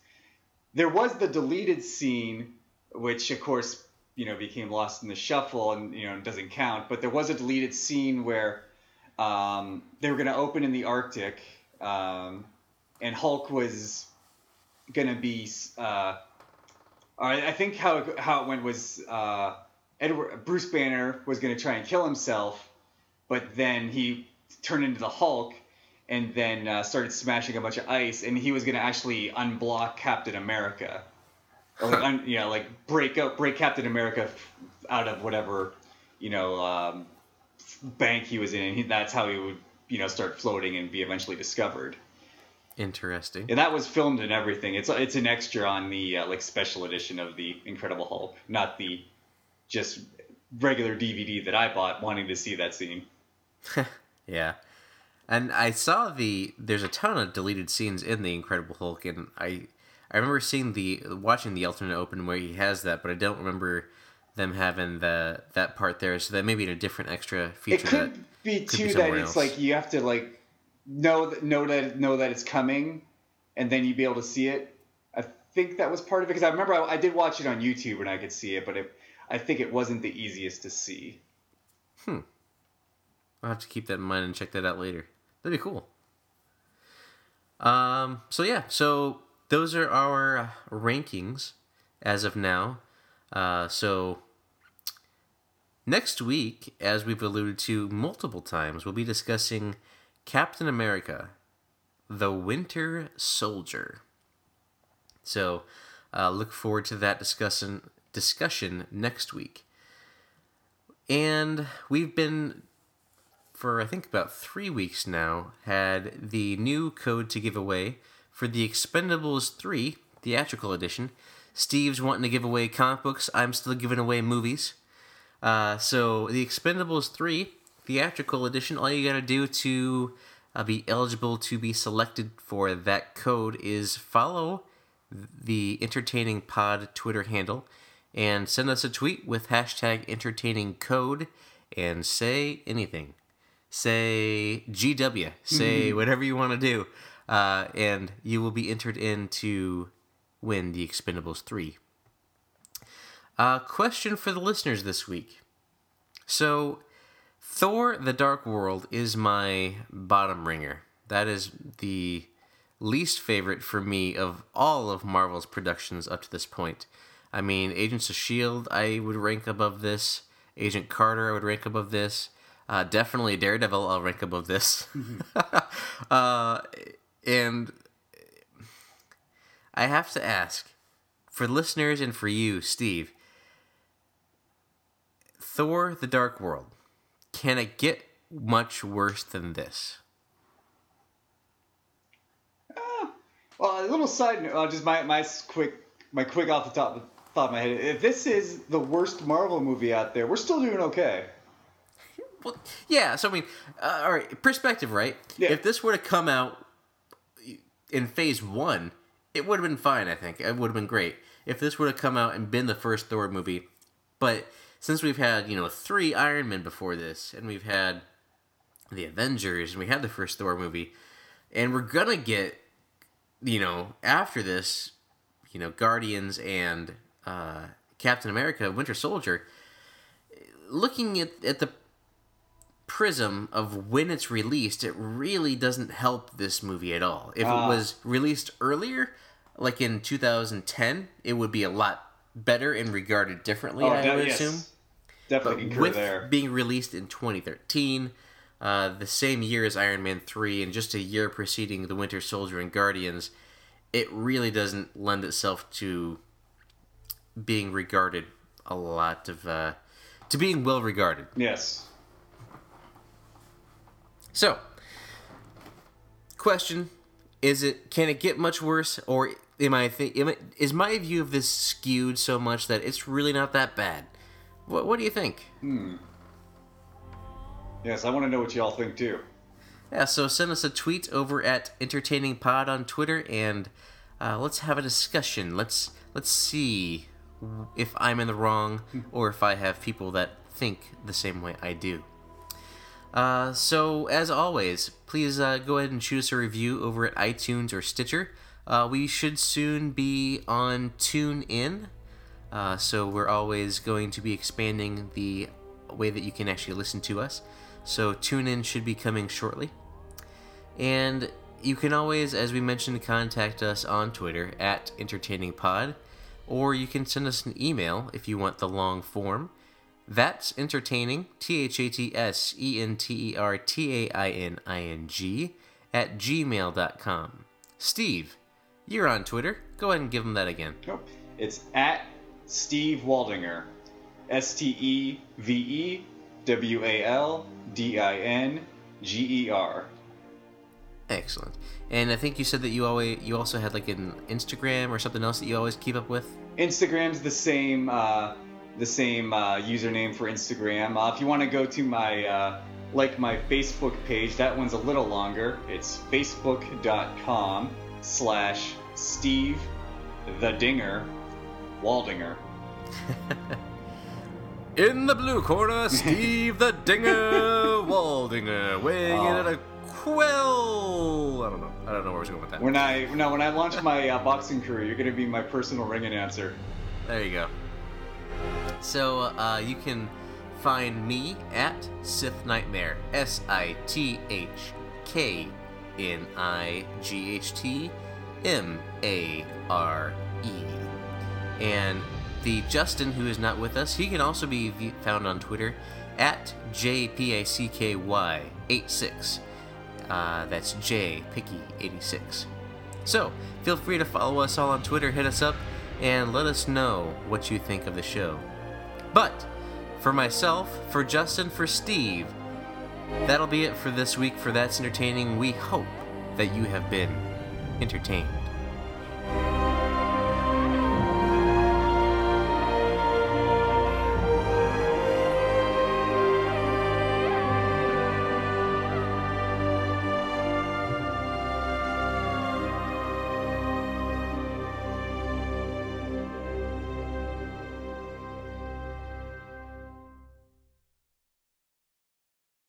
There was the deleted scene, which of course you know became lost in the shuffle and you know doesn't count. But there was a deleted scene where um, they were going to open in the Arctic, um, and Hulk was going to be. Uh, I think how it, how it went was uh, Edward Bruce Banner was going to try and kill himself, but then he turned into the Hulk and then uh, started smashing a bunch of ice, and he was going to actually unblock Captain America, or like, un, you know, like break up, break Captain America out of whatever, you know, um, bank he was in, and he, that's how he would, you know, start floating and be eventually discovered. Interesting. And that was filmed and everything. It's it's an extra on the uh, like special edition of the Incredible Hulk, not the just regular DVD that I bought, wanting to see that scene. yeah. And I saw the there's a ton of deleted scenes in the Incredible Hulk, and I I remember seeing the watching the alternate open where he has that, but I don't remember them having the that part there. So that maybe in a different extra feature. It could be could too be that it's else. like you have to like know that know that know that it's coming, and then you'd be able to see it. I think that was part of it because I remember I, I, did watch it on YouTube and I could see it, but it, I think it wasn't the easiest to see. Hmm. I'll have to keep that in mind and check that out later. That'd be cool. Um. So yeah. So those are our rankings as of now. Uh. So next week, as we've alluded to multiple times, we'll be discussing Captain America, the Winter Soldier. So, uh, look forward to that discussion discussion next week. And we've been for I think about three weeks now had the new code to give away for the Expendables 3 theatrical edition. Steve's wanting to give away comic books. I'm still giving away movies. Uh, so the Expendables 3 theatrical edition, all you got to do to uh, be eligible to be selected for that code is follow the Entertaining Pod Twitter handle and send us a tweet with hashtag entertaining code and say anything. Say GW, say mm-hmm. whatever you want to do, uh, and you will be entered in to win the Expendables 3. Uh, question for the listeners this week. So, Thor the Dark World is my bottom ringer. That is the least favorite for me of all of Marvel's productions up to this point. I mean, Agents of S.H.I.E.L.D., I would rank above this. Agent Carter, I would rank above this. Uh, definitely Daredevil, I'll rank above this. uh, and I have to ask for listeners and for you, Steve Thor the Dark World can it get much worse than this? Uh, well, a little side note, uh, just my, my quick my quick off the top thought of my head. If this is the worst Marvel movie out there, we're still doing okay. Well, yeah. So I mean, uh, all right, perspective, right? Yeah. If this were to come out in Phase One, it would have been fine. I think it would have been great if this were to come out and been the first Thor movie, but since we've had you know three Iron Men before this, and we've had the Avengers, and we had the first Thor movie, and we're gonna get you know after this, you know Guardians and uh, Captain America, Winter Soldier. Looking at at the prism of when it's released, it really doesn't help this movie at all. If it ah. was released earlier, like in 2010, it would be a lot better and regarded differently. Oh, I would yes. assume. Definitely but with there. being released in 2013, uh, the same year as Iron Man 3, and just a year preceding The Winter Soldier and Guardians, it really doesn't lend itself to being regarded a lot of. Uh, to being well regarded. Yes. So, question is it can it get much worse or am I think is my view of this skewed so much that it's really not that bad? What, what do you think? Hmm. Yes, I want to know what y'all think too. Yeah, so send us a tweet over at Entertaining Pod on Twitter, and uh, let's have a discussion. Let's let's see if I'm in the wrong or if I have people that think the same way I do. Uh, so as always, please uh, go ahead and shoot us a review over at iTunes or Stitcher. Uh, we should soon be on TuneIn. Uh, so we're always going to be expanding the way that you can actually listen to us. So tune in should be coming shortly. And you can always, as we mentioned, contact us on Twitter at entertainingpod, or you can send us an email if you want the long form. That's entertaining, T H A T S E N T E R T A I N I N G, at gmail.com. Steve, you're on Twitter. Go ahead and give them that again. Nope. It's at Steve Waldinger. S T E V E W A L D I N G E R. Excellent. And I think you said that you always you also had like an Instagram or something else that you always keep up with. Instagram's the same uh, the same uh, username for Instagram. Uh, if you want to go to my uh, like my Facebook page, that one's a little longer. It's facebook.com slash Steve the Dinger Waldinger. In the blue corner, Steve the Dinger Waldinger, weighing in at a quill. I don't know. I don't know where I was going with that. When I no when I launch my uh, boxing career, you're gonna be my personal ring announcer. There you go. So uh, you can find me at Sith Knightmare. S I T H K N I G H T M A R E. And the Justin, who is not with us, he can also be found on Twitter at JPACKY86. Uh, that's J Picky86. So feel free to follow us all on Twitter, hit us up, and let us know what you think of the show. But for myself, for Justin, for Steve, that'll be it for this week for That's Entertaining. We hope that you have been entertained.